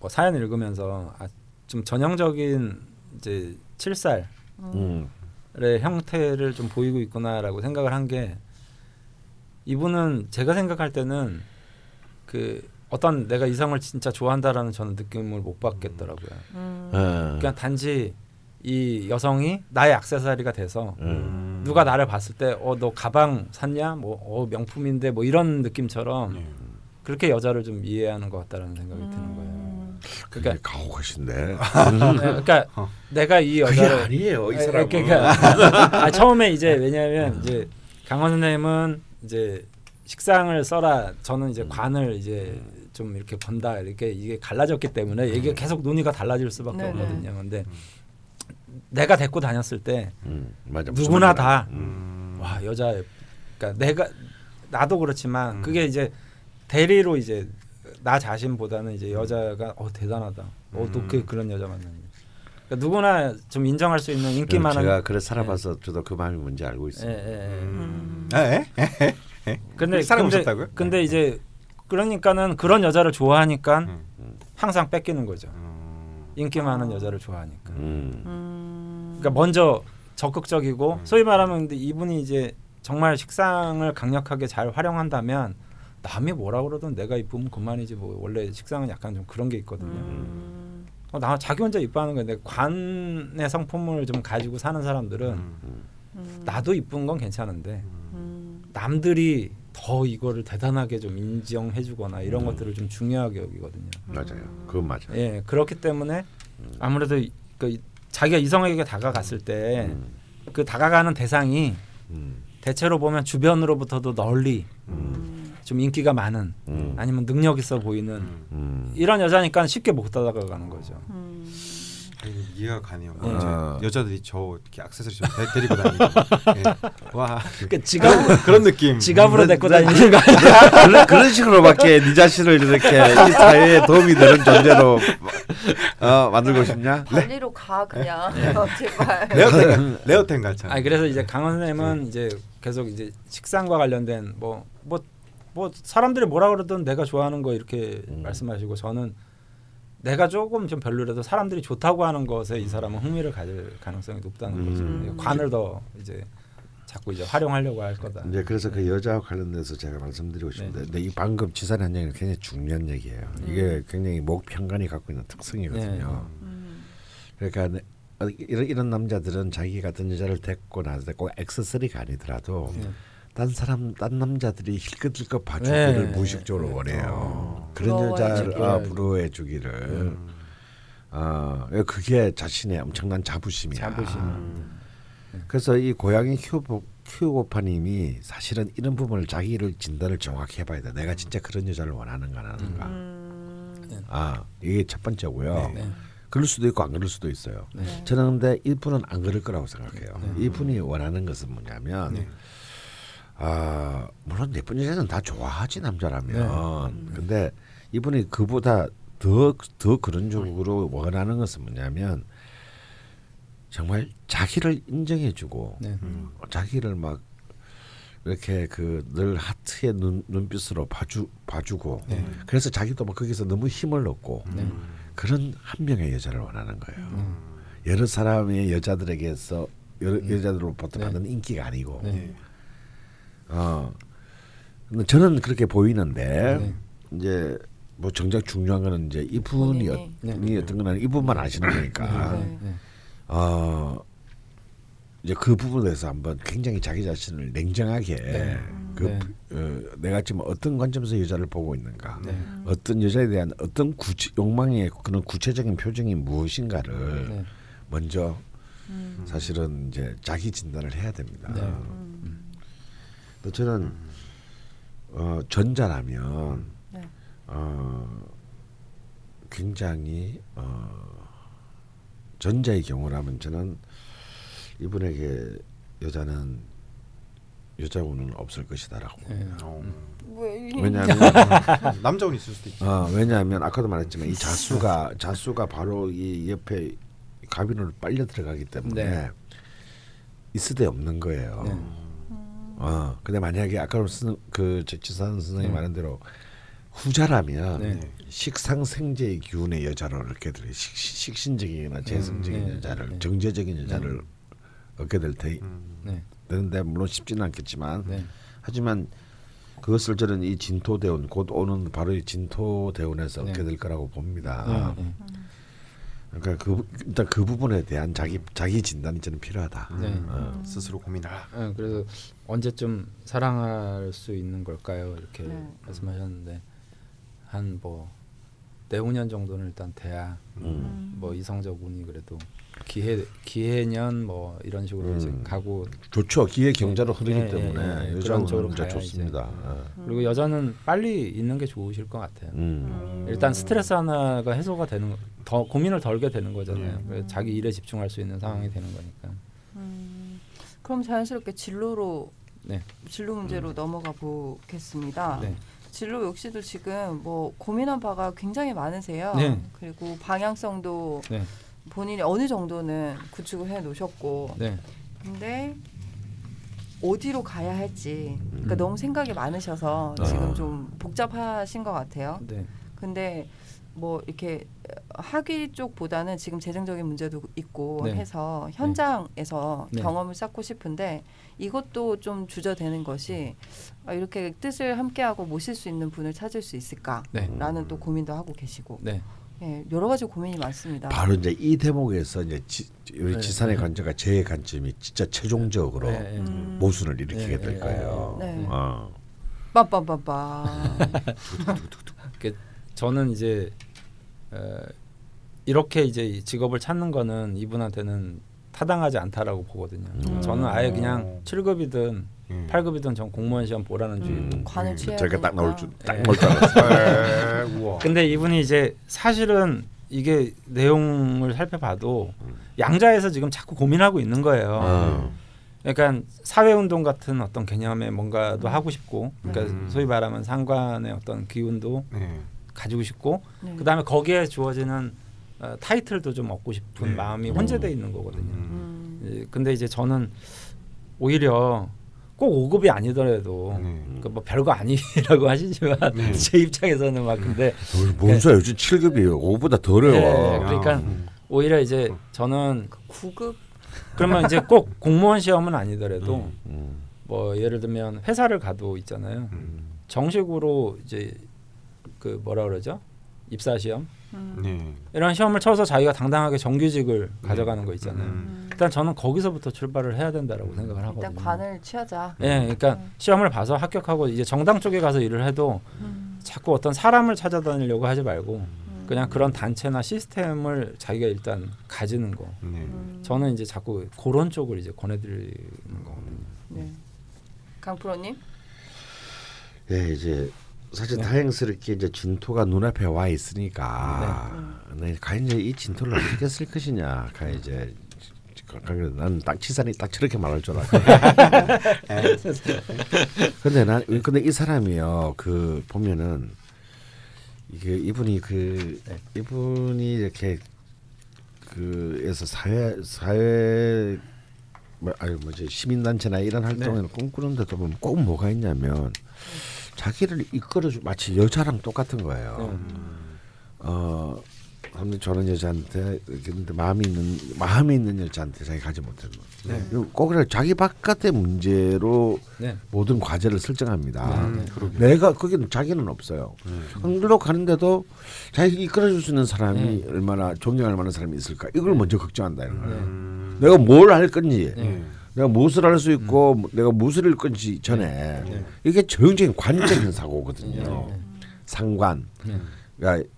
뭐 사연 읽으면서 아, 좀 전형적인 이제 7살 의
음.
형태를 좀 보이고 있구나라고 생각을 한 게 이분은 제가 생각할 때는 그 어떤 내가 이성을 진짜 좋아한다라는 저는 느낌을 못 받겠더라고요.
음.
어.
그냥 단지 이 여성이 나의 액세서리가 돼서
음.
누가 나를 봤을 때 어 너 가방 샀냐 뭐어 명품인데 뭐 이런 느낌처럼
네.
그렇게 여자를 좀 이해하는 것 같다라는 생각이 드는 거예요.
음.
그러니까
가혹하신데.
네, 그러니까
어.
내가 이 여자를
아니에요, 이
아니,
사람은. <laughs>
그러니까 아, 처음에 이제 왜냐하면 이제 강원 선생님은 이제 식상을 써라. 저는 이제 관을 이제 좀 이렇게 번다. 이렇게 이게 갈라졌기 때문에 이게 계속 논의가 달라질 수밖에
네네.
없거든요. 근데 내가 데리고 다녔을 때
음,
누구나
말인지 알아.
다
음.
와 여자 그러니까 내가 나도 그렇지만
음.
그게 이제 대리로 이제 나 자신보다는 이제 여자가 어 대단하다. 어또
음.
그 그런 여자 만나니. 그러니까 누구나 좀 인정할 수 있는 인기 많은.
제가 그래 살아봐서 저도 그 마음이 뭔지 알고
예,
있어요.
예, 예.
음. 에? 에?
근데
살아보셨다고요?
근데, 근데 이제 그러니까는 그런 여자를 좋아하니까
음.
항상 뺏기는 거죠.
음.
인기 많은 여자를 좋아하니까.
음.
음.
그러니까 먼저 적극적이고
음.
소위 말하면 근데 이분이 이제 정말 식상을 강력하게 잘 활용한다면 남이 뭐라 그러든 내가 이쁘면 그만이지 뭐 원래 식상은 약간 좀 그런 게 있거든요.
음.
어, 나 자기 혼자 이뻐하는 건데 관의 성품을 좀 가지고 사는 사람들은
음.
음.
나도 이쁜 건 괜찮은데
음.
남들이 더 이거를 대단하게 좀 인정해주거나 이런
음.
것들을 좀 중요하게 여기거든요.
맞아요. 그건 맞아요.
예, 그렇기 때문에 아무래도 이- 그 자기가 이성에게 다가갔을 때그
음.
다가가는 대상이
음.
대체로 보면 주변으로부터도 널리
음.
좀 인기가 많은
음.
아니면 능력 있어 보이는
음.
음.
이런 여자니까 쉽게 못 다가가는 거죠.
음.
아니, 이해가 가네요.
예.
이제
아.
여자들이 저 이렇게 액세서리 좀 데, 데리고 다니고 예. 와
그러니까 지갑
그런 느낌.
지갑으로
네,
데리고
네.
다니는 거 <laughs>
그런, 그런 식으로밖에 네 자신을 이렇게 이 사회에 도움이 되는 존재로 어, 만들고 싶냐? <laughs>
발리로 가 그냥 <laughs> 제발.
rare템 rare템 같잖아.
아니 그래서 이제 강원 선생님은 이제 계속 이제 식상과 관련된 뭐뭐 뭐 사람들이 뭐라 그러든 내가 좋아하는 거 이렇게
음.
말씀하시고 저는 내가 조금 좀 별로라도 사람들이 좋다고 하는 것에 이 사람은 흥미를 가질 가능성이 높다는 거죠.
음.
관을 더 이제 자꾸 이제 활용하려고 할 거다.
이제 그래서 그 여자와 관련돼서 제가 말씀드리고 싶은데, 근데 이 방금 지산의 한 얘기는 굉장히 중요한 얘기예요. 이게 굉장히 목 편간이 갖고 있는 특성이거든요.
음.
그러니까 네, 어, 이런 이런 남자들은 자기 같은 여자를 데리고 나서 꼭 액세서리가 아니더라도
네.
딴 사람 딴 남자들이 힐끗힐끗 봐주기를
네.
무의식적으로
네.
원해요. 그런
부러워해
여자를. 아, 부러워해 주기를. 어, 그게 자신의 엄청난 자부심이야.
자부심.
그래서 이 고양이 키우고 키우고파님이 사실은 이런 부분을 자기를 진단을 정확히 해봐야 돼. 내가 진짜 그런 여자를 원하는가 안 하는가.
음.
아 이게 첫 번째고요.
네.
그럴 수도 있고 안 그럴 수도 있어요.
네.
저는 근데 이분은 안 그럴 거라고 생각해요. 이분이 원하는 것은 뭐냐면 아 물론 예쁜 여자는 다 좋아하지 남자라면 근데 이분이 그보다 더더 그런 쪽으로 원하는 것은 뭐냐면 정말 자기를 인정해주고
네.
자기를 막 이렇게 그 늘 하트의 눈, 눈빛으로 봐주 봐주고
네.
그래서 자기도 막 거기서 너무 힘을 얻고
네.
그런 한 명의 여자를 원하는 거예요.
음.
여러 사람의 여자들에게서 여러 여자들로부터
네.
받는 인기가 아니고
네.
어 근데 저는 그렇게 보이는데
네.
이제 뭐 정작 중요한 거는 이제 이분이 어,
본인이.
이 어떤 거는 이분만 아시는 거니까
네. 네.
어 이제 그 부분에 대해서 한번 굉장히 자기 자신을 냉정하게 그
네.
어, 내가 지금 어떤 관점에서 여자를 보고 있는가
네.
어떤 여자에 대한 어떤 구체, 욕망의 그런 구체적인 표정이 무엇인가를
네.
먼저
음.
사실은 이제 자기 진단을 해야 됩니다.
네.
또 저는 어, 전자라면
네.
어, 굉장히 어, 전자의 경우라면 저는 이분에게 여자는 여자운은 없을 것이다라고.
네.
어.
왜
왜냐하면 <laughs>
남자운 있을 수도 있죠.
어, 왜냐하면 아까도 말했지만 이 자수가 자수가 바로 이 옆에 가비로 빨려 들어가기 때문에
네.
있을 데 없는 거예요.
네.
어, 근데 만약에 아까 그 지산 선생님
네.
말한 대로 후자라면
네.
식상생제의 기운의 여자로 이렇게 들 식, 식신적이나 재성적인
네.
여자를
네.
정제적인 여자를 얻게 될 테,
네.
되는데 물론 쉽지는 않겠지만
네.
하지만 그것을 저는 이 진토대운 곧 오는 바로 이 진토대운에서
네.
얻게 될 거라고 봅니다.
네.
그러니까 그 일단 그 부분에 대한 자기 자기 진단이 저는 필요하다.
네.
어.
스스로 고민하라.
네. 그래서 언제쯤 사랑할 수 있는 걸까요? 이렇게
네.
말씀하셨는데 한뭐 내후년 정도는 일단 돼야
음.
뭐 이성적 운이 그래도 기해 기해년 뭐 이런 식으로 이제
음.
가고
좋죠. 기회 경자로 흐르기
네,
때문에
네, 네.
여자는
그런 쪽으로 가야
좋습니다. 어.
그리고 여자는 빨리 있는 게 좋으실 것 같아요.
음.
일단 스트레스 하나가 해소가 되는 거- 더 고민을 덜게 되는 거잖아요. 그래서 자기 일에 집중할 수 있는 상황이 되는 거니까.
음, 그럼 자연스럽게 진로로
네.
진로 문제로 넘어가 보겠습니다.
네.
진로 역시도 지금 뭐 고민한 바가 굉장히 많으세요.
네.
그리고 방향성도
네.
본인이 어느 정도는 구축을 해 놓으셨고,
네.
근데 어디로 가야 할지, 그러니까
음.
너무 생각이 많으셔서
아.
지금 좀 복잡하신 것 같아요.
네.
근데 뭐 이렇게 학위 쪽보다는 지금 재정적인 문제도 있고
네.
해서 현장에서
네.
경험을 쌓고 싶은데 이것도 좀 주저되는 것이 아, 이렇게 뜻을 함께하고 모실 수 있는 분을 찾을 수 있을까라는
네.
또 고민도 하고 계시고
네.
예, 여러 가지 고민이 많습니다.
바로 이제 이 대목에서 이제 지, 우리
네,
지산의
네.
관점과 제 관점이 진짜 최종적으로
네, 네.
음.
모순을 일으키게
네,
될
네.
거예요.
네.
어.
빠빠빠빠.
그 저는 이제 어, 이렇게 이제 이 직업을 찾는 거는 이분한테는 타당하지 않다라고 보거든요.
음.
저는 아예 그냥 7급이든
음.
8급이든 전 공무원 시험 보라는
음,
주의고.
관을 취해야
저희가 딱. 나올 줄딱
네.
나올 줄 알았어요. <laughs>
근데 이분이 이제 사실은 이게 내용을 살펴봐도 양자에서 지금 자꾸 고민하고 있는 거예요.
어.
그러니까 사회운동 같은 어떤 개념에 뭔가도 하고 싶고, 그러니까
음.
소위 말하면 상관의 어떤 기운도
네.
가지고 싶고,
네.
그다음에 거기에 주어지는 어, 타이틀도 좀 얻고 싶은
네.
마음이 혼재돼 있는 거거든요.
음.
음,
예, 근데 이제 저는 오히려 꼭 5급이 아니더라도
네.
그뭐 별거 아니라고 <laughs> 하시지만
네.
제 입장에서는 막 근데
뭔 소리야 요즘 7급이 5보다 더 어려워.
네, 그러니까
음.
오히려 이제 저는
9급
그러면 이제 꼭 공무원 시험은 아니더라도
음.
뭐 예를 들면 회사를 가도 있잖아요. 정식으로 이제 그 뭐라 그러죠? 입사 시험
네.
이런 시험을 쳐서 자기가 당당하게 정규직을 가져가는 거 있잖아요.
음.
일단 저는 거기서부터 출발을 해야 된다라고 생각을 하거든요.
일단 관을 취하자.
예, 그러니까 시험을 봐서 합격하고 이제 정당 쪽에 가서 일을 해도 자꾸 어떤 사람을 찾아다니려고 하지 말고 그냥 그런 단체나 시스템을 자기가 일단 가지는 거.
네.
음.
저는 이제 자꾸 그런 쪽을 이제 권해드리는 거거든요.
네. 강 프로님.
예, 이제 사실
네.
다행스럽게 이제 진토가 눈앞에 와 있으니까 네. 과연 이제 이 진토를 어떻게 쓸 것이냐, 과연 이제 난딱 치산이 딱 저렇게 말할 줄 알았고. <laughs> 근데 난 근데 이 사람이요 그 보면은 이게 이분이 그 이분이 이렇게 그에서 사회 사회 뭐 아니 뭐지 시민단체나 이런 활동을 꿈꾸는데도 보면 꼭 뭐가 있냐면 자기를 이끌어 주 마치 여자랑 똑같은 거예요. 어, 근데 저는 여자한테 근데 마음이 있는 마음이 있는 여자한테 자기 가지 못하는 거.
네.
그리고 꼭 그래 자기 바깥의 문제로
네.
모든 과제를 설정합니다.
네, 네.
내가 거기는 자기는 없어요. 그걸로 가는데도 자기 이끌어줄 수 있는 사람이
네.
얼마나 존경할 만한 사람이 있을까 이걸 먼저 걱정한다 이런 거예요.
음.
내가 뭘 할 건지,
네.
내가 무엇을 할 수 있고 뭐 내가 무엇을 할 건지 전에 이게 전형적인 관적인 사고거든요. 상관,
네.
그러니까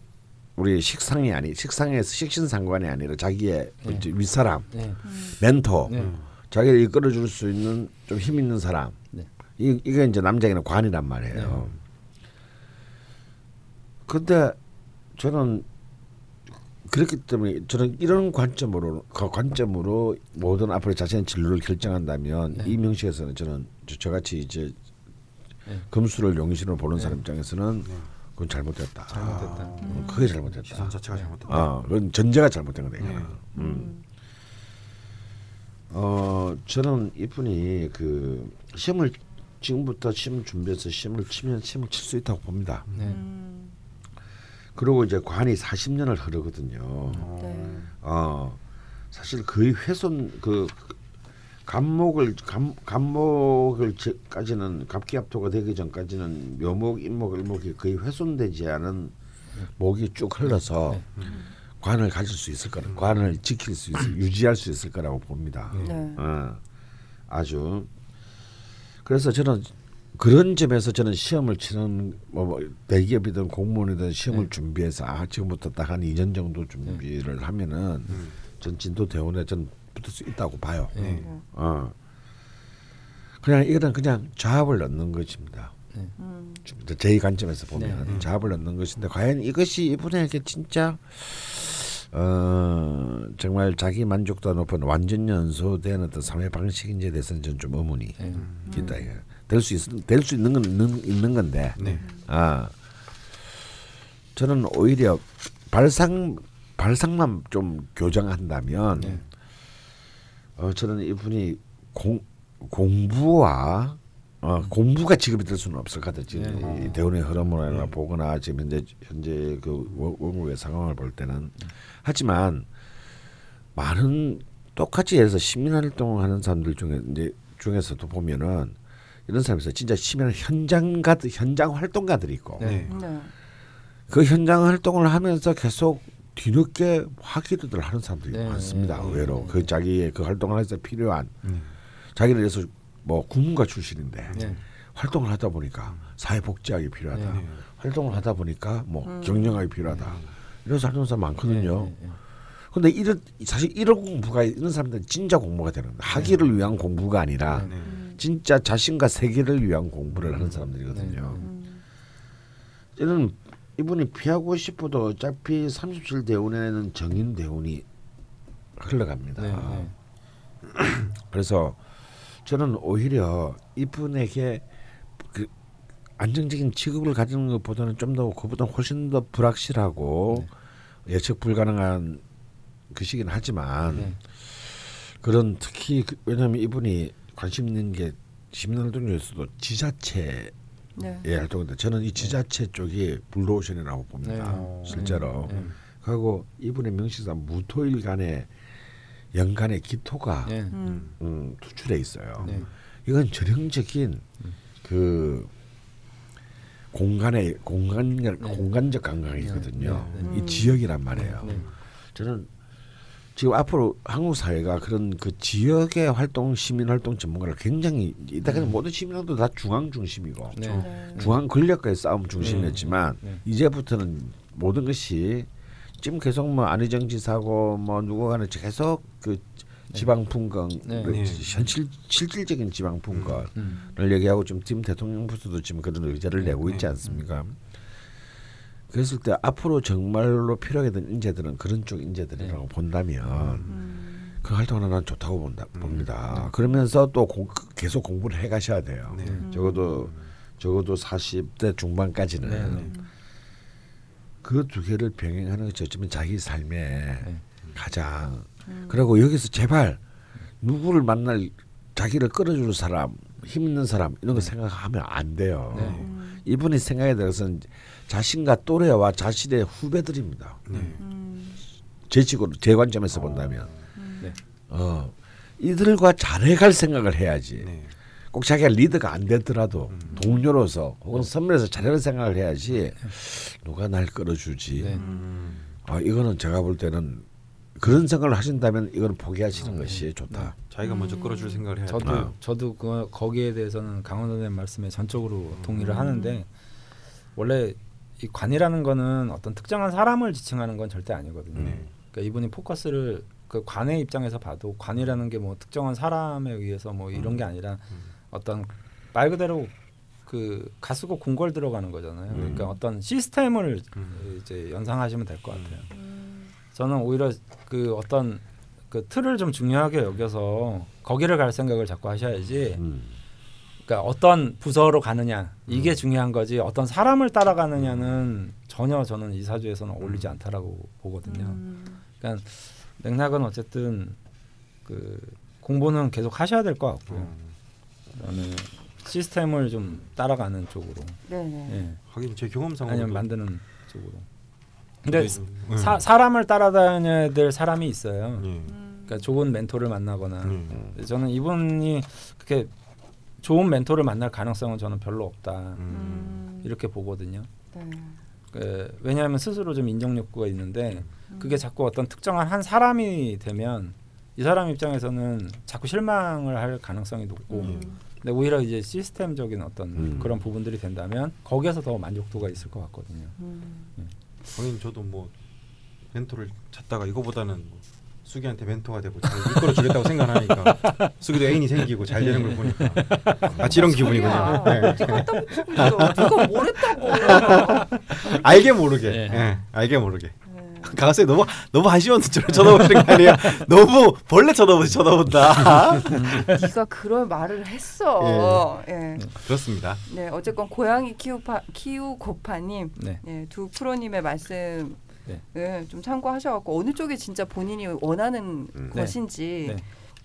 우리 식상이 아니 식상에서 식신 상관이 아니라 자기의 이제 윗사람,
네.
멘토,
네.
자기를 이끌어 줄 수 있는 좀 힘 있는 사람.
네.
이 이게 이제 남자에게는 관이란 말이에요. 근데 저는 그렇기 때문에 저는 이런 관점으로 그 관점으로 모든 앞으로 자신의 진로를 결정한다면
네.
이 명식에서는 저는 저- 저같이 이제
네.
금수를 용신으로 보는 사람 입장에서는 그건 잘못됐다.
잘못됐다.
음, 그게 잘못됐다.
시선 자체가 잘못됐다.
어, 그건 전제가 잘못된.
네.
이거는. 음. 어, 저는 이분이 그 시험을 지금부터 시험 준비해서 시험을 치면 시험을 칠 수 있다고 봅니다.
네.
음.
그리고 이제 관이 40년을 흐르거든요.
네.
어, 사실 거의 훼손 그 간목을 간, 간목을 제- 까지는 갑기압토가 되기 전까지는 묘목, 인목, 일목이 거의 훼손되지 않은 목이 쭉 흘러서 관을 가질 수 있을 거라, 관을 지킬 수 있을, 유지할 수 있을 거라고 봅니다.
네.
어, 아주 그래서 저는 그런 점에서 저는 시험을 치는 뭐, 뭐 대기업이든 공무원이든 시험을
네.
준비해서 아 지금부터 딱 한 2년 정도 준비를 하면은 전 진도 대원에 전 붙을 수 있다고 봐요.
네.
어. 그냥 이거는 그냥 자합을 넣는 것입니다.
음.
제 관점에서 보면
네.
자합을 넣는 것인데 과연 이것이 이분에게 진짜 어 정말 자기 만족도가 높은 완전 연소된 어떤 삶의 방식인지에 대해서는 좀 의문이
네.
있다. 될 수 있, 될 수 있는 건 있는, 있는 건데
네.
아 저는 오히려 발상 발상만 좀 교정한다면
네.
어 저는 이분이 공 공부와 어, 공부가 직업이 될 수는 없을 것 같아요. 지금
네.
이 대운의 흐름을 보거나 지금 현재 현재 그 원- 원국의 상황을 볼 때는 하지만 많은 똑같이 들어서 시민 활동을 하는 사람들 중에 이제 중에서도 보면은 이런 있어요. 진짜 시민 현장가 현장 활동가들이 있고
네.
네.
그 현장 활동을 하면서 계속 뒤늦게 화기도들 하는 사람들이
네.
많습니다.
네.
의외로 그 자기의 그 활동을 해서 필요한
음.
자기를 위해서 뭐 국문과 출신인데
네.
활동을 하다 보니까 사회복지학이 필요하다.
네.
활동을 하다 보니까 뭐
음.
경영학이 필요하다. 이래서 하는 사람 많거든요.
네, 네, 네.
근데 이런 사실 이런 공부가 이런 사람들은 진짜 공부가 되는 거예요. 학위를 위한 공부가 아니라
네.
진짜 자신과 세계를 위한 공부를 하는 사람들이거든요.
음.
저는 이분이 피하고 싶어도 어차피 37 대운에는 정인 대운이 흘러갑니다.
네, 네. <clears throat>
그래서 저는 오히려 이분에게 그 안정적인 직업을 가지는 것보다는 좀 더 그보다 훨씬 더 불확실하고 예측 불가능한 그 시기는 하지만
네.
그런 특히 그- 왜냐하면 이분이 관심 있는 게 시민활동 중에서도 지자체
네.
예, 활동인데 저는 이 지자체 쪽이 블루오션이라고 봅니다.
네.
실제로.
네.
그리고 이분의 명식상 무토일 간에 연간의 기토가
예.
음.
음, 투출해 있어요.
네.
이건 전형적인 그 공간의 공간 공간적 감각이거든요.
네,
네.
이 지역이란 말이에요.
네.
저는 지금 앞으로 한국 사회가 그런 그 지역의 활동 시민 활동 전문가를 굉장히 이때까지 모든 시민 활동 다 중앙 중심이고
네.
네.
중앙 권력과의 싸움 중심이었지만
네.
이제부터는 모든 것이 지금 계속 뭐 안희정 지사고 뭐 누구 간에 계속 그 지방 분권을
네.
네.
현실 실질적인 지방 분권을
음.
얘기하고 지금 지금 대통령부터도 지금 그런 의제를 내고 있지 않습니까? 그랬을 때 앞으로 정말로 필요하게 된 인재들은 그런 쪽 인재들이라고 본다면
음.
그 활동은 난 좋다고 본다, 봅니다. 그러면서 또 공, 계속 공부를 해 가셔야 돼요.
네.
적어도 적어도 40대 중반까지는
네, 네.
그두 개를 병행하는 것이 어쩌면 자기 삶의
네.
가장
음.
그리고 여기서 제발 누구를 만날 자기를 끌어주는 사람 힘 있는 사람 이런 거 생각하면 안 돼요.
네.
음.
이분이 생각에 대해서는 자신과 또래와 자신의 후배들입니다.
네.
음.
제 식으로 제 관점에서 본다면
네.
어 이들과 잘해갈 생각을 해야지.
네.
꼭 자기가 리더가 안 되더라도 동료로서 혹은 선배로서 잘해갈 생각을 해야지 누가 날 끌어주지.
네.
음.
아 이거는 제가 볼 때는 그런 생각을 하신다면 이거는 포기하시는 것이 좋다.
자기가 먼저 끌어줄 생각을 해야
저도
아.
저도 그 거기에 대해서는 강원 선생님 말씀에 전적으로 동의를
음.
하는데 원래 이 관이라는 거는 어떤 특정한 사람을 지칭하는 건 절대 아니거든요.
네.
그러니까 이분이 포커스를 그 관의 입장에서 봐도 관이라는 게 뭐 특정한 사람에 의해서 뭐 이런 게 아니라 어떤 말 그대로 그 가수고 궁궐 들어가는 거잖아요. 그러니까 어떤 시스템을
음.
이제 연상하시면 될 것 같아요.
음.
저는 오히려 그 어떤 그 틀을 좀 중요하게 여겨서 거기를 갈 생각을 자꾸 하셔야지.
음.
그러니까 어떤 부서로 가느냐 이게 중요한 거지 어떤 사람을 따라가느냐는 전혀 저는 이 사주에서는 어울리지 않다라고 보거든요.
음.
그러니까 맥락은 어쨌든 그 공부는 계속 하셔야 될 것 같고요.
음.
그다음에 시스템을 좀 따라가는 쪽으로,
네네.
예.
하긴 제 경험상으로
아니면 만드는 쪽으로. 근데
네.
사, 사람을 따라다녀야 될 사람이 있어요.
예.
음.
그러니까 좋은 멘토를 만나거나
예.
저는 이분이 그렇게 좋은 멘토를 만날 가능성은 저는 별로 없다
음.
음.
이렇게 보거든요.
네.
그, 왜냐하면 스스로 좀 인정 욕구가 있는데
음.
그게 자꾸 어떤 특정한 한 사람이 되면 이 사람 입장에서는 자꾸 실망을 할 가능성이 높고
음.
근데 오히려 이제 시스템적인 어떤
음.
그런 부분들이 된다면 거기에서 더 만족도가 있을 것 같거든요.
음.
하긴 저도 뭐 멘토를 찾다가 이거보다는 뭐 수기한테 멘토가 되고 잘 이끌어 주겠다고 생각하니까 수기도 애인이 생기고 잘 되는 걸 보니까 마치 이런 기분이거든요.
야,
네.
누가 뭘 했다고.
알게 모르게,
예.
예, 알게 모르게.
네.
강학생 너무 너무 한심한 눈으로 쳐다보시는 거 아니에요? <laughs> 너무 벌레 쳐다보듯이 쳐다본다. <laughs>
네가 그런 말을 했어. 예.
그렇습니다.
네, 어쨌건 고양이 키우파 키우고파님,
네.
네, 두 프로님의 말씀.
네.
을좀 참고하셔갖고 어느 쪽이 진짜 본인이 원하는
음.
네.
것인지
네.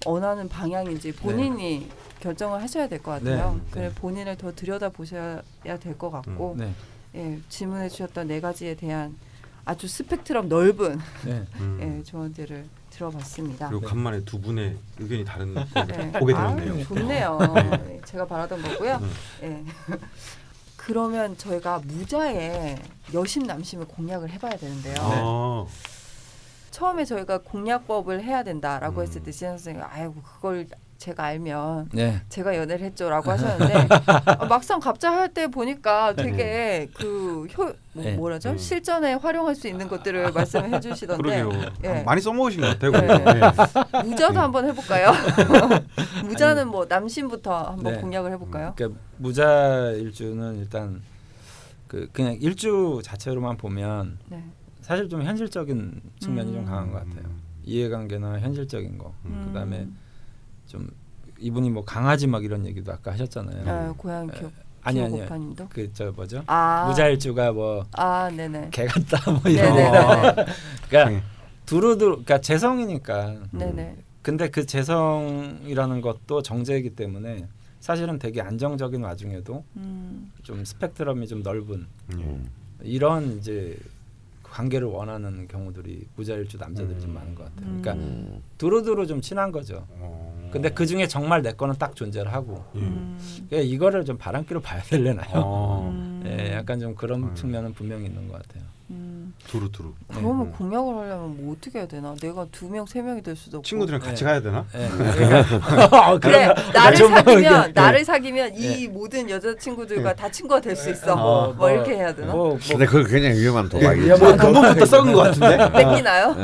원하는 방향인지 본인이 결정을 하셔야 될 것 같아요.
네.
그래
네.
본인을 더 들여다 보셔야 될 것 같고
네.
예, 질문해 주셨던 네 가지에 대한 아주 스펙트럼 넓은
네. <laughs>
음.
예, 조언들을 들어봤습니다.
그리고 간만에 두 분의 의견이 다른 걸
네. <laughs>
보게
아,
되었네요.
좋네요. 예, 제가 바라던 거고요.
음.
예. 그러면 저희가 무자의 여심 남심을 공략을 해봐야 되는데요.
아,
처음에 저희가 공략법을 해야 된다라고
음.
했을 때 지현 선생님 아이고 그걸 제가 알면
네.
제가 연애를 했죠라고 하셨는데 아, <laughs> 막상 갑자 할 때 보니까 되게 그효
네.
뭐라죠
음.
실전에 활용할 수 있는 것들을 <laughs> 말씀해 주시던데. 예.
많이 써먹으신 것 같아요.
네.
예.
무자도 한번 해볼까요? <laughs> 무자는 뭐 남신부터 한번
네.
공략을 해볼까요?
그러니까 무자 일주는 일단 그 그냥 일주 자체로만 보면
네.
사실 좀 현실적인 측면이 좀
음.
강한 것 같아요. 이해관계나 현실적인 거.
음.
그다음에 좀 이분이 뭐 강아지 막 이런 얘기도 아까 하셨잖아요.
아, 고양이 키우
아니 아니
키우고파님도
그저 뭐죠?
아
무자일주가
뭐개아 네네
같다 뭐 이런.
네네네
그러니까
네.
두루두루 그러니까 재성이니까.
네네
근데 그 재성이라는 것도 정제이기 때문에 사실은 되게 안정적인 와중에도
음,
좀 스펙트럼이 좀 넓은
예.
음.
이런 이제 관계를 원하는 경우들이 무자일주 남자들이 좀 많은 것 같아요. 그러니까
음.
두루두루 좀 친한 거죠.
어.
근데 그 중에 정말 내 거는 딱 존재를 하고
예.
음.
그러니까 이거를 좀 바람기로 봐야 되려나요?
어.
음.
예, 약간 좀 그런
음.
측면은 분명히 있는 것 같아요.
음.
두루 두루.
그러면
음.
공약을 하려면 뭐 어떻게 해야 되나? 내가 두 명, 세 명이 될 수도 없고.
친구들이랑 같이
예.
가야 되나?
예, 그러니까 어,
그래
그런-
나를 사귀면
이렇게-
나를 사귀면 이
예.
모든 여자 친구들과 다 친구가 될 수 있어.
어,
뭐,
뭐,
이렇게 해야 되나?
뭐, 뭐
근데 그거 굉장히 위험한 도박이지.
야, 뭐 근본부터 썩은 것 같은데.
뺏기나요?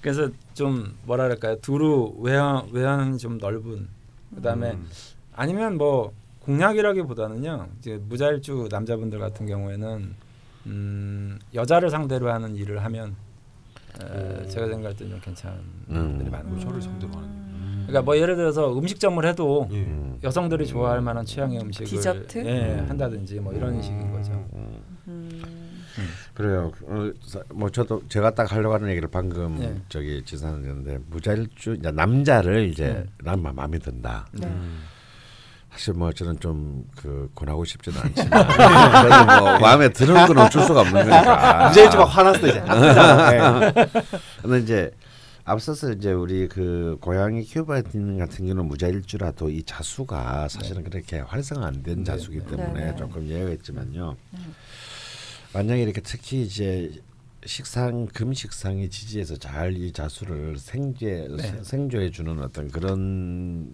그래서 좀 뭐랄까요 두루 외형 외형이 좀 넓은 그다음에
음.
아니면 뭐 공약이라기보다는요 이제 무자일주 남자분들 같은 경우에는 음, 여자를 상대로 하는 일을 하면 에, 제가 생각할 때는 좀 괜찮은
음.
분들이 많은 거죠.
저를 상대로 하는.
그러니까 뭐 예를 들어서 음식점을 해도
예.
음.
여성들이 좋아할 만한 취향의 음식을
디저트?
예, 한다든지 뭐 이런 식인 거죠.
음.
그래요. 어, 사- 뭐 저도 제가 딱 하려고 하는 얘기를 방금
네.
저기 지사는 했는데 무자일주 이제 남자를 이제
네.
난 마- 마음에 든다.
네.
음.
사실 뭐 저는 좀 그 권하고 싶지는 않지만 <laughs> 그래도 뭐 마음에 드는 건 어쩔 수가 없는 거니까.
무자일주가 화났어 이제. 네. <laughs>
근데 이제 앞서서 이제 우리 그 고양이 키우바님 같은 경우는 무자일주라도 이 자수가 사실은 그렇게 활성화 안된
네.
자수기 때문에
네.
조금 예외가 있지만요. 만약에 이렇게 특히 이제 식상 금식상이 지지해서 잘 이 자수를 생제
네.
생조해 주는 어떤 그런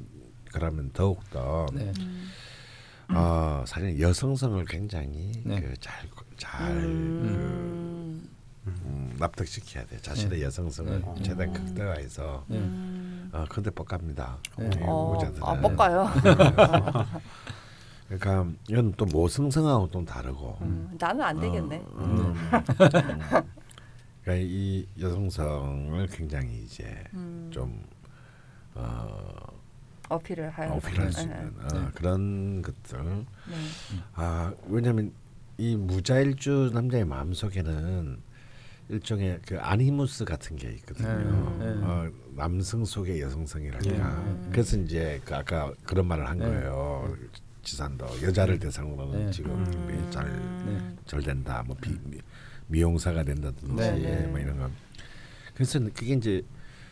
그러면 더욱 더
네.
어, 사실 여성성을 굉장히
네.
그잘잘
음.
음, 납득시켜야 돼. 자신의
네.
여성성을
네.
최대한 극대화해서
네.
음.
어, 근데 뻑갑니다.
네.
어,
후보자들은.
아 뻑가요.
그러니까 이건 또 모성성하고 또 다르고.
음, 나는 안 되겠네.
음, 그러니까 이 여성성을 굉장히 이제
음.
좀 어,
어필을 할.
어필할 수
네.
있는 어,
네.
그런 것들.
네.
아 왜냐하면 이 무자일주 남자의 마음 속에는 일종의 그 아니무스 같은 게 있거든요.
네, 네.
어, 남성 속의 여성성이랄까.
네.
그래서 이제 그 아까 그런 말을 한
네.
거예요. 지산도 여자를 대상으로는
네.
지금
음.
잘,
네.
잘 된다. 뭐 비, 미, 미용사가 된다든지
네,
네.
뭐 이런 거. 그래서 그게 이제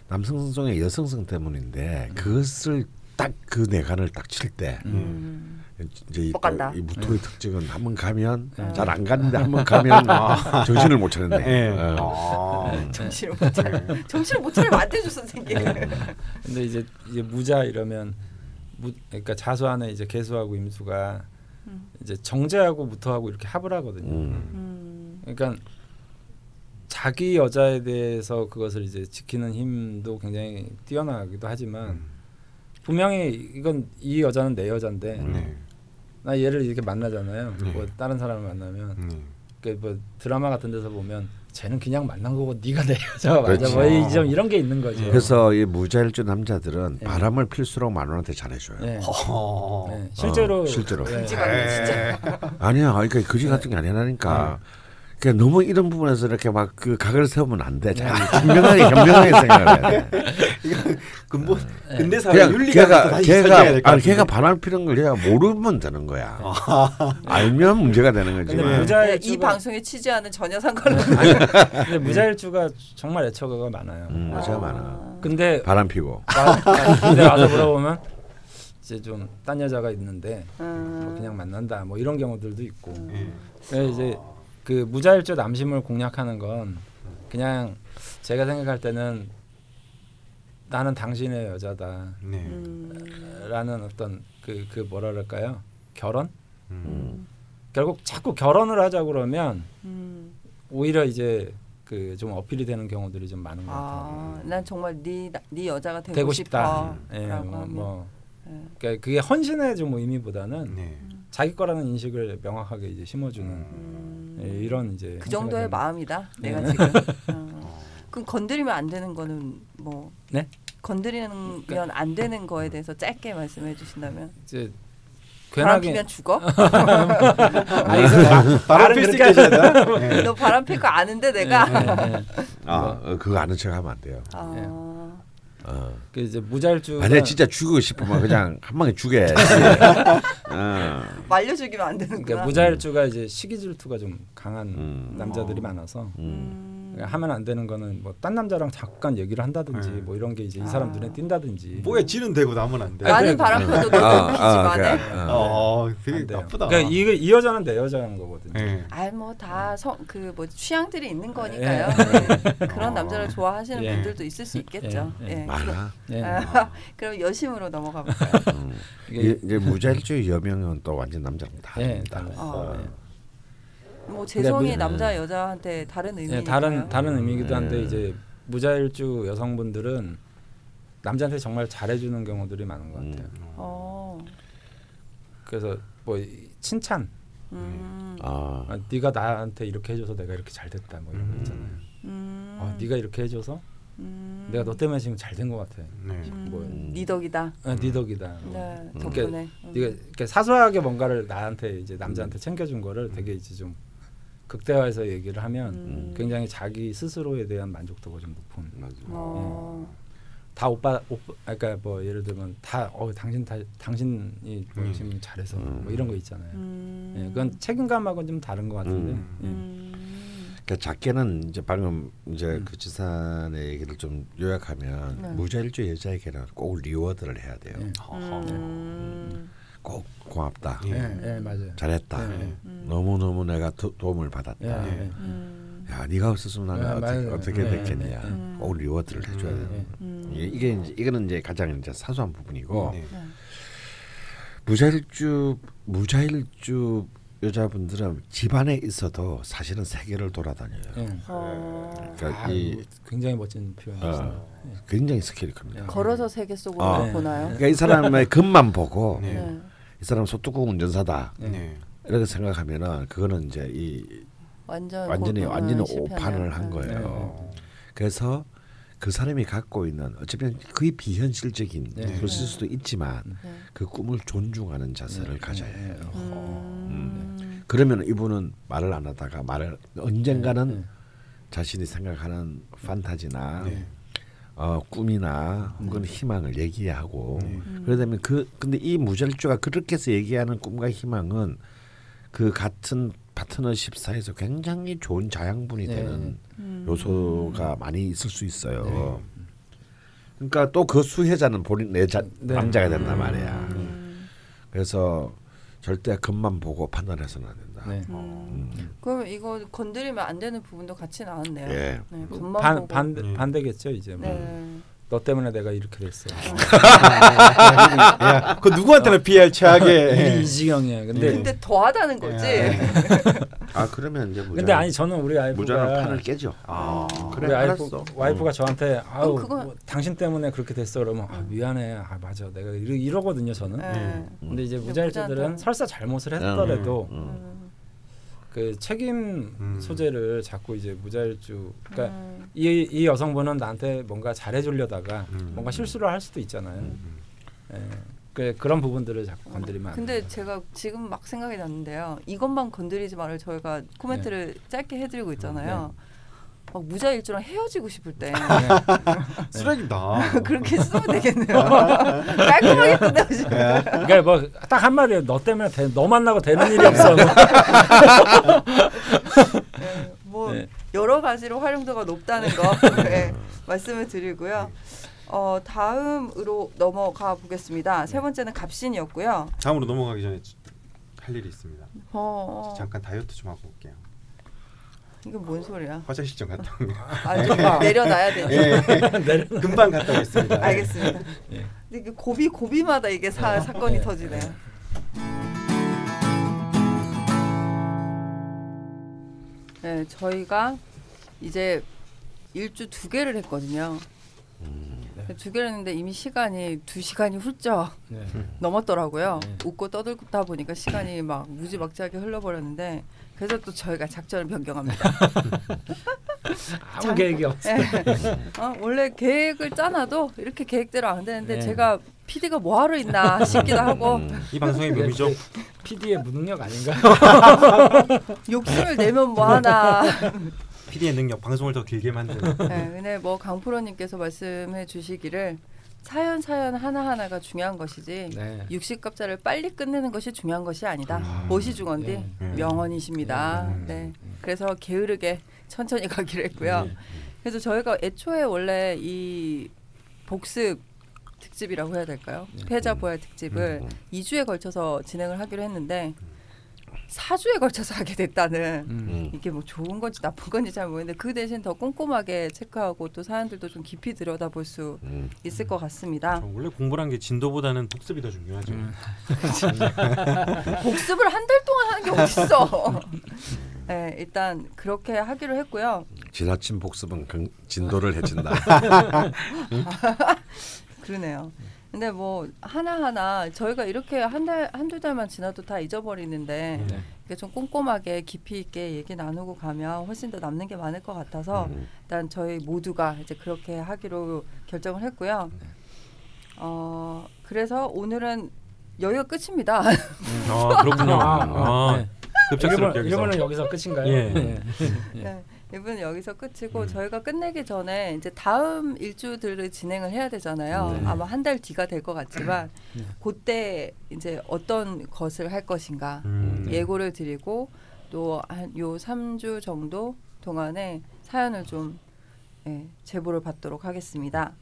남성성의 여성성 때문인데 그것을 딱 그 내관을 딱 칠때
음.
이제 이. 이 무토의 특징은 한 번 가면
네.
잘안 갔는데 한 번 가면 정신을 못 차린다.
예.
어.
아.
정신을 못 차려. 정신을 못 차리면 안 되죠 선생님.
근데 이제 이제 무자 이러면 무, 그러니까 자수 안에 이제 개수하고 임수가
음.
이제 정제하고 무토하고 이렇게 합을 하거든요.
음.
음.
그러니까 자기 여자에 대해서 그것을 이제 지키는 힘도 굉장히 뛰어나기도 하지만 분명히 이건 이 여자는 내 여자인데
네.
나 얘를 이렇게 만나잖아요.
네.
뭐 다른 사람을 만나면
네.
그뭐 드라마 같은 데서 보면 쟤는 그냥 만난 거고 네가 내 여자가 맞아.
그렇지.
뭐이좀 이런 게 있는 거죠.
그래서 이 무자일주 남자들은
네.
바람을 필수록 마누라한테 잘해줘요.
네.
어.
네. 실제로
어, 실제로.
네.
진짜.
아니야, 그러니까 거지 같은 게 아니라니까. 그냥 너무 이런 부분에서 이렇게 막 그 각을 세우면 안 돼. 잘 분명하게 현명하게 <laughs> 생각을 해야 돼.
근본
네.
근대 사회
그냥
윤리가
걔가
다시
걔가 바람 피는 걸 얘가 모르면 되는 거야. 알면 문제가 되는 거지.
근데
네,
무자일주가
이 방송의 취재하는 전혀 상관없는.
근데 무자일주가 정말 애처가 많아요.
음, 문제가 많아.
근데
바람 피고.
와- 근데 와서 물어보면 이제 좀 딴 여자가 있는데 뭐
음.
그냥 만난다 뭐 이런 경우들도 있고
예.
그래서 이제 그 무자일주 남심을 공략하는 건 그냥 제가 생각할 때는 나는 당신의 여자다라는
네.
음.
어떤 그그 뭐라 그럴까요 결혼
음.
결국 자꾸 결혼을 하자 그러면
음.
오히려 이제 그 좀 어필이 되는 경우들이 좀 많은 것 같아요.
아, 난 정말 네, 나- 네 여자가 되고,
되고 싶다.
싶어.
예, 뭐. 뭐
예.
그러니까 그게 헌신의 좀 의미보다는
네.
자기 거라는 인식을 명확하게 이제 심어주는
음.
예, 이런 이제
그 정도의 마음이다. 내가
네.
지금. <laughs> 어. 그럼 건드리면 안 되는 거는 뭐?
네?
건드리면 안 되는 거에 대해서 짧게 말씀해 주신다면
이제
바람
괜하게
피면 죽어? <laughs>
아니 그 마-
바람 필수 있게 되나? <laughs> 네.
너 바람 필 거 아는데 내가.
예, 예.
아, 어, 그거 아는 척 하면 안 돼요.
아,
네.
어.
그 이제 무자일주가
만약 진짜 죽이고 싶으면 <laughs> 그냥 한 방에 죽여야지. <laughs> 어.
말려주기면 안 되는구나.
그러니까 무자일주가 이제 시기 질투가 좀 강한
음.
남자들이 많아서
음.
음.
그러니까 하면 안 되는 거는 뭐 딴 남자랑 잠깐 얘기를 한다든지
네.
뭐 이런 게 이제 이 사람
아.
눈에 띈다든지
뭐야 지는 되고 남은 안 돼.
그러니까.
바람 펴도
아. 그러니까, 어.
어, 되게. 나쁘다.
그러니까 이게 이 여자는 내 여자인 거거든요.
예.
아이 뭐다 성 그 뭐 취향들이 있는 거니까요.
예.
네. 그런 남자를 좋아하시는
예.
분들도 있을 수 있겠죠.
예. 예.
예.
많아.
예.
아, <laughs> 그럼 여심으로 넘어가 볼까요?
음.
이게
이- 무자일주의 여명은 또 완전 남자랑
예,
다릅니다.
달라요.
어.
예.
뭐 재성이
무-
남자 여자한테 다른.
예, 다른 다른 의미이기도 한데
예.
이제 무자일주 여성분들은 남자한테 정말 잘해주는 경우들이 많은 것
음.
같아요.
어.
그래서 뭐 이- 칭찬,
음.
아,
아, 네가 나한테 이렇게 해줘서 내가 이렇게 잘 됐다, 뭐 이런 거 있잖아요.
음.
아, 네가 이렇게 해줘서
음.
내가 너 때문에 지금 잘 된 것 같아.
네.
음. 뭐네 덕이다.
아, 네 덕이다.
네,
음.
덕분에. 음.
네가 이렇게 사소하게 뭔가를 나한테 이제 남자한테 챙겨준 거를 되게 이제 좀 극대화해서 얘기를 하면
음.
굉장히 자기 스스로에 대한 만족도가 좀 높은.
맞아.
어.
다 오빠 오빠 아까 뭐 예를 들면 다 어 당신 다 당신이 뭐
음.
지금 잘해서
음.
뭐 이런 거 있잖아요.
음.
예, 그건 책임감하고는 좀 다른 것 같은데.
음.
예.
음.
그러니까 작게는 이제 방금 이제
음.
그 지산의 얘기를 좀 요약하면
네.
무자일주 여자에게는 꼭 reward를 해야 돼요.
예.
음.
꼭 고맙다.
예.
예, 예, 맞아요.
잘했다.
예,
음.
너무 너무 내가 도, 도움을 받았다.
예, 예.
음.
야, 네가 없었으면 나는
예,
어떻게,
맞아요.
어떻게
예,
됐겠냐.
예,
예.
꼭 reward를 해줘야
예,
돼요.
예.
음.
이게, 이제 이거는 이제 가장 이제 사소한 부분이고
네.
네.
무자일주 무자일주 여자분들은 집안에 있어도 사실은 세계를 돌아다녀요.
예.
어.
그러니까
아,
이
굉장히 멋진 표현이었어요.
어, 굉장히 스케일이 큽니다.
예.
걸어서 세계 속으로
어.
보나요?
그러니까 이 사람의 <laughs> 겉만 보고
네.
네.
이 사람 솥뚜껑 운전사다
예.
네.
이렇게 생각하면은 그거는 이제 이
완전
완전히
고-
완전히. 오판을 한
네.
거예요. 그래서 그 사람이 갖고 있는 어쩌면 거의 비현실적인
네.
그럴 수도 있지만
네.
그 꿈을 존중하는 자세를
네.
가져야
네.
해요.
음.
그러면 이분은 말을 안 하다가 말을 언젠가는
네.
자신이 생각하는 판타지나
네.
어, 꿈이나 혹은 희망을 얘기하고
네.
그러다면 그 근데 이 무절주가 그렇게 해서 얘기하는 꿈과 희망은 그 같은 파트너십 사이에서 굉장히 좋은 자양분이
네.
되는
음.
요소가 많이 있을 수 있어요. 그러니까 또 그 수혜자는 본인 내 자,
네.
남자가 된단 말이야.
음.
그래서 절대 겉만 보고 판단해서는 안.
네.
음. 그럼 이거 건드리면 안 되는 부분도 같이 나왔네요.
예.
네, 겉만
반. 반대
네.
반대겠죠 이제. 뭐.
네.
너 때문에 내가 이렇게 됐어. <laughs>
야, 그 누구한테나 피할 최악의
이 지경이야. 근데
근데 더하다는 거지. <laughs>
아 그러면 이제 무자
근데 아니 저는 우리
무자는 판을
와이프가
깨죠.
아.
그래
우리 와이프,
알았어.
와이프가 저한테 아우
그건-
뭐, 당신 때문에 그렇게 됐어 그러면 아, 미안해 아 맞아 내가 이러, 이러거든요 저는
네.
근데 이제
무자한테는-
설사 잘못을 했더라도
음,
음.
그 책임
음.
소재를 자꾸 이제 무자일주 그러니까
음.
이, 이 여성분은 나한테 뭔가 잘해주려다가
음.
뭔가 실수를 할 수도 있잖아요
음.
예. 그 그런 부분들을 자꾸 건드리면 안
근데
돼요.
제가 지금 막 생각이 났는데요. 이것만 건드리지 말을 저희가 코멘트를 짧게 해드리고 있잖아요. 막 무자일주랑 헤어지고 싶을 때 <laughs> <laughs>
쓰레기다. <laughs>
그렇게 쓰면 되겠네요. 깔끔하게 끝내고 싶어요.
그러니까 뭐 딱 한 마디에 너 때문에 되, 너 만나고 되는 일이 없어
네, 뭐
네.
여러 가지로 활용도가 높다는 거 네, 말씀을 드리고요. 어, 다음으로 넘어가 보겠습니다. 세 번째는 갑신이었고요.
다음으로 넘어가기 전에 할 일이 있습니다.
어,
잠깐 다이어트 좀 하고 올게요.
이게 뭔 소리야?
화장실 좀 갔다 오게요.
아, 좀 내려놔야 되죠.
예. 금방 갔다 오겠습니다.
알겠습니다.
예.
근데 고비 고비마다 이게 사, 사건이
예.
터지네요. 네, 저희가 이제 일주 두 개를 했거든요. 두 개를 했는데 이미 시간이 두 시간이 훌쩍
네.
넘었더라고요.
네.
웃고 떠들다 보니까 시간이 막 무지막지하게 흘러버렸는데 그래서 또 저희가 작전을 변경합니다. <laughs>
아무 계획이 없어
예. <laughs> 어, 원래 계획을 짜놔도 이렇게 계획대로 안 되는데
네.
제가 PD가 뭐 하러 있나 싶기도 하고
음.
이 방송의 묘미죠.
PD의 무능력 아닌가요? <laughs>
욕심을 내면 뭐 하나.
PD의 능력, 방송을 더 길게 만드는.
네, 근데 뭐 강프로님께서 말씀해 주시기를 사연 사연 하나 하나가 중요한 것이지
네.
60갑자를 빨리 끝내는 것이 중요한 것이 아니다. 무엇이 중요한데
예.
예.
명언이십니다.
음.
네. 그래서 게으르게 <laughs> 천천히 가기로 했고요. 그래서 저희가 애초에 원래 이 복습 특집이라고 해야 될까요? 패자 부활 특집을
음.
2주에 걸쳐서 진행을 하기로 했는데 4주에 걸쳐서 하게 됐다는
음.
음.
이게 뭐 좋은 건지 나쁜 건지 잘 모르겠는데 그 대신 더 꼼꼼하게 체크하고 또 사연들도 좀 깊이 들여다볼 수
음.
있을 것 같습니다.
저 원래 공부란 게 진도보다는 복습이 더 중요하죠.
음. <laughs>
복습을 한 달 동안 하는 게 어딨어. <laughs> 네, 일단 그렇게 하기로 했고요.
지나친 복습은 근- 진도를 해친다. <laughs>
그러네요. 근데 뭐 하나하나 저희가 이렇게 한 달, 한두 달만 지나도 다 잊어버리는데
네.
이게 좀 꼼꼼하게 깊이 있게 얘기 나누고 가면 훨씬 더 남는 게 많을 것 같아서
음.
일단 저희 모두가 이제 그렇게 하기로 결정을 했고요. 어, 그래서 오늘은 여기가 끝입니다.
아 그렇군요.
아,
아,
네.
급작스럽게 여기서.
일본은 여기서 끝인가요?
예.
네. 이분은 여기서 끝이고
음.
저희가 끝내기 전에 이제 다음 일주들을 진행을 해야 되잖아요.
네.
아마 한 달 뒤가 될 것 같지만
네.
그때 이제 어떤 것을 할 것인가
음.
예고를 드리고 또 한요 3주 정도 동안에 사연을 좀 예, 제보를 받도록 하겠습니다.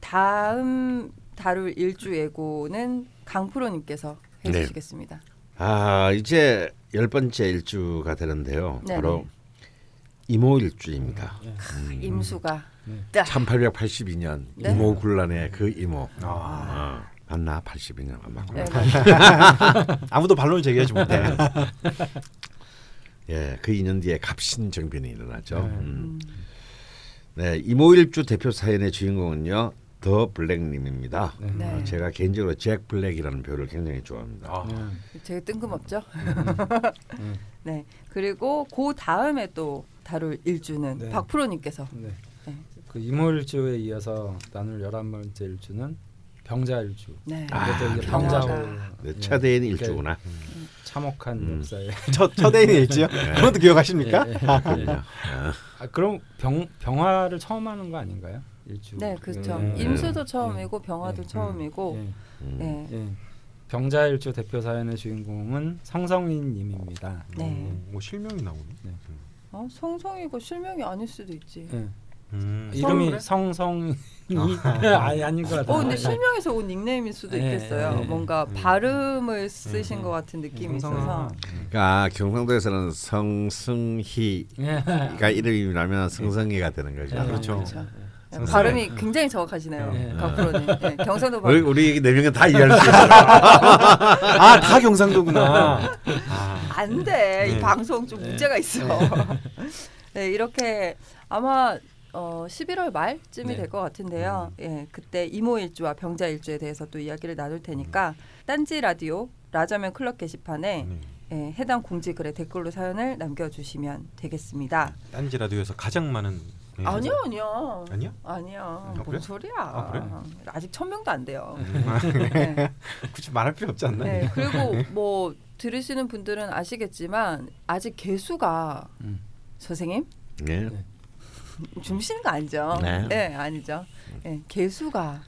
다음 다룰 일주 예고는 강프로님께서
네.
해주시겠습니다.
아 이제 열 번째 일주가 되는데요.
네네.
바로 이모 일주입니다. 음.
임수가
네.
딱
1882년
네.
이모 굴란의 그 이모.
아.
어, 맞나? 82년 맞고.
네, <laughs>
아무도 반론을 제기하지 못해.
예, 그 2년 뒤에 갑신 정변이 일어나죠.
네.
음. 네, 이모 일주 대표 사연의 주인공은요. 더 블랙님입니다.
네.
네.
어, 제가 개인적으로 잭 블랙이라는 배우를 굉장히 좋아합니다.
아.
네.
되게 뜬금없죠.
음. <laughs>
네. 그리고 그 다음에 또 다룰 일주는
네.
박프로님께서
네.
네.
그 이모일주에 이어서 나눌 열한 번째 일주는 병자일주.
네.
아,
이것도 이제
병자다.
병자호
네,
예,
차대인 일주구나.
참혹한
음.
역사에
첫 첫애인의 일지요? 그것도 기억하십니까?
그럼요. 아,
아, 그럼 병 병화를 처음 하는 거 아닌가요? 일주.
네, 그렇죠.
예,
임수도
예.
처음이고 병화도
예.
처음이고
예,
음.
네.
예. 병자일주 대표 사연의 주인공은 성성인 님입니다.
네.
음, 뭐 실명이 나오네.
어, 성성이고 실명이 아닐 수도 있지.
예.
음.
이름이
그래?
성성이 <laughs> 아니 아닌 것 같아요.
어, 근데 실명에서 온 닉네임일 수도
네,
있겠어요.
네,
뭔가
음.
발음을 쓰신
음.
것 같은 느낌이. 있어서.
그러니까 경상도에서는 성승희가
예.
이름이 나면 성성이가 되는 거죠.
예,
그렇죠.
그렇죠.
성성아.
발음이 굉장히 정확하시네요.
네.
강프로님. 네, <laughs> 경상도
우리,
발음.
우리 네 명은 다 이해할 수 있어. <laughs>
아, 다 경상도구나. 아.
안 돼. 이
네.
방송 좀
네.
문제가 있어. 네, <laughs> 이렇게 아마 어, 11월 말쯤이
네.
될것 같은데요. 예, 그때 이모 일주와 병자 일주에 대해서 또 이야기를 나눌 테니까 딴지 라디오 라자면 클럽 게시판에
네.
예, 해당 공지 글에 댓글로 사연을 남겨주시면 되겠습니다.
딴지 라디오에서 가장 많은 네.
아니요, 아니요.
아니야?
아니야.
그래?
뭔 소리야?
아, 그래?
아직 천 명도 안 돼요.
음.
네. <laughs>
굳이 말할 필요 없지 않나?
네, 그리고 <laughs> 뭐 들으시는 분들은 아시겠지만 아직 개수가
음.
선생님
네.
주무시는 거 아니죠?
네.
아니죠. 예, 개수가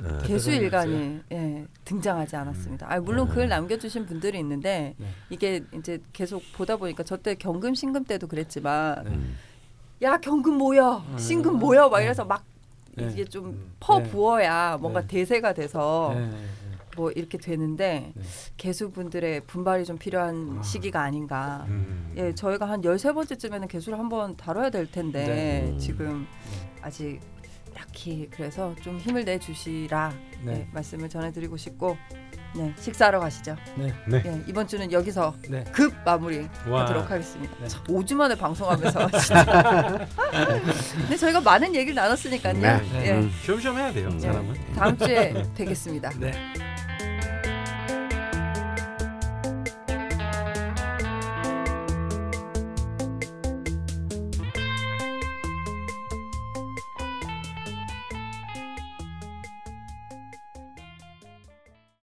어,
개수 일간이 예, 등장하지 않았습니다. 아, 물론 글 남겨주신 분들이 있는데
네.
이게 이제 계속 보다 보니까 저 때 경금 신금 때도 그랬지만
음.
야 경금 모여
음.
신금 모여 막 이래서 막
네.
이게 좀
음.
퍼
네.
부어야 뭔가
네.
대세가 돼서
네, 네,
뭐 이렇게 되는데
네.
개수분들의 분발이 좀 필요한
아.
시기가 아닌가.
음.
예, 저희가 한 13번째쯤에는 개수를 한번 다뤄야 될 텐데
네.
지금 아직 딱히 그래서 좀 힘을 내 주시라
네.
네, 말씀을 전해 드리고 싶고 네, 식사하러 가시죠.
네.
네.
예, 이번 주는 여기서
네.
급 마무리
와.
하도록 하겠습니다.
네.
참, 5주 만에 방송하면서 <laughs> 진짜. 근데 저희가 많은 얘기를 나눴으니까요.
네.
예,
음.
쉬엄쉬엄 해야 돼요,
음.
사람은.
다음 주에 뵙겠습니다.
네.